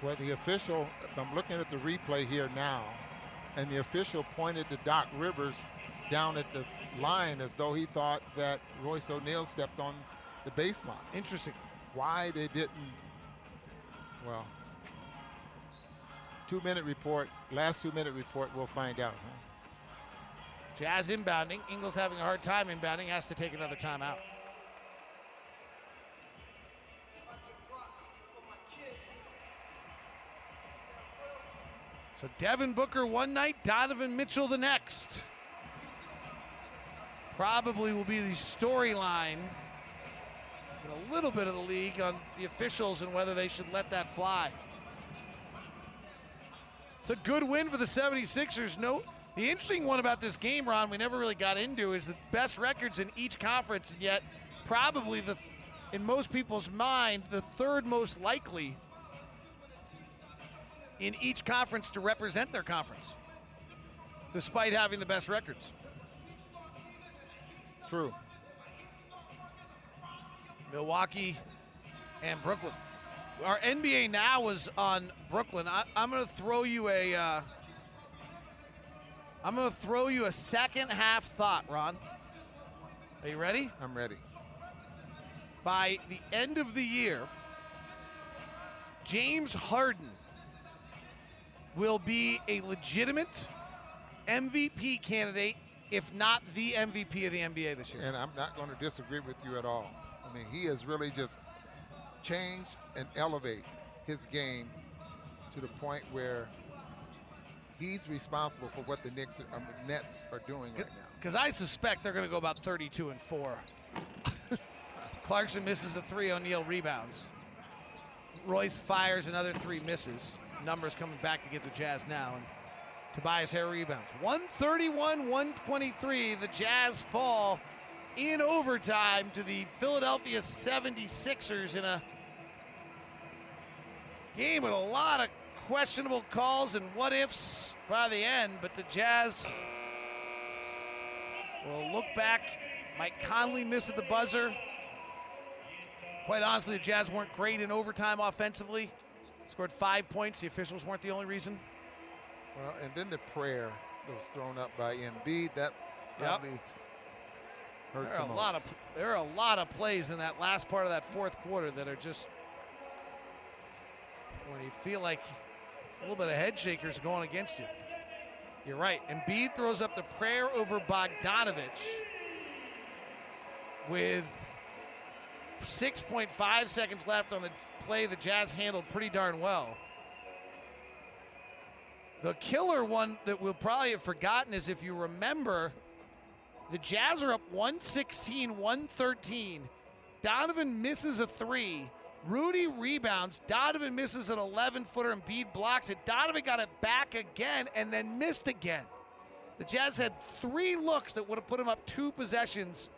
Well, the official, if I'm looking at the replay here now, and the official pointed to Doc Rivers down at the line as though he thought that Royce O'Neale stepped on the baseline. Interesting. Why they didn't, well, two minute report, last two minute report, we'll find out. Huh? Jazz inbounding. Ingles having a hard time inbounding, has to take another timeout. So Devin Booker one night, Donovan Mitchell the next. Probably will be the storyline in a little bit of the league on the officials and whether they should let that fly. It's a good win for the 76ers. No, the interesting one about this game, Ron, we never really got into, is the best records in each conference, and yet probably the, in most people's mind, the third most likely in each conference to represent their conference, despite having the best records. True. Milwaukee and Brooklyn. Our NBA now was on Brooklyn. I, am going to throw you a. Uh, I'm going to throw you a second half thought, Ron. Are you ready? I'm ready. By the end of the year, James Harden will be a legitimate MVP candidate, if not the MVP of the NBA this year. And I'm not going to disagree with you at all. I mean, he has really just changed and elevate his game to the point where he's responsible for what the Knicks, um, Nets are doing right now. Because I suspect they're going to go about 32 and four. [LAUGHS] Clarkson misses a three. O'Neale rebounds. Royce fires another three misses. Numbers coming back to get the Jazz now. And Tobias Harris rebounds. 131 123. The Jazz fall in overtime to the Philadelphia 76ers in a game with a lot of questionable calls and what ifs by the end. But the Jazz will look back. Mike Conley missed at the buzzer. Quite honestly, the Jazz weren't great in overtime offensively. Scored five points. The officials weren't the only reason. Well, and then the prayer that was thrown up by Embiid that probably yep. hurt there are the a lot of there are a lot of plays in that last part of that fourth quarter that are just when you feel like a little bit of head shakers going against you. You're right. Embiid throws up the prayer over Bogdanovic with 6.5 seconds left on the play the Jazz handled pretty darn well. The killer one that we'll probably have forgotten is if you remember, the Jazz are up 116, 113. Donovan misses a three. Rudy rebounds. Donovan misses an 11 footer and Embiid blocks it. Donovan got it back again and then missed again. The Jazz had three looks that would have put him up two possessions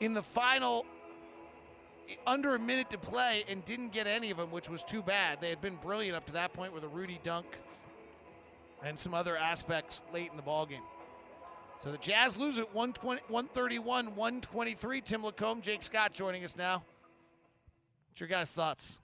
in the final under a minute to play and didn't get any of them, which was too bad. They had been brilliant up to that point with a Rudy dunk and some other aspects late in the ballgame. So the Jazz lose it 131 123. Tim Lacombe, Jake Scott joining us now. What's your guys' thoughts?